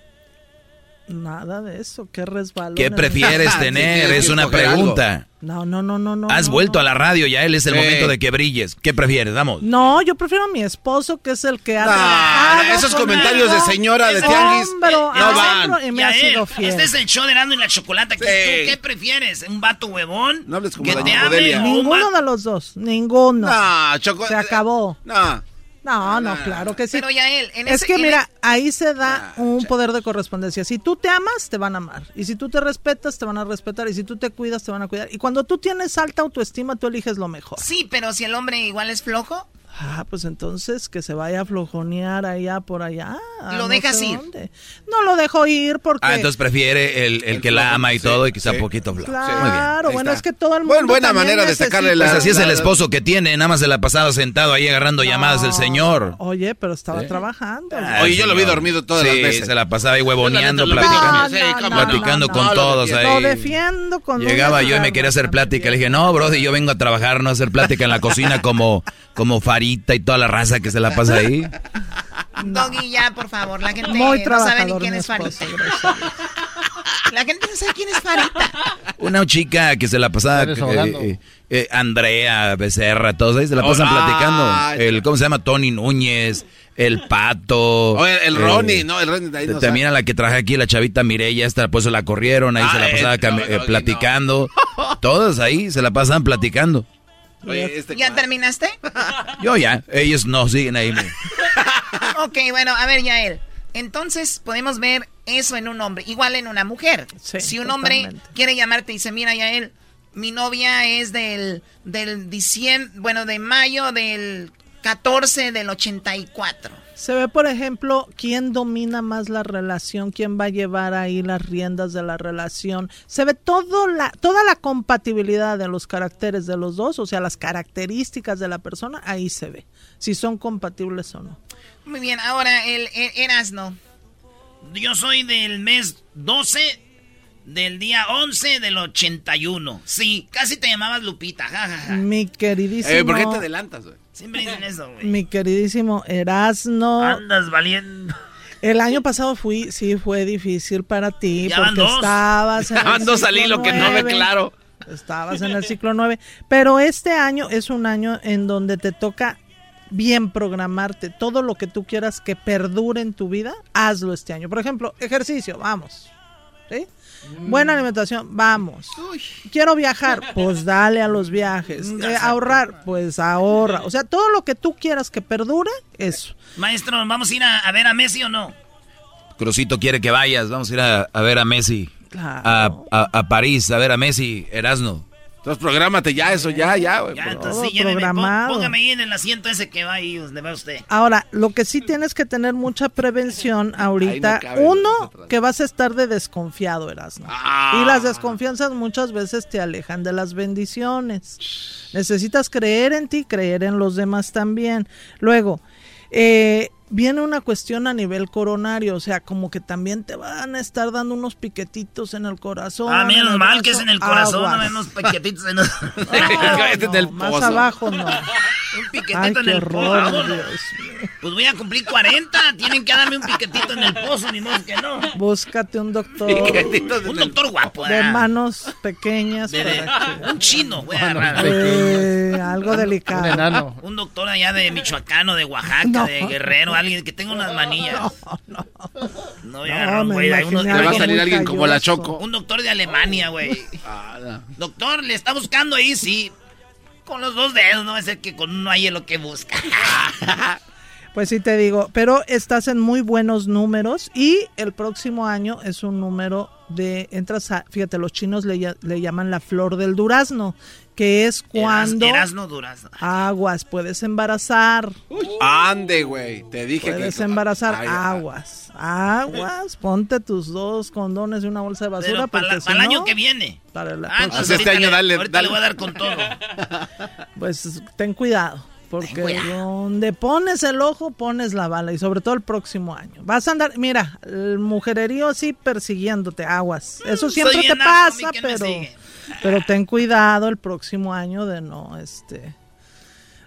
Nada de eso, qué resbalón. ¿Qué prefieres <laughs> tener? Es una pregunta. No, no, no, no, no. Has no, vuelto no. a la radio, ya él es el momento de que brilles. ¿Qué prefieres? Vamos. No, yo prefiero a mi esposo, que es el que ha trabajado esos comentarios de señora de tianguis no van. Y me ha sido fiel. Este es el show de Erasmo y la Chocolata. ¿Qué, Sí. ¿Tú qué prefieres? ¿Un vato huevón? No hables como que te Ninguno de los dos, ninguno. No, Choco. Se acabó. No. No, no, claro que sí. Pero ya él, en es ese- que en mira, e- ahí se da Ah, un poder de correspondencia. Si tú te amas, te van a amar. Y si tú te respetas, te van a respetar. Y si tú te cuidas, te van a cuidar. Y cuando tú tienes alta autoestima, tú eliges lo mejor. Sí, pero si el hombre igual es flojo, Ah, pues entonces que se vaya a flojonear allá por allá. a Lo no dejas ir. dónde. No lo dejo ir porque... Ah, entonces prefiere el, el El que la ama y sí, todo y sea sí. poquito flojo. Claro, Muy bien. ahí bueno, está. es que todo el mundo Buen- buena manera de sacarle la- Pues así es el esposo que tiene, nada más se la pasaba sentado ahí agarrando llamadas del señor. Oye, pero estaba trabajando. Ah, Oye, yo lo vi dormido todas sí, las veces. se la pasaba ahí huevoneando, platicando, Sí, no. platicando no, con no, todos ahí. Lo defiendo con Llegaba yo y me quería hacer plática. Le dije, no, bro, yo vengo a trabajar, no a hacer plática en la cocina como, como Farita y toda la raza que se la pasa ahí. <laughs> Doggy, ya, por favor, la gente Muy no sabe ni quién es Farita. La gente no sabe quién es Farita. Una chica que se la pasaba, eh, eh, eh, Andrea, Becerra, todos ahí se la pasan platicando. el, ¿Cómo se llama? Tony Núñez, el Pato. el, Ronnie, no, el Ronnie de ahí También a la que traje aquí, la chavita Mireya, esta pues se la corrieron, ahí se la ah, pasaba platicando. Todas ahí se la pasan platicando. Este ¿Ya terminaste? <laughs> Yo ya, ellos no siguen ahí. <laughs> ok, bueno, a ver, Yael. Entonces podemos ver eso en un hombre, igual en una mujer. si un hombre quiere llamarte y dice, mira, Yael, mi novia es del, del diciembre, bueno, de mayo del 14 del 84. Se ve, por ejemplo, quién domina más la relación, quién va a llevar ahí las riendas de la relación. Se ve todo la, toda la compatibilidad de los caracteres de los dos, o sea, las características de la persona, ahí se ve, si son compatibles o no. Muy bien, ahora el, Erasno. Yo soy del mes 12 del día 11 del 81. Sí, casi te llamabas Lupita. Mi queridísimo. Eh, ¿Por qué te adelantas, güey? Siempre dicen eso, güey. Mi queridísimo Erasno. Andas valiendo. El año pasado fui, sí fue difícil para ti porque estabas en el ciclo lo que no ve claro. Estabas en el ciclo 9, pero este año es un año en donde te toca bien programarte todo lo que tú quieras que perdure en tu vida, hazlo este año. Por ejemplo, ejercicio, vamos. ¿Sí? Buena alimentación, vamos. Quiero viajar, pues dale a los viajes. Eh, ahorrar, pues ahorra. O sea, todo lo que tú quieras que perdure, eso. Maestro, ¿vamos a ir a, ver a Messi o no? Crucito quiere que vayas, vamos a ir a, ver a Messi. A, a, París, a ver a Messi, Erasno. Entonces, prográmate ya eso, ya, ya, güey. Ya, entonces sí, programado. Póngame ahí en el asiento ese que va ahí donde va usted. Ahora, lo que sí tienes que tener mucha prevención ahorita. Uno, que vas a estar de desconfiado, Erasmo. Ah. Y las desconfianzas muchas veces te alejan de las bendiciones. Necesitas creer en ti, creer en los demás también. Luego, eh, viene una cuestión a nivel coronario, o sea, como que también te van a estar dando unos piquetitos en el corazón. Ah, menos mal que es en el corazón, no unos piquetitos en el... <laughs> más abajo no. Un piquetito en el pozo. Pues voy a cumplir 40, tienen que darme un piquetito en el pozo, ni modo que no. Búscate un doctor. un doctor guapo. De manos pequeñas. <laughs> Un chino, voy a agarrar. Eh, algo delicado. Un, doctor allá de Michoacán o de Oaxaca, de Guerrero, alguien que tenga unas manillas. No, no. No, güey. Le va a salir alguien como la Choco. Un doctor de Alemania, güey. Ah, doctor, le está buscando ahí, sí. Con los dos dedos, no va a ser que con uno hay lo que busca. <laughs> Pues sí te digo, pero estás en muy buenos números y el próximo año es un número de, entras a, fíjate, los chinos le, le llaman la flor del durazno, que es cuando... Durazno, durazno. Aguas, puedes embarazar. ande, güey, te dije puedes embarazar, aguas, aguas, ponte tus dos condones y una bolsa de basura. para, el año que viene. Para el ah, este año dale, dale. le voy a dar con todo. <laughs> Pues ten cuidado. Porque donde pones el ojo, pones la bala. Y sobre todo el próximo año. Vas a andar, mira, el mujererío así persiguiéndote, aguas. Eso siempre te pasa, pero, pero ten cuidado el próximo año de no, este...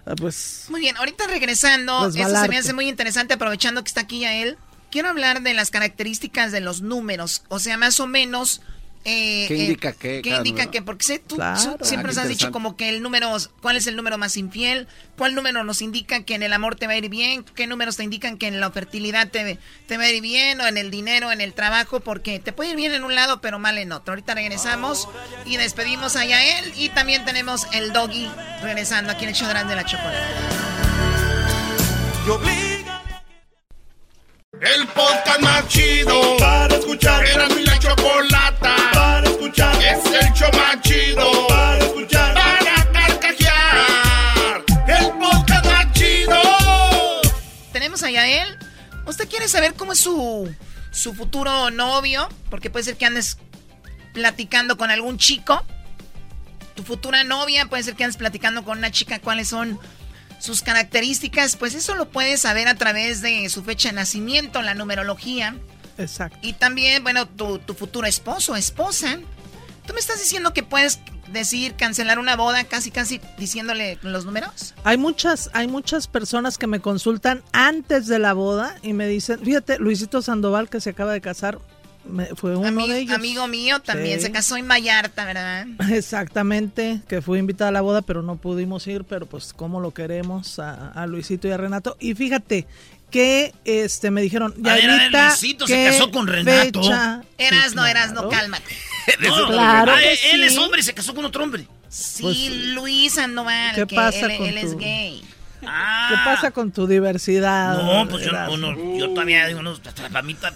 Ah, pues... Muy bien, ahorita regresando, eso se me hace muy interesante aprovechando que está aquí ya él. Quiero hablar de las características de los números. O sea, más o menos eh, ¿Qué indica qué? ¿Qué indica qué? Porque sé, tú siempre nos has dicho como que el número, ¿cuál es el número más infiel? ¿Cuál número nos indica que en el amor te va a ir bien? ¿Qué números te indican que en la fertilidad te, te va a ir bien? ¿O en el dinero, en el trabajo? Porque te puede ir bien en un lado, pero mal en otro. Ahorita regresamos y despedimos a Yael. Y también tenemos el doggy regresando aquí en el show de la chocolate. El podcast más chido para escuchar. Era mi la chocolata para escuchar. Es el show más chido para escuchar. Para carcajear. El podcast más chido. Tenemos a Yael. ¿Usted quiere saber cómo es su, su futuro novio? Porque puede ser que andes platicando con algún chico. Tu futura novia, puede ser que andes platicando con una chica. ¿Cuáles son sus características, pues eso lo puedes saber a través de su fecha de nacimiento, la numerología. Exacto. Y también, bueno, tu, tu futuro esposo, esposa. ¿Tú me estás diciendo que puedes decir cancelar una boda casi casi diciéndole los números? Hay muchas hay muchas personas que me consultan antes de la boda y me dicen, fíjate, Luisito Sandoval que se acaba de casar, fue uno de ellos. Amigo mío también se casó en Vallarta, ¿verdad? <laughs> Exactamente, que fui invitada a la boda, pero no pudimos ir, pero pues como lo queremos a, Luisito y a Renato. Y fíjate que este me dijeron, ya Luisito se casó con Renato. Eras, no, eras, no, cálmate. <laughs> claro ah, él es hombre y se casó con otro hombre. Sí, pues, Luis Sandoval, ¿qué que pasa él, él es gay. Ah. ¿Qué pasa con tu diversidad? No, pues yo, yo todavía digo, no,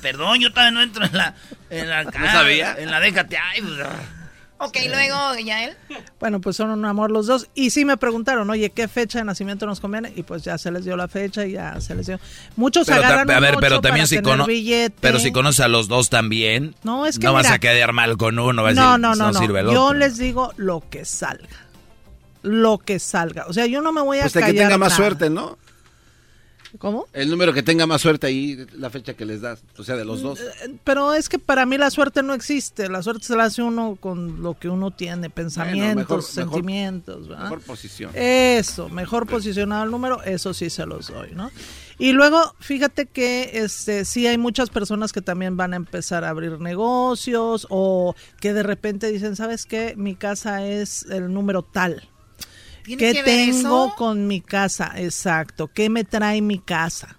perdón, yo todavía no entro en la. En la <laughs> ¿No sabía? En la déjate. Ay, pues, ah. Ok, luego, ¿ya él? Bueno, pues son un amor los dos. Y sí me preguntaron, oye, ¿qué fecha de nacimiento nos conviene? Y pues ya se les dio la fecha y ya se les dio. Muchos agarran A ver, pero también si conoces. Pero si conoces a los dos también. No, es que. No vas a quedar mal con uno. Vas no, no, no, no. Sirve el otro. Yo les digo lo que salga lo que salga. O sea, yo no me voy a pues que tenga más suerte, ¿no? ¿Cómo? El número que tenga más suerte ahí, la fecha que les das, o sea, de los dos. Eh, pero es que para mí la suerte no existe, la suerte se la hace uno con lo que uno tiene, pensamientos, sentimientos. Mejor, posición. Eso, mejor posicionado el número, eso sí se los doy, ¿no? Y luego, fíjate que este, sí hay muchas personas que también van a empezar a abrir negocios o que de repente dicen, ¿sabes qué? Mi casa es el número tal ¿Qué tengo con mi casa? Exacto. ¿Qué me trae mi casa?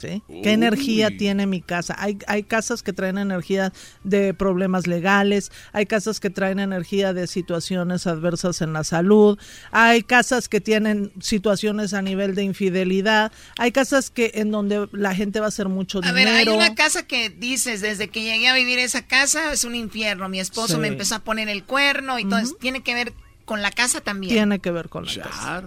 ¿Sí? ¿Qué energía tiene mi casa? Hay, hay casas que traen energía de problemas legales, hay casas que traen energía de situaciones adversas en la salud, hay casas que tienen situaciones a nivel de infidelidad, hay casas que en donde la gente va a hacer mucho dinero. A ver, hay una casa que dices, desde que llegué a vivir esa casa es un infierno, mi esposo me empezó a poner el cuerno y todo, tiene que ver con la casa también. Tiene que ver con la casa.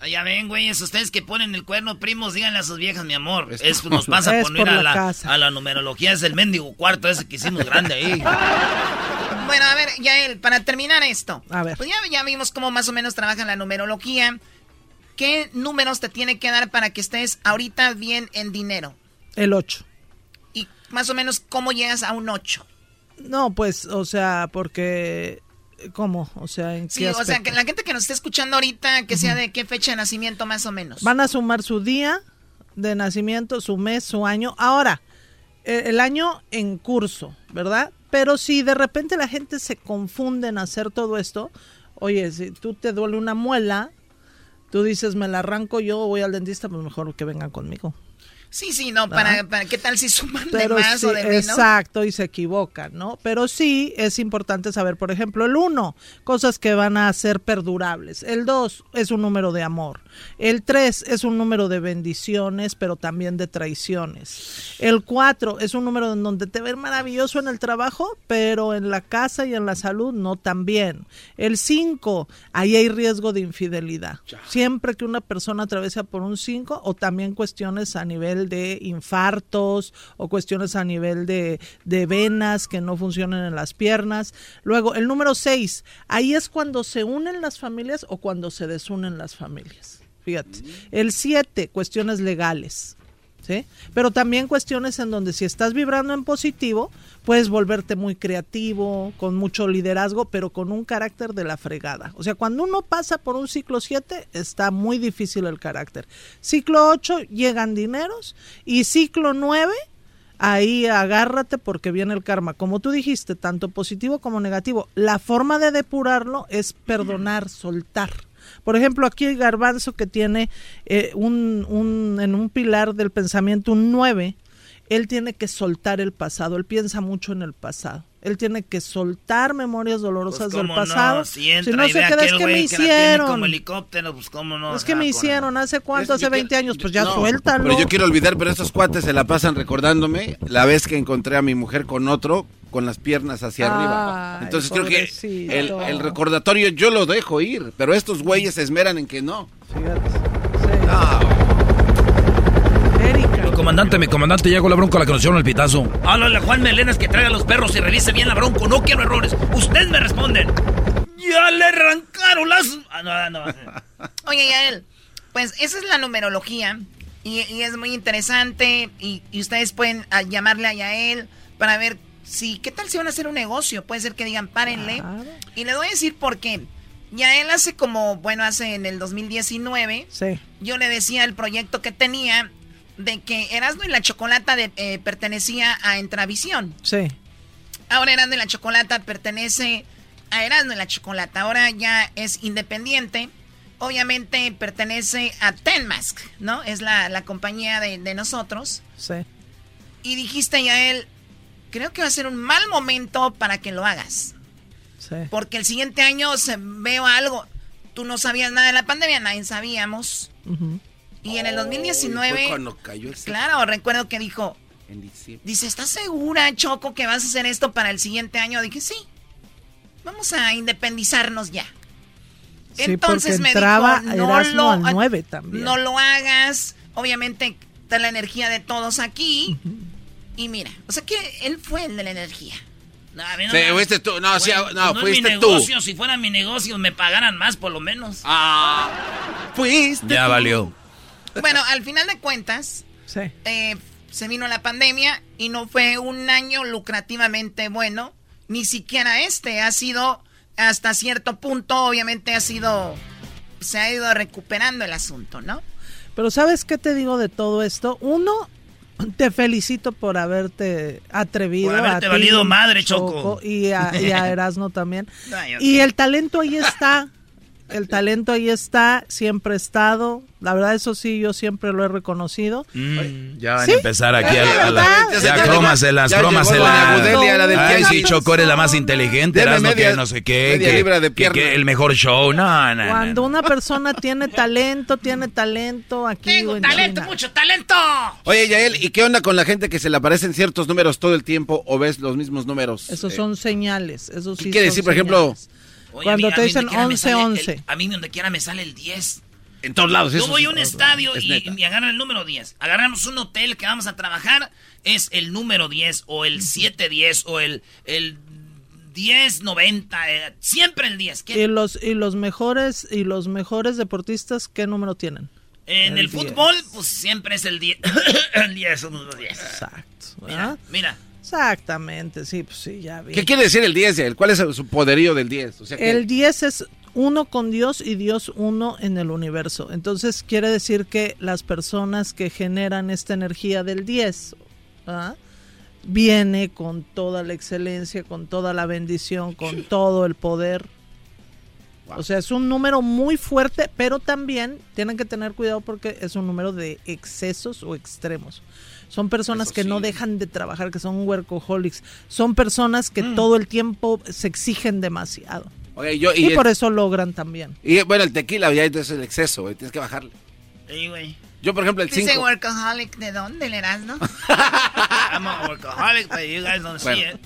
Ah, ya ven, güeyes, ustedes que ponen el cuerno, primos, díganle a sus viejas, mi amor. Esto nos pasa por poner a la, a la numerología, es el mendigo cuarto ese que hicimos grande ahí. <laughs> bueno, a ver, Yael, para terminar esto. A ver. Pues ya, ya vimos cómo más o menos trabaja la numerología. ¿Qué números te tiene que dar para que estés ahorita bien en dinero? El 8. ¿Y más o menos cómo llegas a un 8? No, pues, o sea, porque ¿Cómo? O sea, ¿en qué Sí, o sea, que la gente que nos está escuchando ahorita, que sea de qué fecha de nacimiento más o menos. Van a sumar su día de nacimiento, su mes, su año. Ahora, e, el año en curso, ¿verdad? Pero si de repente la gente se confunde en hacer todo esto, oye, si tú te duele una muela, tú dices, me la arranco yo, voy al dentista, pues mejor que vengan conmigo. Sí, sí, no, para, para, qué tal si suman de más o de menos. Exacto, y se equivocan, ¿no? Pero sí es importante saber, por ejemplo, el 1, cosas que van a ser perdurables. El 2 es un número de amor. El 3 es un número de bendiciones, pero también de traiciones. El 4 es un número en donde te ven maravilloso en el trabajo, pero en la casa y en la salud no tan bien. El 5, ahí hay riesgo de infidelidad. Siempre que una persona atraviesa por un 5 o también cuestiones a nivel de infartos o cuestiones a nivel de, de venas que no funcionan en las piernas. Luego, el número seis, ahí es cuando se unen las familias o cuando se desunen las familias. Fíjate. El siete, cuestiones legales. Pero también cuestiones en donde si estás vibrando en positivo, puedes volverte muy creativo, con mucho liderazgo, pero con un carácter de la fregada. O sea, cuando uno pasa por un ciclo 7, está muy difícil el carácter. Ciclo 8, llegan dineros. Y ciclo 9, ahí agárrate porque viene el karma. Como tú dijiste, tanto positivo como negativo. La forma de depurarlo es perdonar, soltar. Por ejemplo, aquí el garbanzo que tiene eh, un, un, en un pilar del pensamiento un 9, él tiene que soltar el pasado, él piensa mucho en el pasado. Él tiene que soltar memorias dolorosas pues, del pasado. Si, no se queda, es que me hicieron. Como helicóptero, pues cómo no. Es que me hicieron, ¿hace cuánto? Hace 20 años, pues ya suéltalo. Pero yo quiero olvidar, pero estos cuates se la pasan recordándome la vez que encontré a mi mujer con otro con las piernas hacia arriba. Entonces creo que el, recordatorio yo lo dejo ir, pero estos güeyes se esmeran en que no. Fíjate. Sí comandante, mi comandante, ya con la bronca la conocieron el pitazo. Háblale a Juan Melenas que traiga los perros y revise bien la bronco. No quiero errores. Ustedes me responden. Ya le arrancaron las. Ah, no, no. Oye, Yael, pues esa es la numerología. Y, es muy interesante. Y, ustedes pueden ah, llamarle a Yael para ver si. ¿Qué tal si van a hacer un negocio? Puede ser que digan, párenle. Y le voy a decir por qué. Yael hace como, bueno, hace en el 2019. Sí. Yo le decía el proyecto que tenía de que Erasmo y la Chocolata de, eh, pertenecía a Entravisión. Sí. Ahora Erasmo y la Chocolata pertenece a Erasmo y la Chocolata. Ahora ya es independiente. Obviamente pertenece a Tenmask, ¿no? Es la, compañía de, de, nosotros. Sí. Y dijiste ya él, creo que va a ser un mal momento para que lo hagas. Sí. Porque el siguiente año se veo algo. Tú no sabías nada de la pandemia, nadie sabíamos. Y en el 2019... cuando cayó Claro, recuerdo que dijo... Dice, ¿estás segura, Choco, que vas a hacer esto para el siguiente año? Dije, sí. Vamos a independizarnos ya. Entonces me dijo, no lo, 9 también. no lo hagas. Obviamente está la energía de todos aquí. Y mira, o sea que él fue el de la energía. No, no, sí, fuiste tú. No, sí, no, no fuiste es mi negocio. Si fuera mi negocio, me pagaran más, por lo menos. Ah, fuiste. Ya valió. Bueno, al final de cuentas, sí. eh, se vino la pandemia y no fue un año lucrativamente bueno. Ni siquiera este ha sido hasta cierto punto, obviamente ha sido, se ha ido recuperando el asunto, ¿no? Pero ¿sabes qué te digo de todo esto? Uno, te felicito por haberte atrevido. Por haberte valido madre, Choco. Y a, y a <laughs> Erasmo también. Y el talento ahí está. <laughs> El talento ahí está, siempre ha estado. La verdad, eso sí, yo siempre lo he reconocido. Mm, ya van a empezar aquí a, la, ya, crómaselas, crómaselas. Ay, sí, Choco, eres la más inteligente, eras no, que no sé qué, que, que, el mejor show. No, no, Cuando una persona tiene talento, tiene talento aquí. Tengo talento, mucho talento. Oye, Yael, ¿y qué onda con la gente que se le aparecen ciertos números todo el tiempo o ves los mismos números? Esos son señales, eso sí. ¿Qué quiere decir, por ejemplo? Cuando te dicen 11-11. A mí donde quiera me sale el 10. En todos lados. Yo voy a un estadio y, me agarran el número 10. Agarramos un hotel que vamos a trabajar, es el número 10 o el 710 o el, el 1090, eh, siempre el 10. ¿Y los, y los mejores y los mejores deportistas qué número tienen? En el, fútbol, pues siempre es el 10. <coughs> el 10 somos los 10. Exacto. Mira, mira. Exactamente, sí, pues sí, ya vi. ¿Qué quiere decir el 10? ¿Cuál es su poderío del 10? O sea, el 10 es uno con Dios y Dios uno en el universo. Entonces quiere decir que las personas que generan esta energía del 10 ¿ah? viene con toda la excelencia, con toda la bendición, con todo el poder. O sea, es un número muy fuerte, pero también tienen que tener cuidado porque es un número de excesos o extremos. Son personas que no dejan de trabajar, que son workaholics. Son personas que mm. todo el tiempo se exigen demasiado. y, por eso logran también. Y bueno, el tequila ya es el exceso, güey. Tienes que bajarle. Sí, güey. Yo, por ejemplo, el 5. Dice workaholic, ¿de dónde le eras, no? <laughs> I'm a workaholic, but you guys don't see it.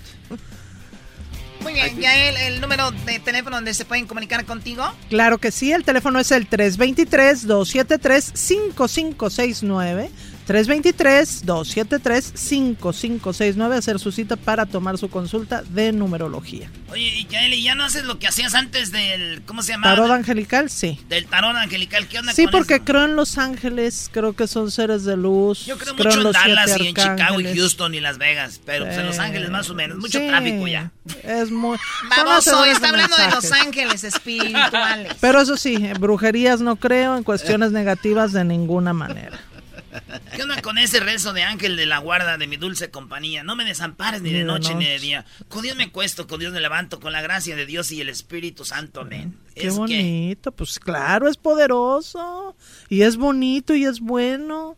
Muy bien, ya el, el, número de teléfono donde se pueden comunicar contigo. Claro que sí, el teléfono es el 323-273-5569. 323-273-5569, hacer su cita para tomar su consulta de numerología. Oye, y ya no haces lo que hacías antes del, ¿cómo se llama? Tarot angelical, sí. Del tarot angelical, ¿qué onda Sí, porque creo en los ángeles, creo que son seres de luz. Yo creo, mucho en, Dallas y en Chicago y Houston y Las Vegas, pero pues en Los Ángeles más o menos, mucho tráfico ya. Es muy... Vamos, hoy está hablando de los ángeles espirituales. Pero eso sí, en brujerías no creo, en cuestiones negativas de ninguna manera. ¿Qué onda con ese rezo de ángel de la guarda de mi dulce compañía? No me desampares ni de noche ni de día. Con Dios me cuesto, con Dios me levanto, con la gracia de Dios y el Espíritu Santo. Amén. Qué bonito, pues claro, es poderoso. Y es bonito y es bueno.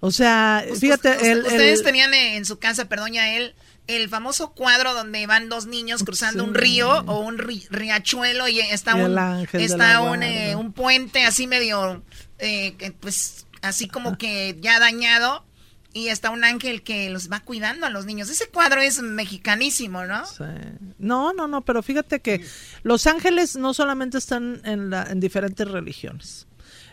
O sea, pues, fíjate. Pues, ustedes tenían en su casa, perdón, ya él, el famoso cuadro donde van dos niños cruzando un río o un riachuelo y está un, está un, eh, un, puente así medio, eh, pues así como que ya dañado. Y está un ángel que los va cuidando a los niños. Ese cuadro es mexicanísimo, ¿no? Sí. No, no, no, pero fíjate que los ángeles no solamente están en, la, en diferentes religiones.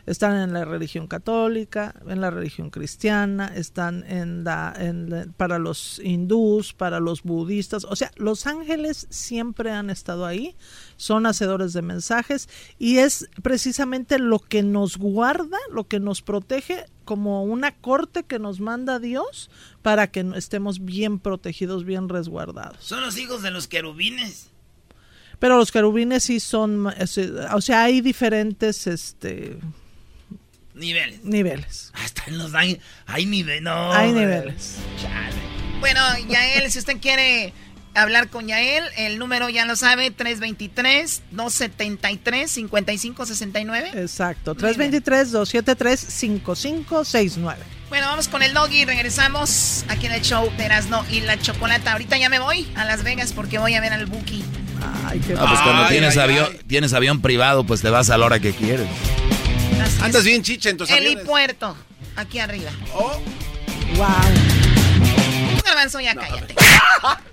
Están en la religión católica, en la religión cristiana, están en la, en para los hindús, para los budistas. O sea, los ángeles siempre han estado ahí, son hacedores de mensajes y es precisamente lo que nos guarda, lo que nos protege como una corte que nos manda Dios para que estemos bien protegidos, bien resguardados. Son los hijos de los querubines. Pero los querubines sí son, o sea, hay diferentes, este, Niveles. Niveles. Hasta en los hay, hay niveles. No. Hay niveles. Chale. Bueno, él, si usted quiere hablar con Yael. El número ya lo sabe, 323-273-5569. Exacto, 323-273-5569. Bueno, vamos con el doggy. Regresamos aquí en el show de Erasno y la Chocolata. Ahorita ya me voy a Las Vegas porque voy a ver al Buki. Ay, qué ah, pues cuando tienes, avión, tienes avión privado, pues te vas a la hora que quieres. Andas bien chicha en tus Helipuerto, aquí arriba. Oh. Wow. Garbanzo, ya cállate. <laughs>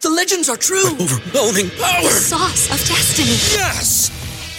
The legends are true. Overwhelming power! The sauce of destiny. Yes!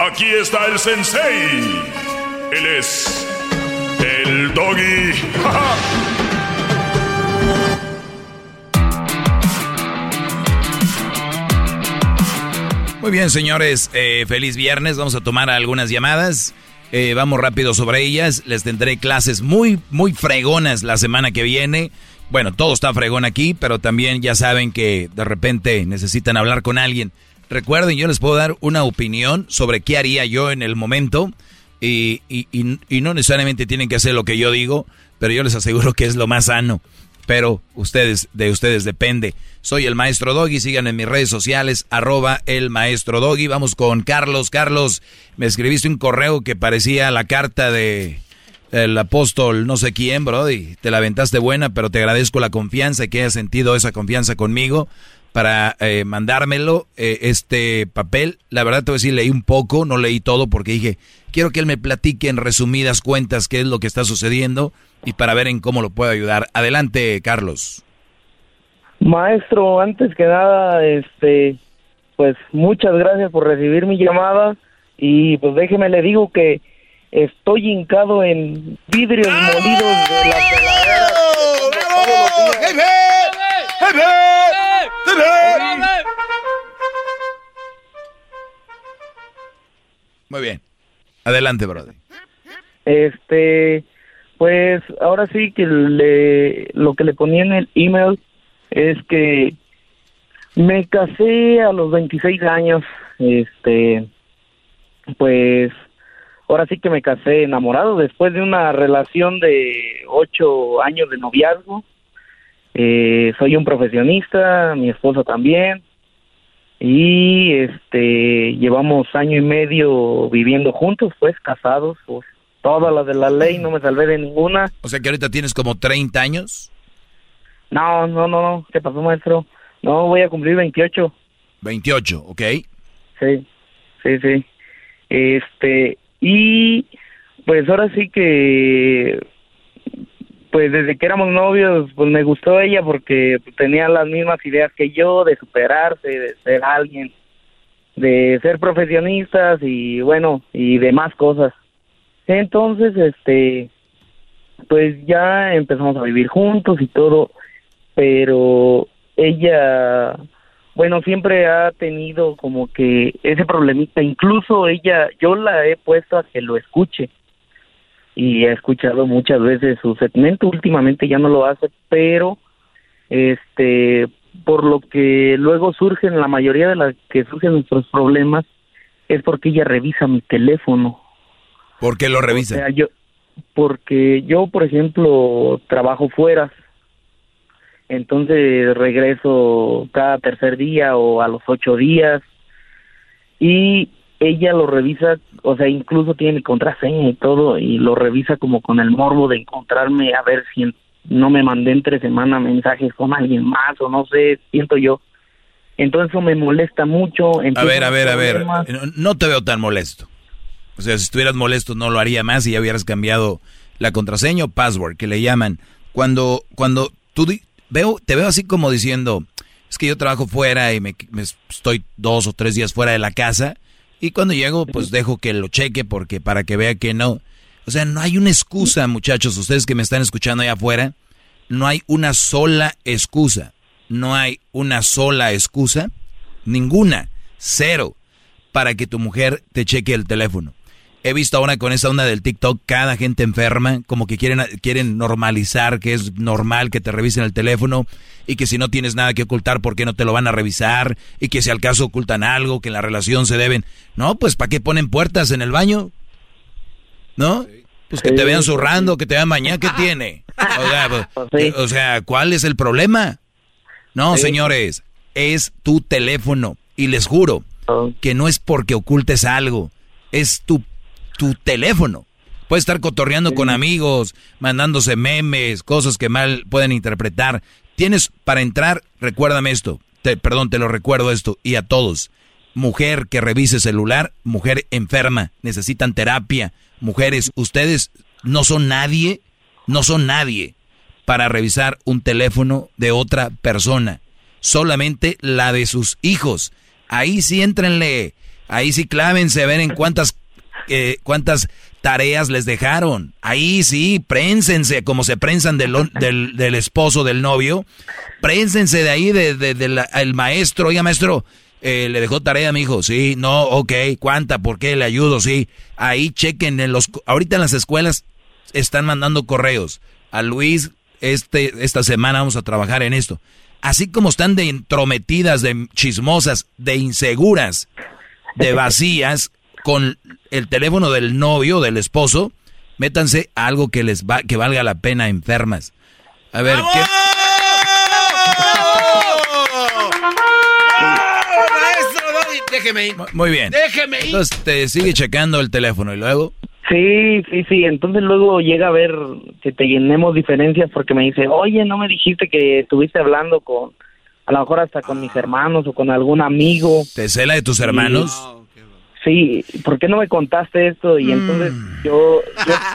Aquí está el sensei. Él es el doggy. Muy bien, señores. Eh, feliz viernes. Vamos a tomar algunas llamadas. Eh, vamos rápido sobre ellas. Les tendré clases muy, muy fregonas la semana que viene. Bueno, todo está fregón aquí, pero también ya saben que de repente necesitan hablar con alguien. Recuerden, yo les puedo dar una opinión sobre qué haría yo en el momento y, no necesariamente tienen que hacer lo que yo digo, pero yo les aseguro que es lo más sano. Pero ustedes, de ustedes depende. Soy el maestro Doggy, sigan en mis redes sociales, arroba el maestro Doggy. Vamos con Carlos. Carlos, me escribiste un correo que parecía la carta de el apóstol no sé quién, Brody. Te la aventaste buena, pero te agradezco la confianza y que hayas sentido esa confianza conmigo para eh, mandármelo, eh, este papel. La verdad te voy a decir, leí un poco, no leí todo porque dije, quiero que él me platique en resumidas cuentas qué es lo que está sucediendo y para ver en cómo lo puedo ayudar. Adelante, Carlos. Maestro, antes que nada, este, pues muchas gracias por recibir mi llamada y pues déjeme le digo que estoy hincado en vidrios molidos de la muy bien. Adelante, brother. Este, pues ahora sí que le, lo que le ponía en el email es que me casé a los 26 años. Este, pues ahora sí que me casé enamorado después de una relación de ocho años de noviazgo. Eh, soy un profesionista, mi esposo también y este llevamos año y medio viviendo juntos, pues casados, pues todas las de la ley, no me salvé de ninguna. O sea que ahorita tienes como 30 años. No, no, no, no, ¿qué pasó, maestro? No, voy a cumplir 28. 28, ok. Sí, sí, sí. Este, y pues ahora sí que pues desde que éramos novios, pues me gustó ella porque tenía las mismas ideas que yo de superarse, de ser alguien, de ser profesionistas y bueno, y demás cosas. Entonces, este, pues ya empezamos a vivir juntos y todo, pero ella, bueno, siempre ha tenido como que ese problemita, incluso ella, yo la he puesto a que lo escuche y he escuchado muchas veces su segmento, últimamente ya no lo hace, pero este por lo que luego surgen, la mayoría de las que surgen nuestros problemas es porque ella revisa mi teléfono. ¿Por qué lo revisa? yo, porque yo, por ejemplo, trabajo fuera, entonces regreso cada tercer día o a los ocho días y ella lo revisa, o sea, incluso tiene mi contraseña y todo, y lo revisa como con el morbo de encontrarme a ver si no me mandé entre semana mensajes con alguien más, o no sé, siento yo. Entonces eso me molesta mucho. A ver, a ver, a ver, no te veo tan molesto. O sea, si estuvieras molesto no lo haría más y ya hubieras cambiado la contraseña o password que le llaman. Cuando, cuando tú veo, te veo así como diciendo, es que yo trabajo fuera y me, estoy dos o tres días fuera de la casa y cuando llego pues dejo que lo cheque porque para que vea que no. O sea, no hay una excusa, muchachos, ustedes que me están escuchando allá afuera, no hay una sola excusa. No hay una sola excusa, ninguna, cero, para que tu mujer te cheque el teléfono. He visto ahora con esa onda del TikTok, cada gente enferma, como que quieren, quieren normalizar que es normal que te revisen el teléfono y que si no tienes nada que ocultar, ¿por qué no te lo van a revisar? Y que si al caso ocultan algo, que en la relación se deben. No, pues ¿para qué ponen puertas en el baño? ¿No? Pues que te vean zurrando, que te vean mañana, ¿qué <laughs> tiene? O sea, pues, <laughs> o sea, ¿cuál es el problema? No, señores, es tu teléfono. Y les juro ah. que no es porque ocultes algo, es tu tu teléfono. Puedes estar cotorreando con amigos, mandándose memes, cosas que mal pueden interpretar. Tienes para entrar, recuérdame esto, te, perdón, te lo recuerdo esto, y a todos. Mujer que revise celular, mujer enferma, necesitan terapia. Mujeres, ustedes no son nadie, no son nadie para revisar un teléfono de otra persona. Solamente la de sus hijos. Ahí sí entrenle, ahí sí clávense, ven en cuántas cuántas tareas les dejaron. Ahí sí, prénsense como se prensan del, del, esposo, del novio. Prénsense de ahí, del de, maestro. Oiga, maestro, eh, le dejó tarea a mi hijo. Sí, no, ok. ¿Cuánta? ¿Por qué? Le ayudo, sí. Ahí chequen en los... Ahorita en las escuelas están mandando correos. A Luis, este, esta semana vamos a trabajar en esto. Así como están de entrometidas, de chismosas, de inseguras, de vacías, con el teléfono del novio, del esposo, métanse a algo que les va, que valga la pena enfermas. A ver, ¿qué? Déjeme ir. Muy bien. Déjeme ir. Entonces te sigue checando el teléfono y luego. Sí, sí, sí. Entonces luego llega a ver que te llenemos diferencias porque me dice, oye, no me dijiste que estuviste hablando con, a lo mejor hasta con mis hermanos o con algún amigo. ¿Te cela de tus hermanos? Sí, ¿por qué no me contaste esto? Y entonces mm. yo,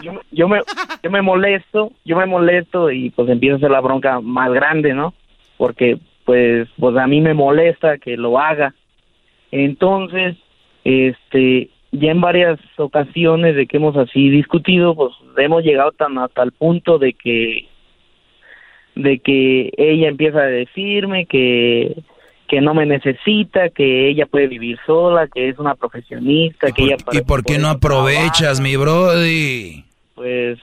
yo, yo, me, yo me molesto, yo me molesto y pues empieza a ser la bronca más grande, ¿no? Porque pues, pues a mí me molesta que lo haga. Entonces, este, ya en varias ocasiones de que hemos así discutido, pues hemos llegado tan hasta el punto de que de que ella empieza a decirme que que no me necesita, que ella puede vivir sola, que es una profesionista, que ella... ¿Y por qué no aprovechas, mi brody? Pues,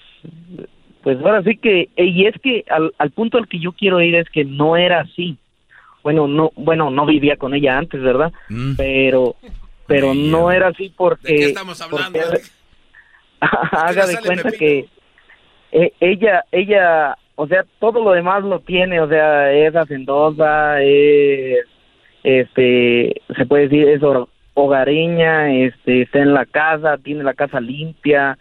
pues ahora sí que, y es que al, al punto al que yo quiero ir es que no era así. Bueno, no, bueno, no vivía con ella antes, ¿verdad? Mm. Pero, pero no era así porque... ¿De qué estamos hablando? <laughs> haga de cuenta que eh, ella, ella o sea, todo lo demás lo tiene, o sea, es hacendosa, es, este, se puede decir, es hogareña, este, está en la casa, tiene la casa limpia,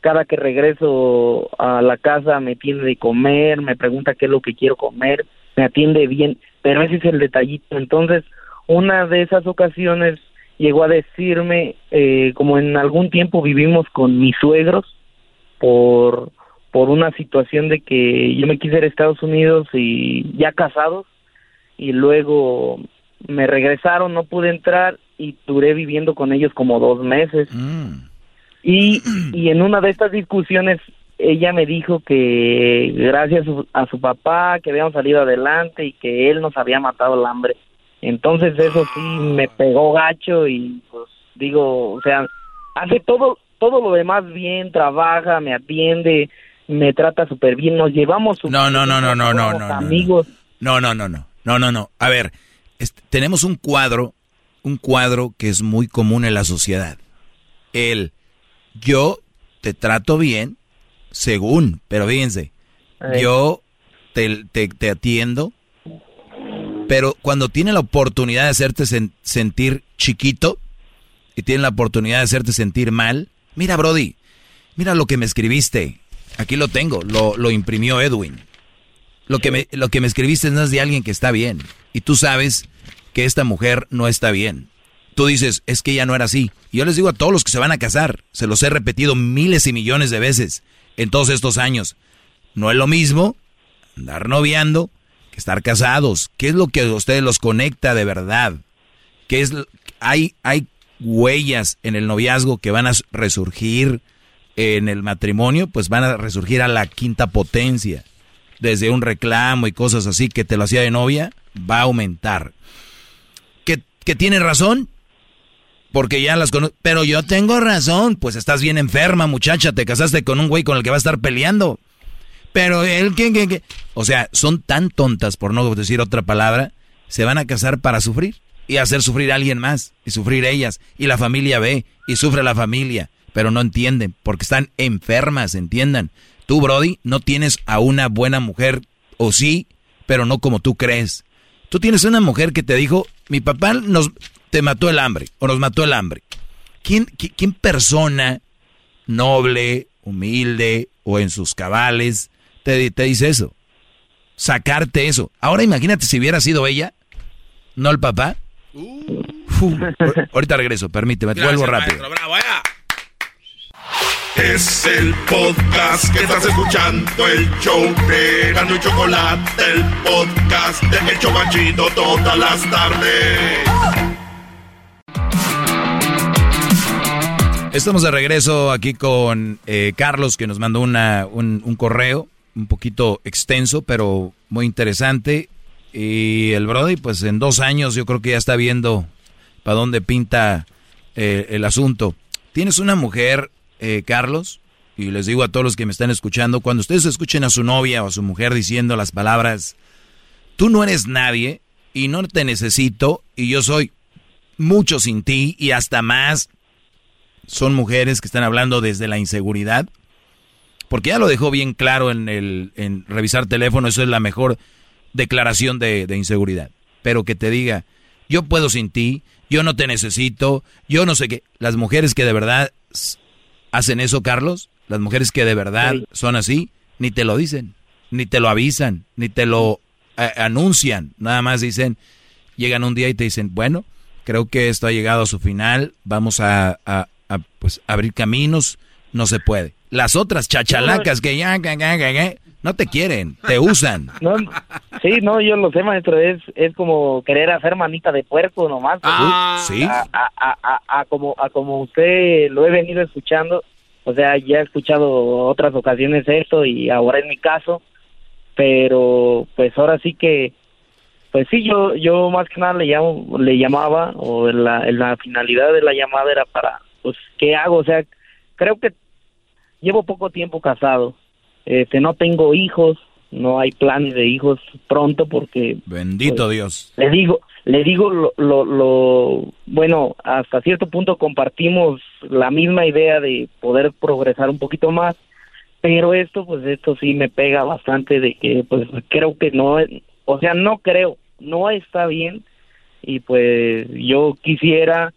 cada que regreso a la casa me tiene de comer, me pregunta qué es lo que quiero comer, me atiende bien, pero ese es el detallito. Entonces, una de esas ocasiones llegó a decirme, eh, como en algún tiempo vivimos con mis suegros, por por una situación de que yo me quise ir a Estados Unidos y ya casados y luego me regresaron, no pude entrar y duré viviendo con ellos como dos meses. Mm. Y, y en una de estas discusiones ella me dijo que gracias a su, papá que habíamos salido adelante y que él nos había matado el hambre. Entonces eso sí me pegó gacho y pues digo, o sea, hace todo todo lo demás bien, trabaja, me atiende, me trata súper bien, nos llevamos No, no, no, no, no, no, no. Amigos. No, no, no, no. No, no, no. A ver, tenemos un cuadro, un cuadro que es muy común en la sociedad. El yo te trato bien, según, pero fíjense, yo te, te, atiendo, pero cuando tiene la oportunidad de hacerte sentir chiquito y tiene la oportunidad de hacerte sentir mal, mira, Brody, mira lo que me escribiste. Aquí lo tengo, lo, lo imprimió Edwin. Lo que, me, lo que me escribiste no es de alguien que está bien. Y tú sabes que esta mujer no está bien. Tú dices, es que ella no era así. Y yo les digo a todos los que se van a casar, se los he repetido miles y millones de veces en todos estos años. No es lo mismo andar noviando que estar casados. ¿Qué es lo que a ustedes los conecta de verdad? ¿Qué es hay hay huellas en el noviazgo que van a resurgir en el matrimonio, pues van a resurgir a la quinta potencia. Desde un reclamo y cosas así que te lo hacía de novia, va a aumentar. ¿Que, que tiene razón? Porque ya las conozco. Pero yo tengo razón. Pues estás bien enferma, muchacha. Te casaste con un güey con el que va a estar peleando. Pero él, ¿qué, qué, qué? O sea, son tan tontas, por no decir otra palabra, se van a casar para sufrir y hacer sufrir a alguien más y sufrir ellas. Y la familia ve y sufre la familia, pero no entienden porque están enfermas, entiendan. Tú, Brody, no tienes a una buena mujer, o sí, pero no como tú crees. Tú tienes una mujer que te dijo, mi papá nos te mató el hambre o nos mató el hambre. ¿Quién, quién persona noble, humilde o en sus cabales te, te dice eso? Sacarte eso. Ahora imagínate si hubiera sido ella, no el papá. ahorita regreso, permíteme, vuelvo rápido. Es el podcast que estás escuchando, el show de Gano Chocolate, el podcast de Hecho Chocachito todas las tardes. Estamos de regreso aquí con eh, Carlos que nos mandó una, un, un, correo un poquito extenso pero muy interesante y el Brody pues en dos años yo creo que ya está viendo para dónde pinta eh, el asunto. Tienes una mujer, eh, Carlos, y les digo a todos los que me están escuchando, cuando ustedes escuchen a su novia o a su mujer diciendo las palabras, tú no eres nadie y no te necesito y yo soy mucho sin ti y hasta más son mujeres que están hablando desde la inseguridad. Porque ya lo dejó bien claro en, el, revisar teléfono, eso es la mejor declaración de, de inseguridad. Pero que te diga, yo puedo sin ti, yo no te necesito, yo no sé qué. Las mujeres que de verdad hacen eso, Carlos, las mujeres que de verdad son así, ni te lo dicen, ni te lo avisan, ni te lo eh, anuncian. Nada más dicen, llegan un día y te dicen, bueno, creo que esto ha llegado a su final, vamos a, pues abrir caminos, no se puede. Las otras chachalacas que ya, no te quieren, te usan. <laughs> sí, no, yo lo sé, maestro, es, es como querer hacer manita de puerco nomás. Ah, sí. A, como, a como usted lo he venido escuchando, o sea, ya he escuchado otras ocasiones esto y ahora en mi caso, pero pues ahora sí que pues sí, yo yo más que nada le llamo, le llamaba o la, la finalidad de la llamada era para pues, ¿qué hago? O sea, creo que llevo poco tiempo casado, este, no tengo hijos, no hay planes de hijos pronto porque... Bendito pues, Dios. Le digo, le digo lo, lo, lo, bueno, hasta cierto punto compartimos la misma idea de poder progresar un poquito más, pero esto, pues esto sí me pega bastante de que, pues creo que no, o sea, no creo, no está bien y pues yo quisiera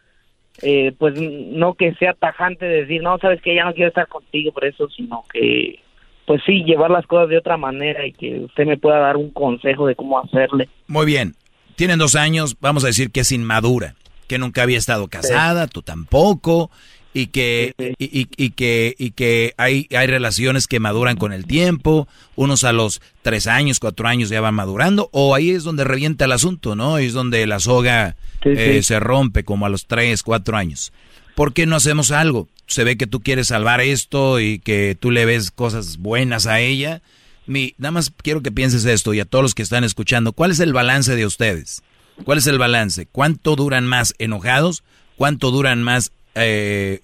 eh, pues no que sea tajante decir, no, sabes que ya no quiero estar contigo por eso, sino que, pues sí, llevar las cosas de otra manera y que usted me pueda dar un consejo de cómo hacerle. Muy bien, tienen dos años, vamos a decir que es inmadura, que nunca había estado casada, tú tampoco, y que, y, y, que, y que hay, hay relaciones que maduran con el tiempo, unos a los tres años, cuatro años ya van madurando, o ahí es donde revienta el asunto, ¿no? Ahí es donde la soga eh, se rompe como a los tres, cuatro años. ¿Por qué no hacemos algo? Se ve que tú quieres salvar esto y que tú le ves cosas buenas a ella. Mi, nada más quiero que pienses esto y a todos los que están escuchando, ¿cuál es el balance de ustedes? ¿Cuál es el balance? ¿Cuánto duran más enojados? ¿Cuánto duran más eh,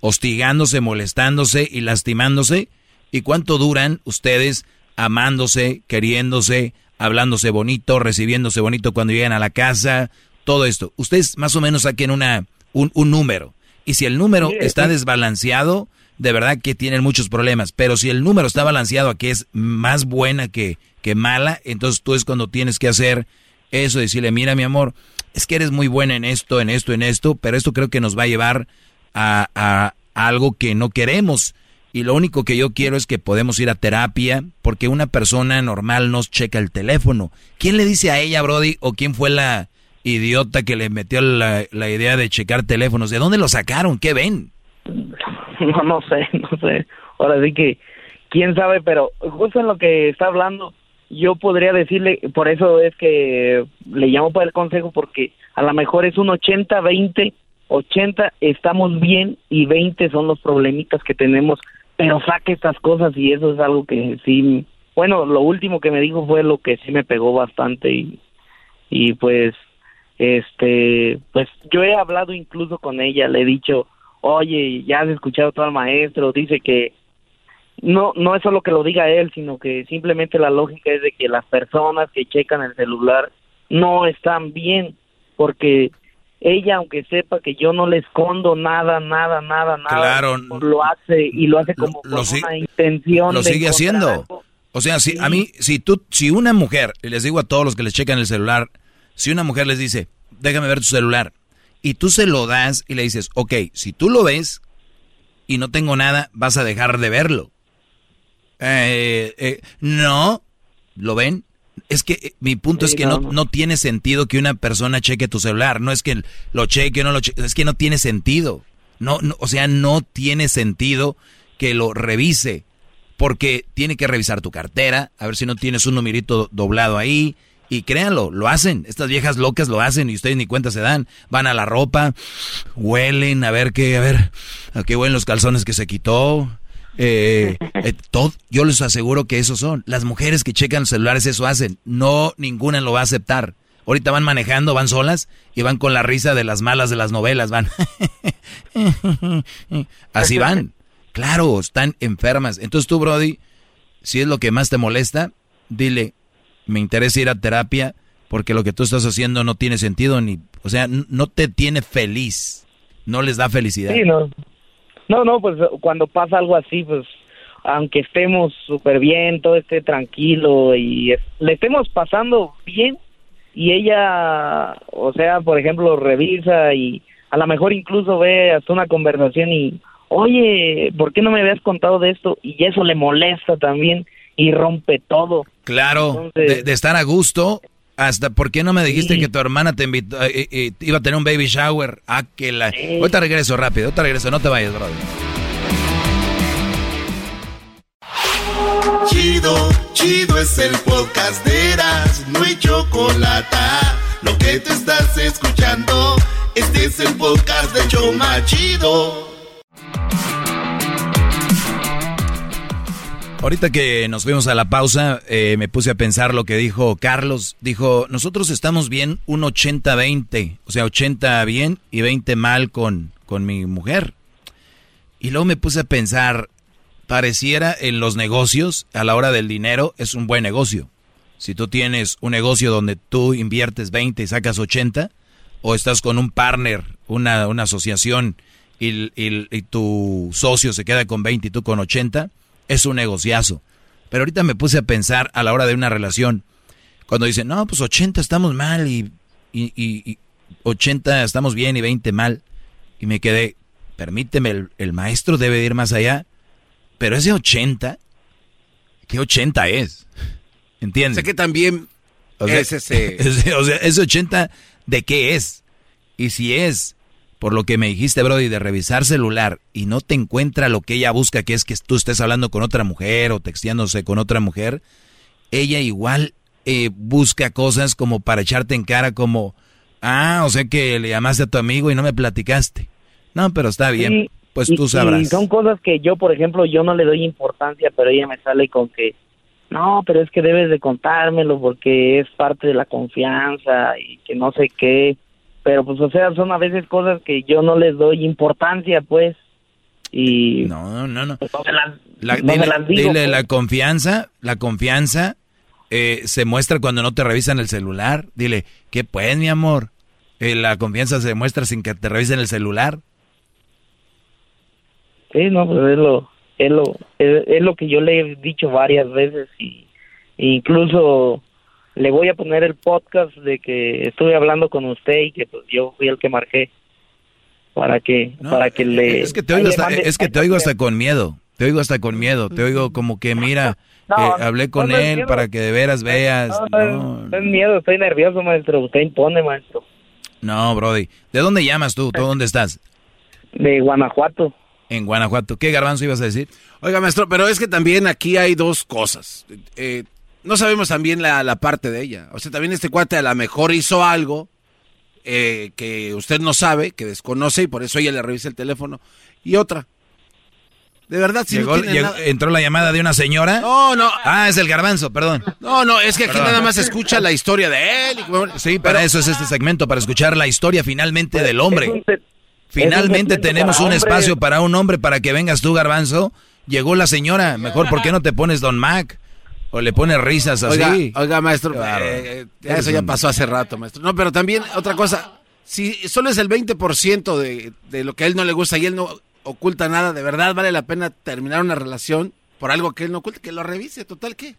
hostigándose, molestándose y lastimándose? ¿Y cuánto duran ustedes amándose, queriéndose, hablándose bonito, recibiéndose bonito cuando llegan a la casa? Todo esto. Ustedes más o menos saquen una, un, número. Y si el número está desbalanceado, de verdad que tienen muchos problemas. Pero si el número está balanceado a que es más buena que, que mala, entonces tú es cuando tienes que hacer eso, decirle, mira mi amor, es que eres muy buena en esto, en esto, en esto, pero esto creo que nos va a llevar a, algo que no queremos. Y lo único que yo quiero es que podemos ir a terapia, porque una persona normal nos checa el teléfono. ¿Quién le dice a ella, Brody, o quién fue la, idiota que le metió la, la idea de checar teléfonos. ¿De dónde lo sacaron? ¿Qué ven? <laughs> No, no sé, no sé. Ahora sí que, quién sabe, pero justo en lo que está hablando, yo podría decirle, por eso es que le llamo para el consejo, porque a lo mejor es un 80-20, 80 estamos bien y 20 son los problemitas que tenemos, pero saque estas cosas y eso es algo que sí, bueno, lo último que me dijo fue lo que sí me pegó bastante y, y pues, este, pues yo he hablado incluso con ella, le he dicho, oye, ya has escuchado todo al maestro, dice que no no es solo que lo diga él, sino que simplemente la lógica es de que las personas que checan el celular no están bien, porque ella, aunque sepa que yo no le escondo nada, nada, nada, nada, claro, lo hace y lo hace como con una intención. Lo sigue haciendo. O sea, si a mí, si tú, si una mujer, y les digo a todos los que les checan el celular, si una mujer les dice, déjame ver tu celular, y tú se lo das y le dices, ok, si tú lo ves y no tengo nada, vas a dejar de verlo. Eh, eh, no, ¿lo ven? Es que eh, mi punto es que no, no, tiene sentido que una persona cheque tu celular. No es que lo cheque o no lo cheque, es que no tiene sentido. No, no, o sea, no tiene sentido que lo revise. Porque tiene que revisar tu cartera, a ver si no tienes un numerito doblado ahí, y créanlo, lo hacen. Estas viejas locas lo hacen y ustedes ni cuenta se dan. Van a la ropa, huelen, a ver qué, a ver, a qué huelen los calzones que se quitó. Eh, <laughs> eh, todo, yo les aseguro que esos son. Las mujeres que checan celulares eso hacen. No, ninguna lo va a aceptar. Ahorita van manejando, van solas y van con la risa de las malas de las novelas. Van. <laughs> Así van. Claro, están enfermas. Entonces tú, Brody, si es lo que más te molesta, dile, me interesa ir a terapia porque lo que tú estás haciendo no tiene sentido ni, o sea, no te tiene feliz, no les da felicidad. No. No, no, pues cuando pasa algo así, pues aunque estemos súper bien, todo esté tranquilo y le estemos pasando bien y ella, o sea, por ejemplo, revisa y a lo mejor incluso ve hasta una conversación y, oye, ¿por qué no me habías contado de esto? Y eso le molesta también y rompe todo. Claro, de, estar a gusto. Hasta, ¿por qué no me dijiste que tu hermana te invitó, eh, eh, iba a tener un baby shower? Ah, que la... Ahorita regreso rápido, ahorita regreso, no te vayas, brother. Chido, chido es el podcast de Eras, no hay chocolate. Lo que te estás escuchando, este es el podcast de Choma Chido. Ahorita que nos fuimos a la pausa, eh, me puse a pensar lo que dijo Carlos. Dijo, nosotros estamos bien un 80-20, o sea, 80 bien y 20 mal con, con mi mujer. Y luego me puse a pensar, pareciera en los negocios, a la hora del dinero, es un buen negocio. Si tú tienes un negocio donde tú inviertes 20 y sacas 80, o estás con un partner, una, una asociación, y, y, tu socio se queda con 20 y tú con 80, es un negociazo. Pero ahorita me puse a pensar a la hora de una relación, cuando dicen, no, pues 80 estamos mal y, y, 80 estamos bien y 20 mal. Y me quedé, permíteme, el, maestro debe ir más allá. Pero ese 80, ¿qué 80 es? ¿Entiendes? Sé que también o es <laughs> ese... O sea, ese 80, ¿de qué es? Y si es por lo que me dijiste, Brody, de revisar celular y no te encuentra lo que ella busca, que es que tú estés hablando con otra mujer o texteándose con otra mujer, ella igual eh, busca cosas como para echarte en cara como, ah, o sea que le llamaste a tu amigo y no me platicaste. No, pero está bien, pues tú sabrás. son cosas que yo, por ejemplo, yo no le doy importancia, pero ella me sale con que, no, pero es que debes de contármelo porque es parte de la confianza y que no sé qué pero pues o sea son a veces cosas que yo no les doy importancia pues y no no no, pues, la, dile, pues. la confianza la confianza eh, se muestra cuando no te revisan el celular. Dile qué pues mi amor eh, la confianza se muestra sin que te revisen el celular. Sí no pues es lo es lo es, lo que yo le he dicho varias veces y incluso le voy a poner el podcast de que estuve hablando con usted y que pues, yo fui el que marqué para que para que le es que te oigo hasta, es que te oigo hasta con miedo Te oigo hasta con miedo, te oigo como que mira, <laughs> hablé con él para que de veras veas. No, no, es miedo, estoy nervioso, maestro. Usted impone, maestro. No, Brody. ¿De dónde llamas tú? ¿Tú dónde estás? De Guanajuato. En Guanajuato. ¿Qué garbanzo ibas a decir? Oiga, maestro, pero es que también aquí hay dos cosas. Eh, no sabemos también la, la, parte de ella. O sea, también este cuate a lo mejor hizo algo eh, que usted no sabe, que desconoce y por eso ella le revisa el teléfono. Y otra. De verdad, si llegó, entró la llamada de una señora. No, no. Ah, es el garbanzo, perdón. No, no, es que aquí nada más escucha la historia de él. sí, para eso es este segmento, para escuchar la historia finalmente del hombre. Finalmente tenemos un espacio para un hombre para que vengas tú, garbanzo. Llegó la señora. Mejor, ¿por qué no te pones Don Mac? O le pones risas así. Oiga, maestro, eh, eso ya pasó hace rato, maestro. No, pero también otra cosa. Si solo es el 20% de, de lo que a él no le gusta y él no oculta nada, ¿de verdad vale la pena terminar una relación por algo que él no oculta? Que lo revise, total, ¿qué?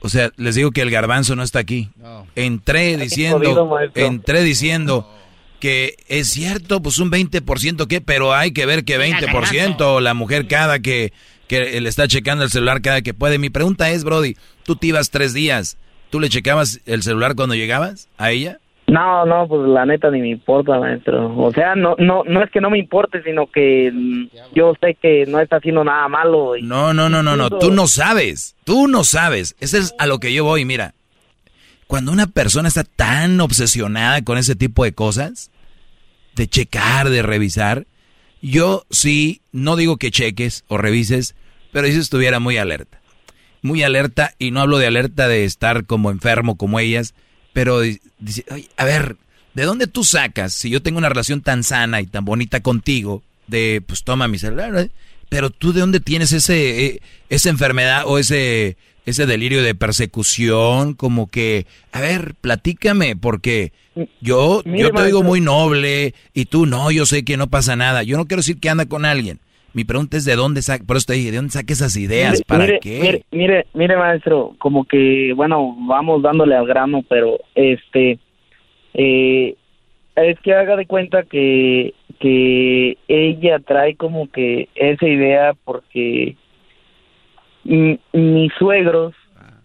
O sea, les digo que el garbanzo no está aquí. Entré diciendo, entré diciendo que es cierto, pues un 20% qué, pero hay que ver que 20% la mujer cada que, que le está checando el celular cada que puede. Mi pregunta es, Brody, tú te ibas tres días, ¿tú le checabas el celular cuando llegabas a ella? No, no, pues la neta ni me importa, maestro. O sea, no, no, no es que no me importe, sino que yo sé que no está haciendo nada malo. no, no, no, no, no, tú no sabes, tú no sabes. Ese es a lo que yo voy, mira. Cuando una persona está tan obsesionada con ese tipo de cosas, de checar, de revisar, yo sí, no digo que cheques o revises, pero si estuviera muy alerta. Muy alerta, y no hablo de alerta de estar como enfermo como ellas, pero a ver, ¿de dónde tú sacas, si yo tengo una relación tan sana y tan bonita contigo, de, pues toma mi celular, pero tú de dónde tienes ese, eh, esa enfermedad o ese, ese delirio de persecución, como que, a ver, platícame, porque yo, yo te digo muy noble y tú no, yo sé que no pasa nada. Yo no quiero decir que anda con alguien. Mi pregunta es de dónde saca, por eso te dije, ¿de dónde saca esas ideas? ¿Para qué? Mire, mire, maestro, como que, bueno, vamos dándole al grano, pero este, eh, es que haga de cuenta que, que ella trae como que esa idea porque mis suegros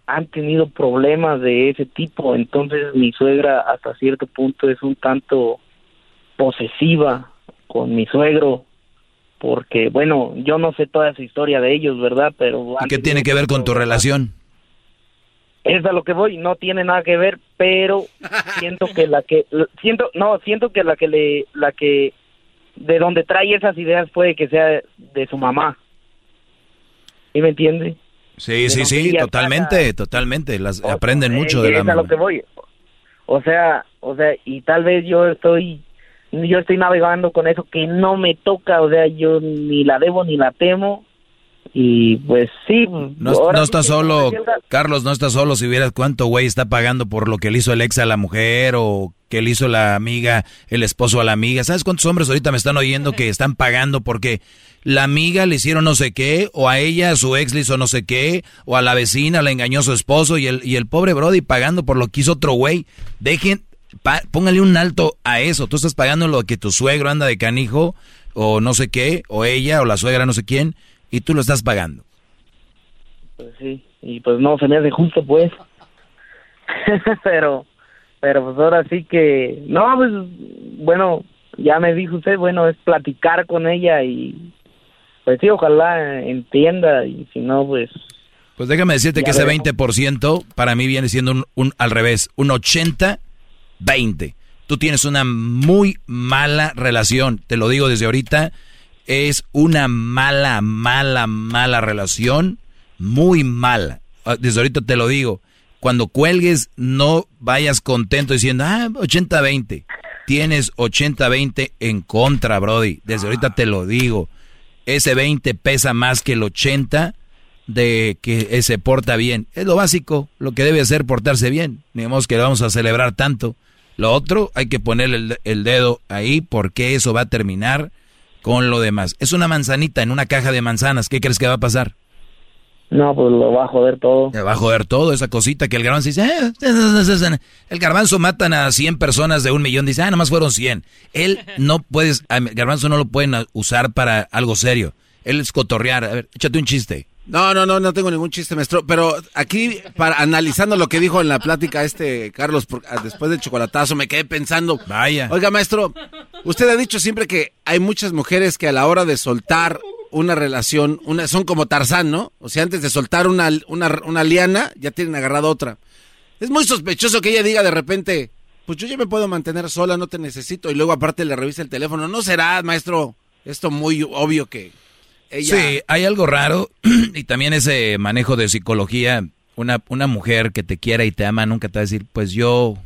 han tenido problemas de ese tipo, entonces mi suegra hasta cierto punto es un tanto posesiva con mi suegro, porque bueno, yo no sé toda esa historia de ellos, ¿verdad? Pero... ¿Y qué tiene que ver con tu relación? Es a lo que voy, no tiene nada que ver, pero siento que la que siento no, siento que la que le la que de donde trae esas ideas puede que sea de su mamá. ¿Sí me entiende? Sí, sí, sí, totalmente, totalmente. Las aprenden mucho de la. Es a lo que voy. O sea, o sea, y tal vez yo estoy, yo estoy navegando con eso que no me toca, o sea, yo ni la debo ni la temo. Y pues sí. No, no está solo, Carlos, no está solo. Si vieras cuánto güey está pagando por lo que le hizo el ex a la mujer o que le hizo la amiga, el esposo a la amiga. ¿Sabes cuántos hombres ahorita me están oyendo que <laughs> están pagando porque la amiga le hicieron no sé qué, o a ella, a su ex le hizo no sé qué, o a la vecina le engañó a su esposo y el, y el pobre Brody pagando por lo que hizo otro güey. Dejen, póngale un alto a eso. Tú estás pagando lo que tu suegro anda de canijo, o no sé qué, o ella, o la suegra, no sé quién, y tú lo estás pagando. Pues sí, y pues no, se me hace justo pues. <laughs> pero, pero pues ahora sí que, no, pues, bueno, ya me dijo usted, bueno, es platicar con ella y pues sí, ojalá entienda y si no, pues... Pues déjame decirte que ese 20% para mí viene siendo un, un al revés, un 80-20. Tú tienes una muy mala relación, te lo digo desde ahorita, es una mala, mala, mala relación, muy mala. Ah, desde ahorita te lo digo, cuando cuelgues no vayas contento diciendo, ah, 80-20. Tienes 80-20 en contra, Brody. Desde ahorita te lo digo ese 20 pesa más que el 80 de que se porta bien. Es lo básico, lo que debe hacer portarse bien. Ni que lo vamos a celebrar tanto. Lo otro, hay que poner el, el, dedo ahí porque eso va a terminar con lo demás. Es una manzanita en una caja de manzanas. ¿Qué crees que va a pasar? No, pues lo va a joder todo. Va a joder todo, esa cosita que el garbanzo dice, eh, el garbanzo matan a 100 personas de un millón, dice, ah, nomás fueron 100. Él no puedes, el garbanzo no lo pueden usar para algo serio. él es cotorrear. A ver, échate un chiste. No, no, no, no tengo ningún chiste, maestro. Pero aquí, para analizando lo que dijo en la plática este Carlos, ah, después del chocolatazo, me quedé pensando. Vaya. Oiga, maestro, usted ha dicho siempre que hay muchas mujeres que a la hora de soltar una relación, una, son como Tarzán, ¿no? O sea, antes de soltar una, una, una liana, ya tienen agarrado otra. Es muy sospechoso que ella diga de repente, pues yo ya me puedo mantener sola, no te necesito, y luego aparte le revisa el teléfono. ¿No será, maestro, esto muy obvio que Sí, hay algo raro <clears throat> y también ese manejo de psicología. Una, una mujer que te quiera y te ama nunca te va a decir, pues yo...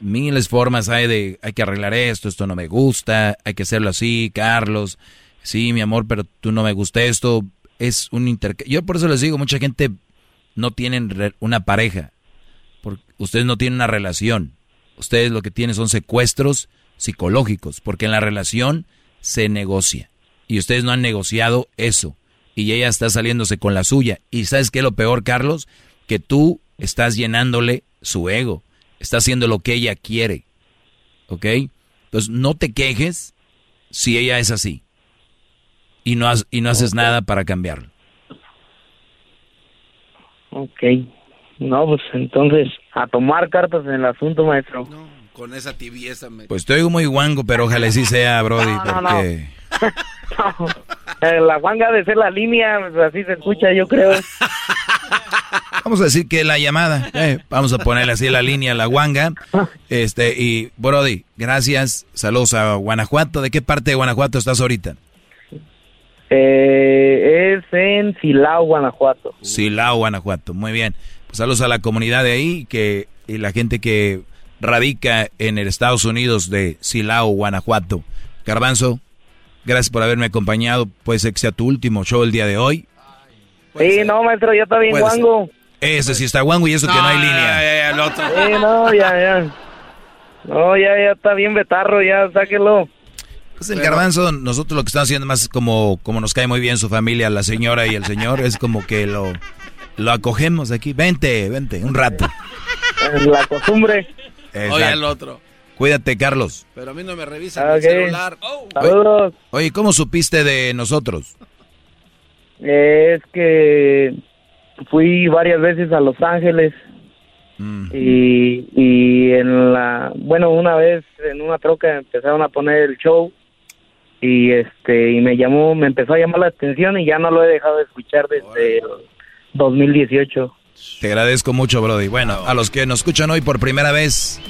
Miles formas hay de, hay que arreglar esto, esto no me gusta, hay que hacerlo así, Carlos. Sí, mi amor, pero tú no me gusta esto. Es un intercambio. Yo por eso les digo, mucha gente no tienen una pareja. Porque ustedes no tienen una relación. Ustedes lo que tienen son secuestros psicológicos, porque en la relación se negocia y ustedes no han negociado eso. Y ella está saliéndose con la suya. Y sabes qué es lo peor, Carlos? Que tú estás llenándole su ego. Está haciendo lo que ella quiere. ¿Ok? Entonces no te quejes si ella es así. Y no, y no haces nada para cambiarlo. Ok. No, pues entonces, a tomar cartas en el asunto, maestro. No, con esa tibieza. Me... Pues oigo muy guango, pero ojalá sí sea, Brody, porque... <laughs> <laughs> La guanga de ser la línea, así se escucha, yo creo. <laughs> Vamos a decir que la llamada, eh, vamos a ponerle así la línea, la guanga. Este, y Brody, gracias, saludos a Guanajuato. ¿De qué parte de Guanajuato estás ahorita? Eh, es en Silao, Guanajuato. Silao, Guanajuato, muy bien. Pues saludos a la comunidad de ahí que, y la gente que radica en el Estados Unidos de Silao, Guanajuato. Garbanzo, Gracias por haberme acompañado. Puede ser que sea tu último show el día de hoy. Sí, no, maestro, ya está bien guango. Ese sí está guango y eso que no hay línea. Ya, ya, el otro. Sí, no, ya, ya. No, ya, ya está bien betarro, ya, sáquelo. Pues el garbanzo, nosotros lo que estamos haciendo más como, como nos cae muy bien su familia, la señora y el señor, es como que lo, lo acogemos aquí. Vente, vente, un rato. La costumbre. Oye, el otro. Cuídate, Carlos. Pero a mí no me revisan el celular. Saludos. Oye, ¿cómo supiste de nosotros? Es que fui varias veces a Los Ángeles mm. y, y en la, bueno, una vez en una troca empezaron a poner el show y este y me llamó, me empezó a llamar la atención y ya no lo he dejado de escuchar desde 2018. Te agradezco mucho, Brody. Bueno, a los que nos escuchan hoy por primera vez,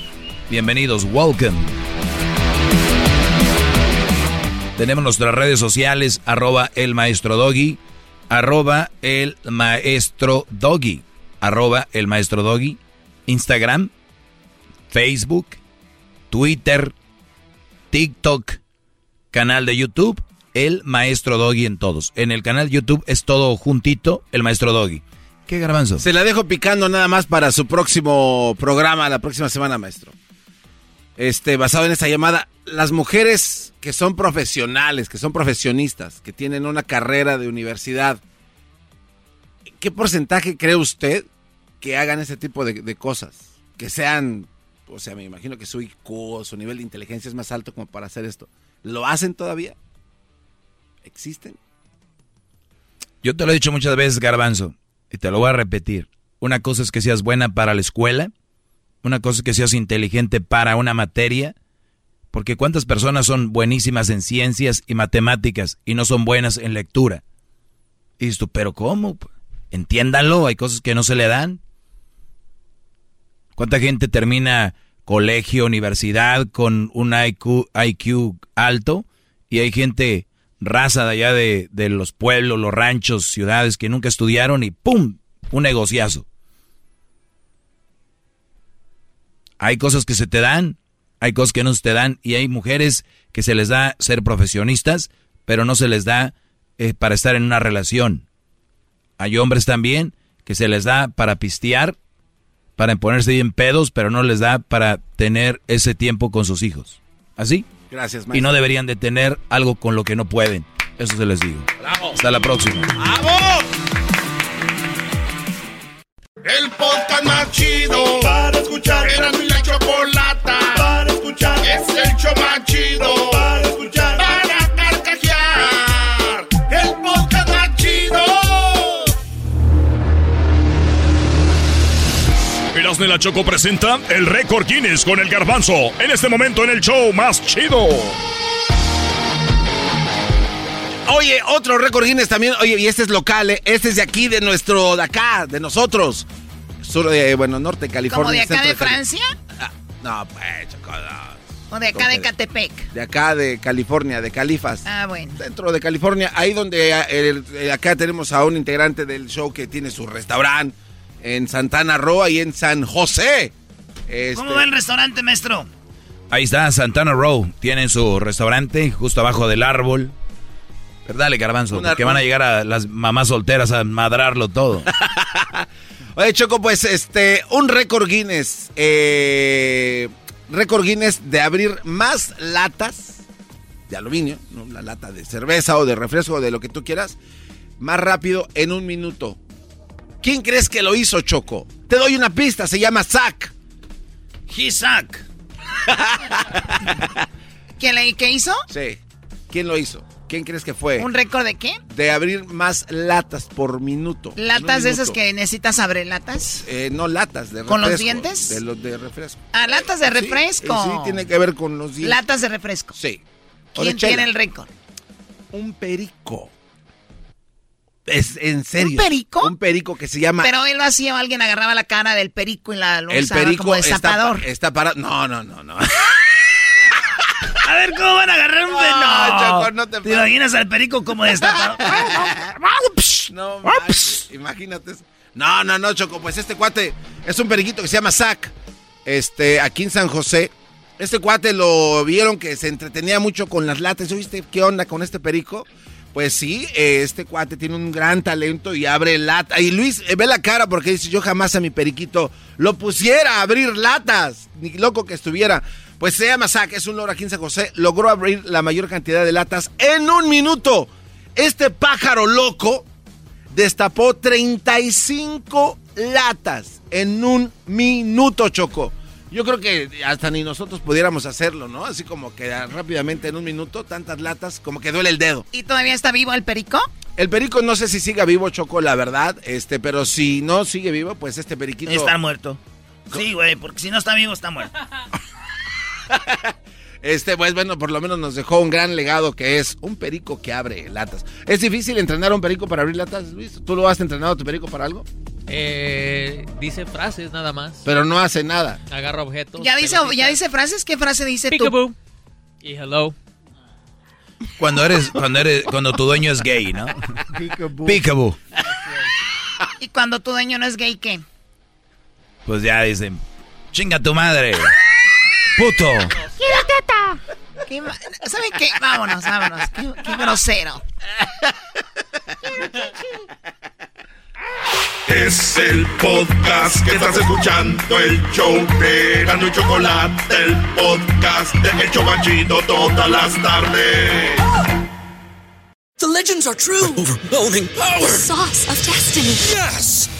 Bienvenidos, welcome. Tenemos nuestras redes sociales, arroba el maestro doggy, arroba el maestro doggy, arroba el maestro doggy, Instagram, Facebook, Twitter, TikTok, canal de YouTube, el maestro doggy en todos. En el canal YouTube es todo juntito, el maestro doggy. ¿Qué garbanzo? Se la dejo picando nada más para su próximo programa, la próxima semana, maestro este, basado en esa llamada, las mujeres que son profesionales, que son profesionistas, que tienen una carrera de universidad, ¿qué porcentaje cree usted que hagan ese tipo de, cosas? Que sean, o sea, me imagino que su IQ su nivel de inteligencia es más alto como para hacer esto. ¿Lo hacen todavía? ¿Existen? Yo te lo he dicho muchas veces, Garbanzo, y te lo voy a repetir. Una cosa es que seas buena para la escuela una cosa es que seas inteligente para una materia, porque cuántas personas son buenísimas en ciencias y matemáticas y no son buenas en lectura. Y dices tú, pero ¿cómo? Entiéndanlo, hay cosas que no se le dan. ¿Cuánta gente termina colegio, universidad con un IQ, alto y hay gente raza de allá de los pueblos, los ranchos, ciudades que nunca estudiaron y ¡pum! Un negociazo. Hay cosas que se te dan, hay cosas que no se te dan y hay mujeres que se les da ser profesionistas, pero no se les da eh, para estar en una relación. Hay hombres también que se les da para pistear, para ponerse bien pedos, pero no les da para tener ese tiempo con sus hijos. ¿Así? Gracias, maestro. Y no deberían de tener algo con lo que no pueden. Eso se les digo. Hasta la próxima. ¡Vamos! El podcast más chido para escuchar. Era mi la chocolata para escuchar. Es el show más chido para escuchar. Para carcajear. El podcast más chido. Erasmo y la Choco presenta el récord Guinness con el garbanzo. En este momento en el show más chido. Oye, otro récord Guinness también. Oye, y este es local, ¿eh? Este es de aquí, de nuestro, de acá, de nosotros. Sur de, bueno, norte de California. ¿Como de acá de Francia? Ah, no, pues, Choco, ¿O de acá de Catepec? De acá de California, de Califas. Ah, bueno. Dentro de California, ahí donde eh, acá tenemos a un integrante del show que tiene su restaurante en Santana Row y en San José. Este... ¿Cómo va el restaurante, maestro? Ahí está, Santana Row. Tienen su restaurante justo abajo del árbol. Dale, garbanzo, que van a llegar a las mamás solteras a madrarlo todo. <laughs> Oye, Choco, pues este, un récord Guinness. Eh, récord Guinness de abrir más latas de aluminio, ¿no? la lata de cerveza o de refresco o de lo que tú quieras, más rápido en un minuto. ¿Quién crees que lo hizo, Choco? Te doy una pista, se llama Zack. He Zack. <laughs> ¿Quién le, ¿Qué hizo? Sí. ¿Quién lo hizo? ¿Quién crees que fue? ¿Un récord de qué? De abrir más latas por minuto. ¿Latas de esas que necesitas abrir latas? Eh, no, latas de refresco. ¿Con los dientes? De los de refresco. Ah, latas de refresco. Sí, tiene que ver con los dientes. Latas de refresco. Sí. ¿Quién tiene el récord? Un perico. Es en serio. ¿Un perico? Un perico que se llama. Pero él lo hacía, alguien agarraba la cara del perico y la lo el usaba perico como destapador. Está, está para. No, no, no, no. <laughs> A ver cómo van a agarrar un perico. No, Choco, no te ¿Te imaginas al perico como destapador? <laughs> no, imagínate. No, no, no, Choco. Pues este cuate es un periquito que se llama Zack. Este, aquí en San José. Este cuate lo vieron que se entretenía mucho con las latas. ¿Viste qué onda con este perico? Pues sí, este cuate tiene un gran talento y abre lata. Y Luis ve la cara porque dice, yo jamás a mi periquito lo pusiera a abrir latas. Ni loco que estuviera. Pues se llama Zack, es un loro aquí en San José. Logró abrir la mayor cantidad de latas en un minuto. Este pájaro loco destapó 35 latas en un minuto, Choco. Yo creo que hasta ni nosotros pudiéramos hacerlo, ¿no? Así como que rápidamente en un minuto, tantas latas, como que duele el dedo. ¿Y todavía está vivo el perico? El perico no sé si siga vivo, Choco, la verdad, este, pero si no sigue vivo, pues este periquito... Está muerto. Sí, güey, porque si no está vivo, está muerto. <laughs> <laughs> Este, pues bueno, por lo menos nos dejó un gran legado que es un perico que abre latas. ¿Es difícil entrenar a un perico para abrir latas, Luis? ¿Tú lo has entrenado a tu perico para algo? Eh, dice frases nada más. Pero no hace nada. Agarra objetos. ¿Ya dice, ¿ya dice frases? ¿Qué frase dice tú? Y hello. Cuando eres, cuando eres, cuando tu dueño es gay, ¿no? Peekaboo. Peekaboo. ¿Y cuando tu dueño no es gay, qué? Pues ya dicen, chinga tu madre. Puto. ¡Quiero teta! ¿Qué ¿Saben qué? Vámonos, vámonos. Qué, qué grosero. Es el podcast que estás escuchando, el show de Gano y Chocolate, el podcast de El Chobachito todas las tardes. The legends are true. Overwhelming power! The sauce of destiny. Yes!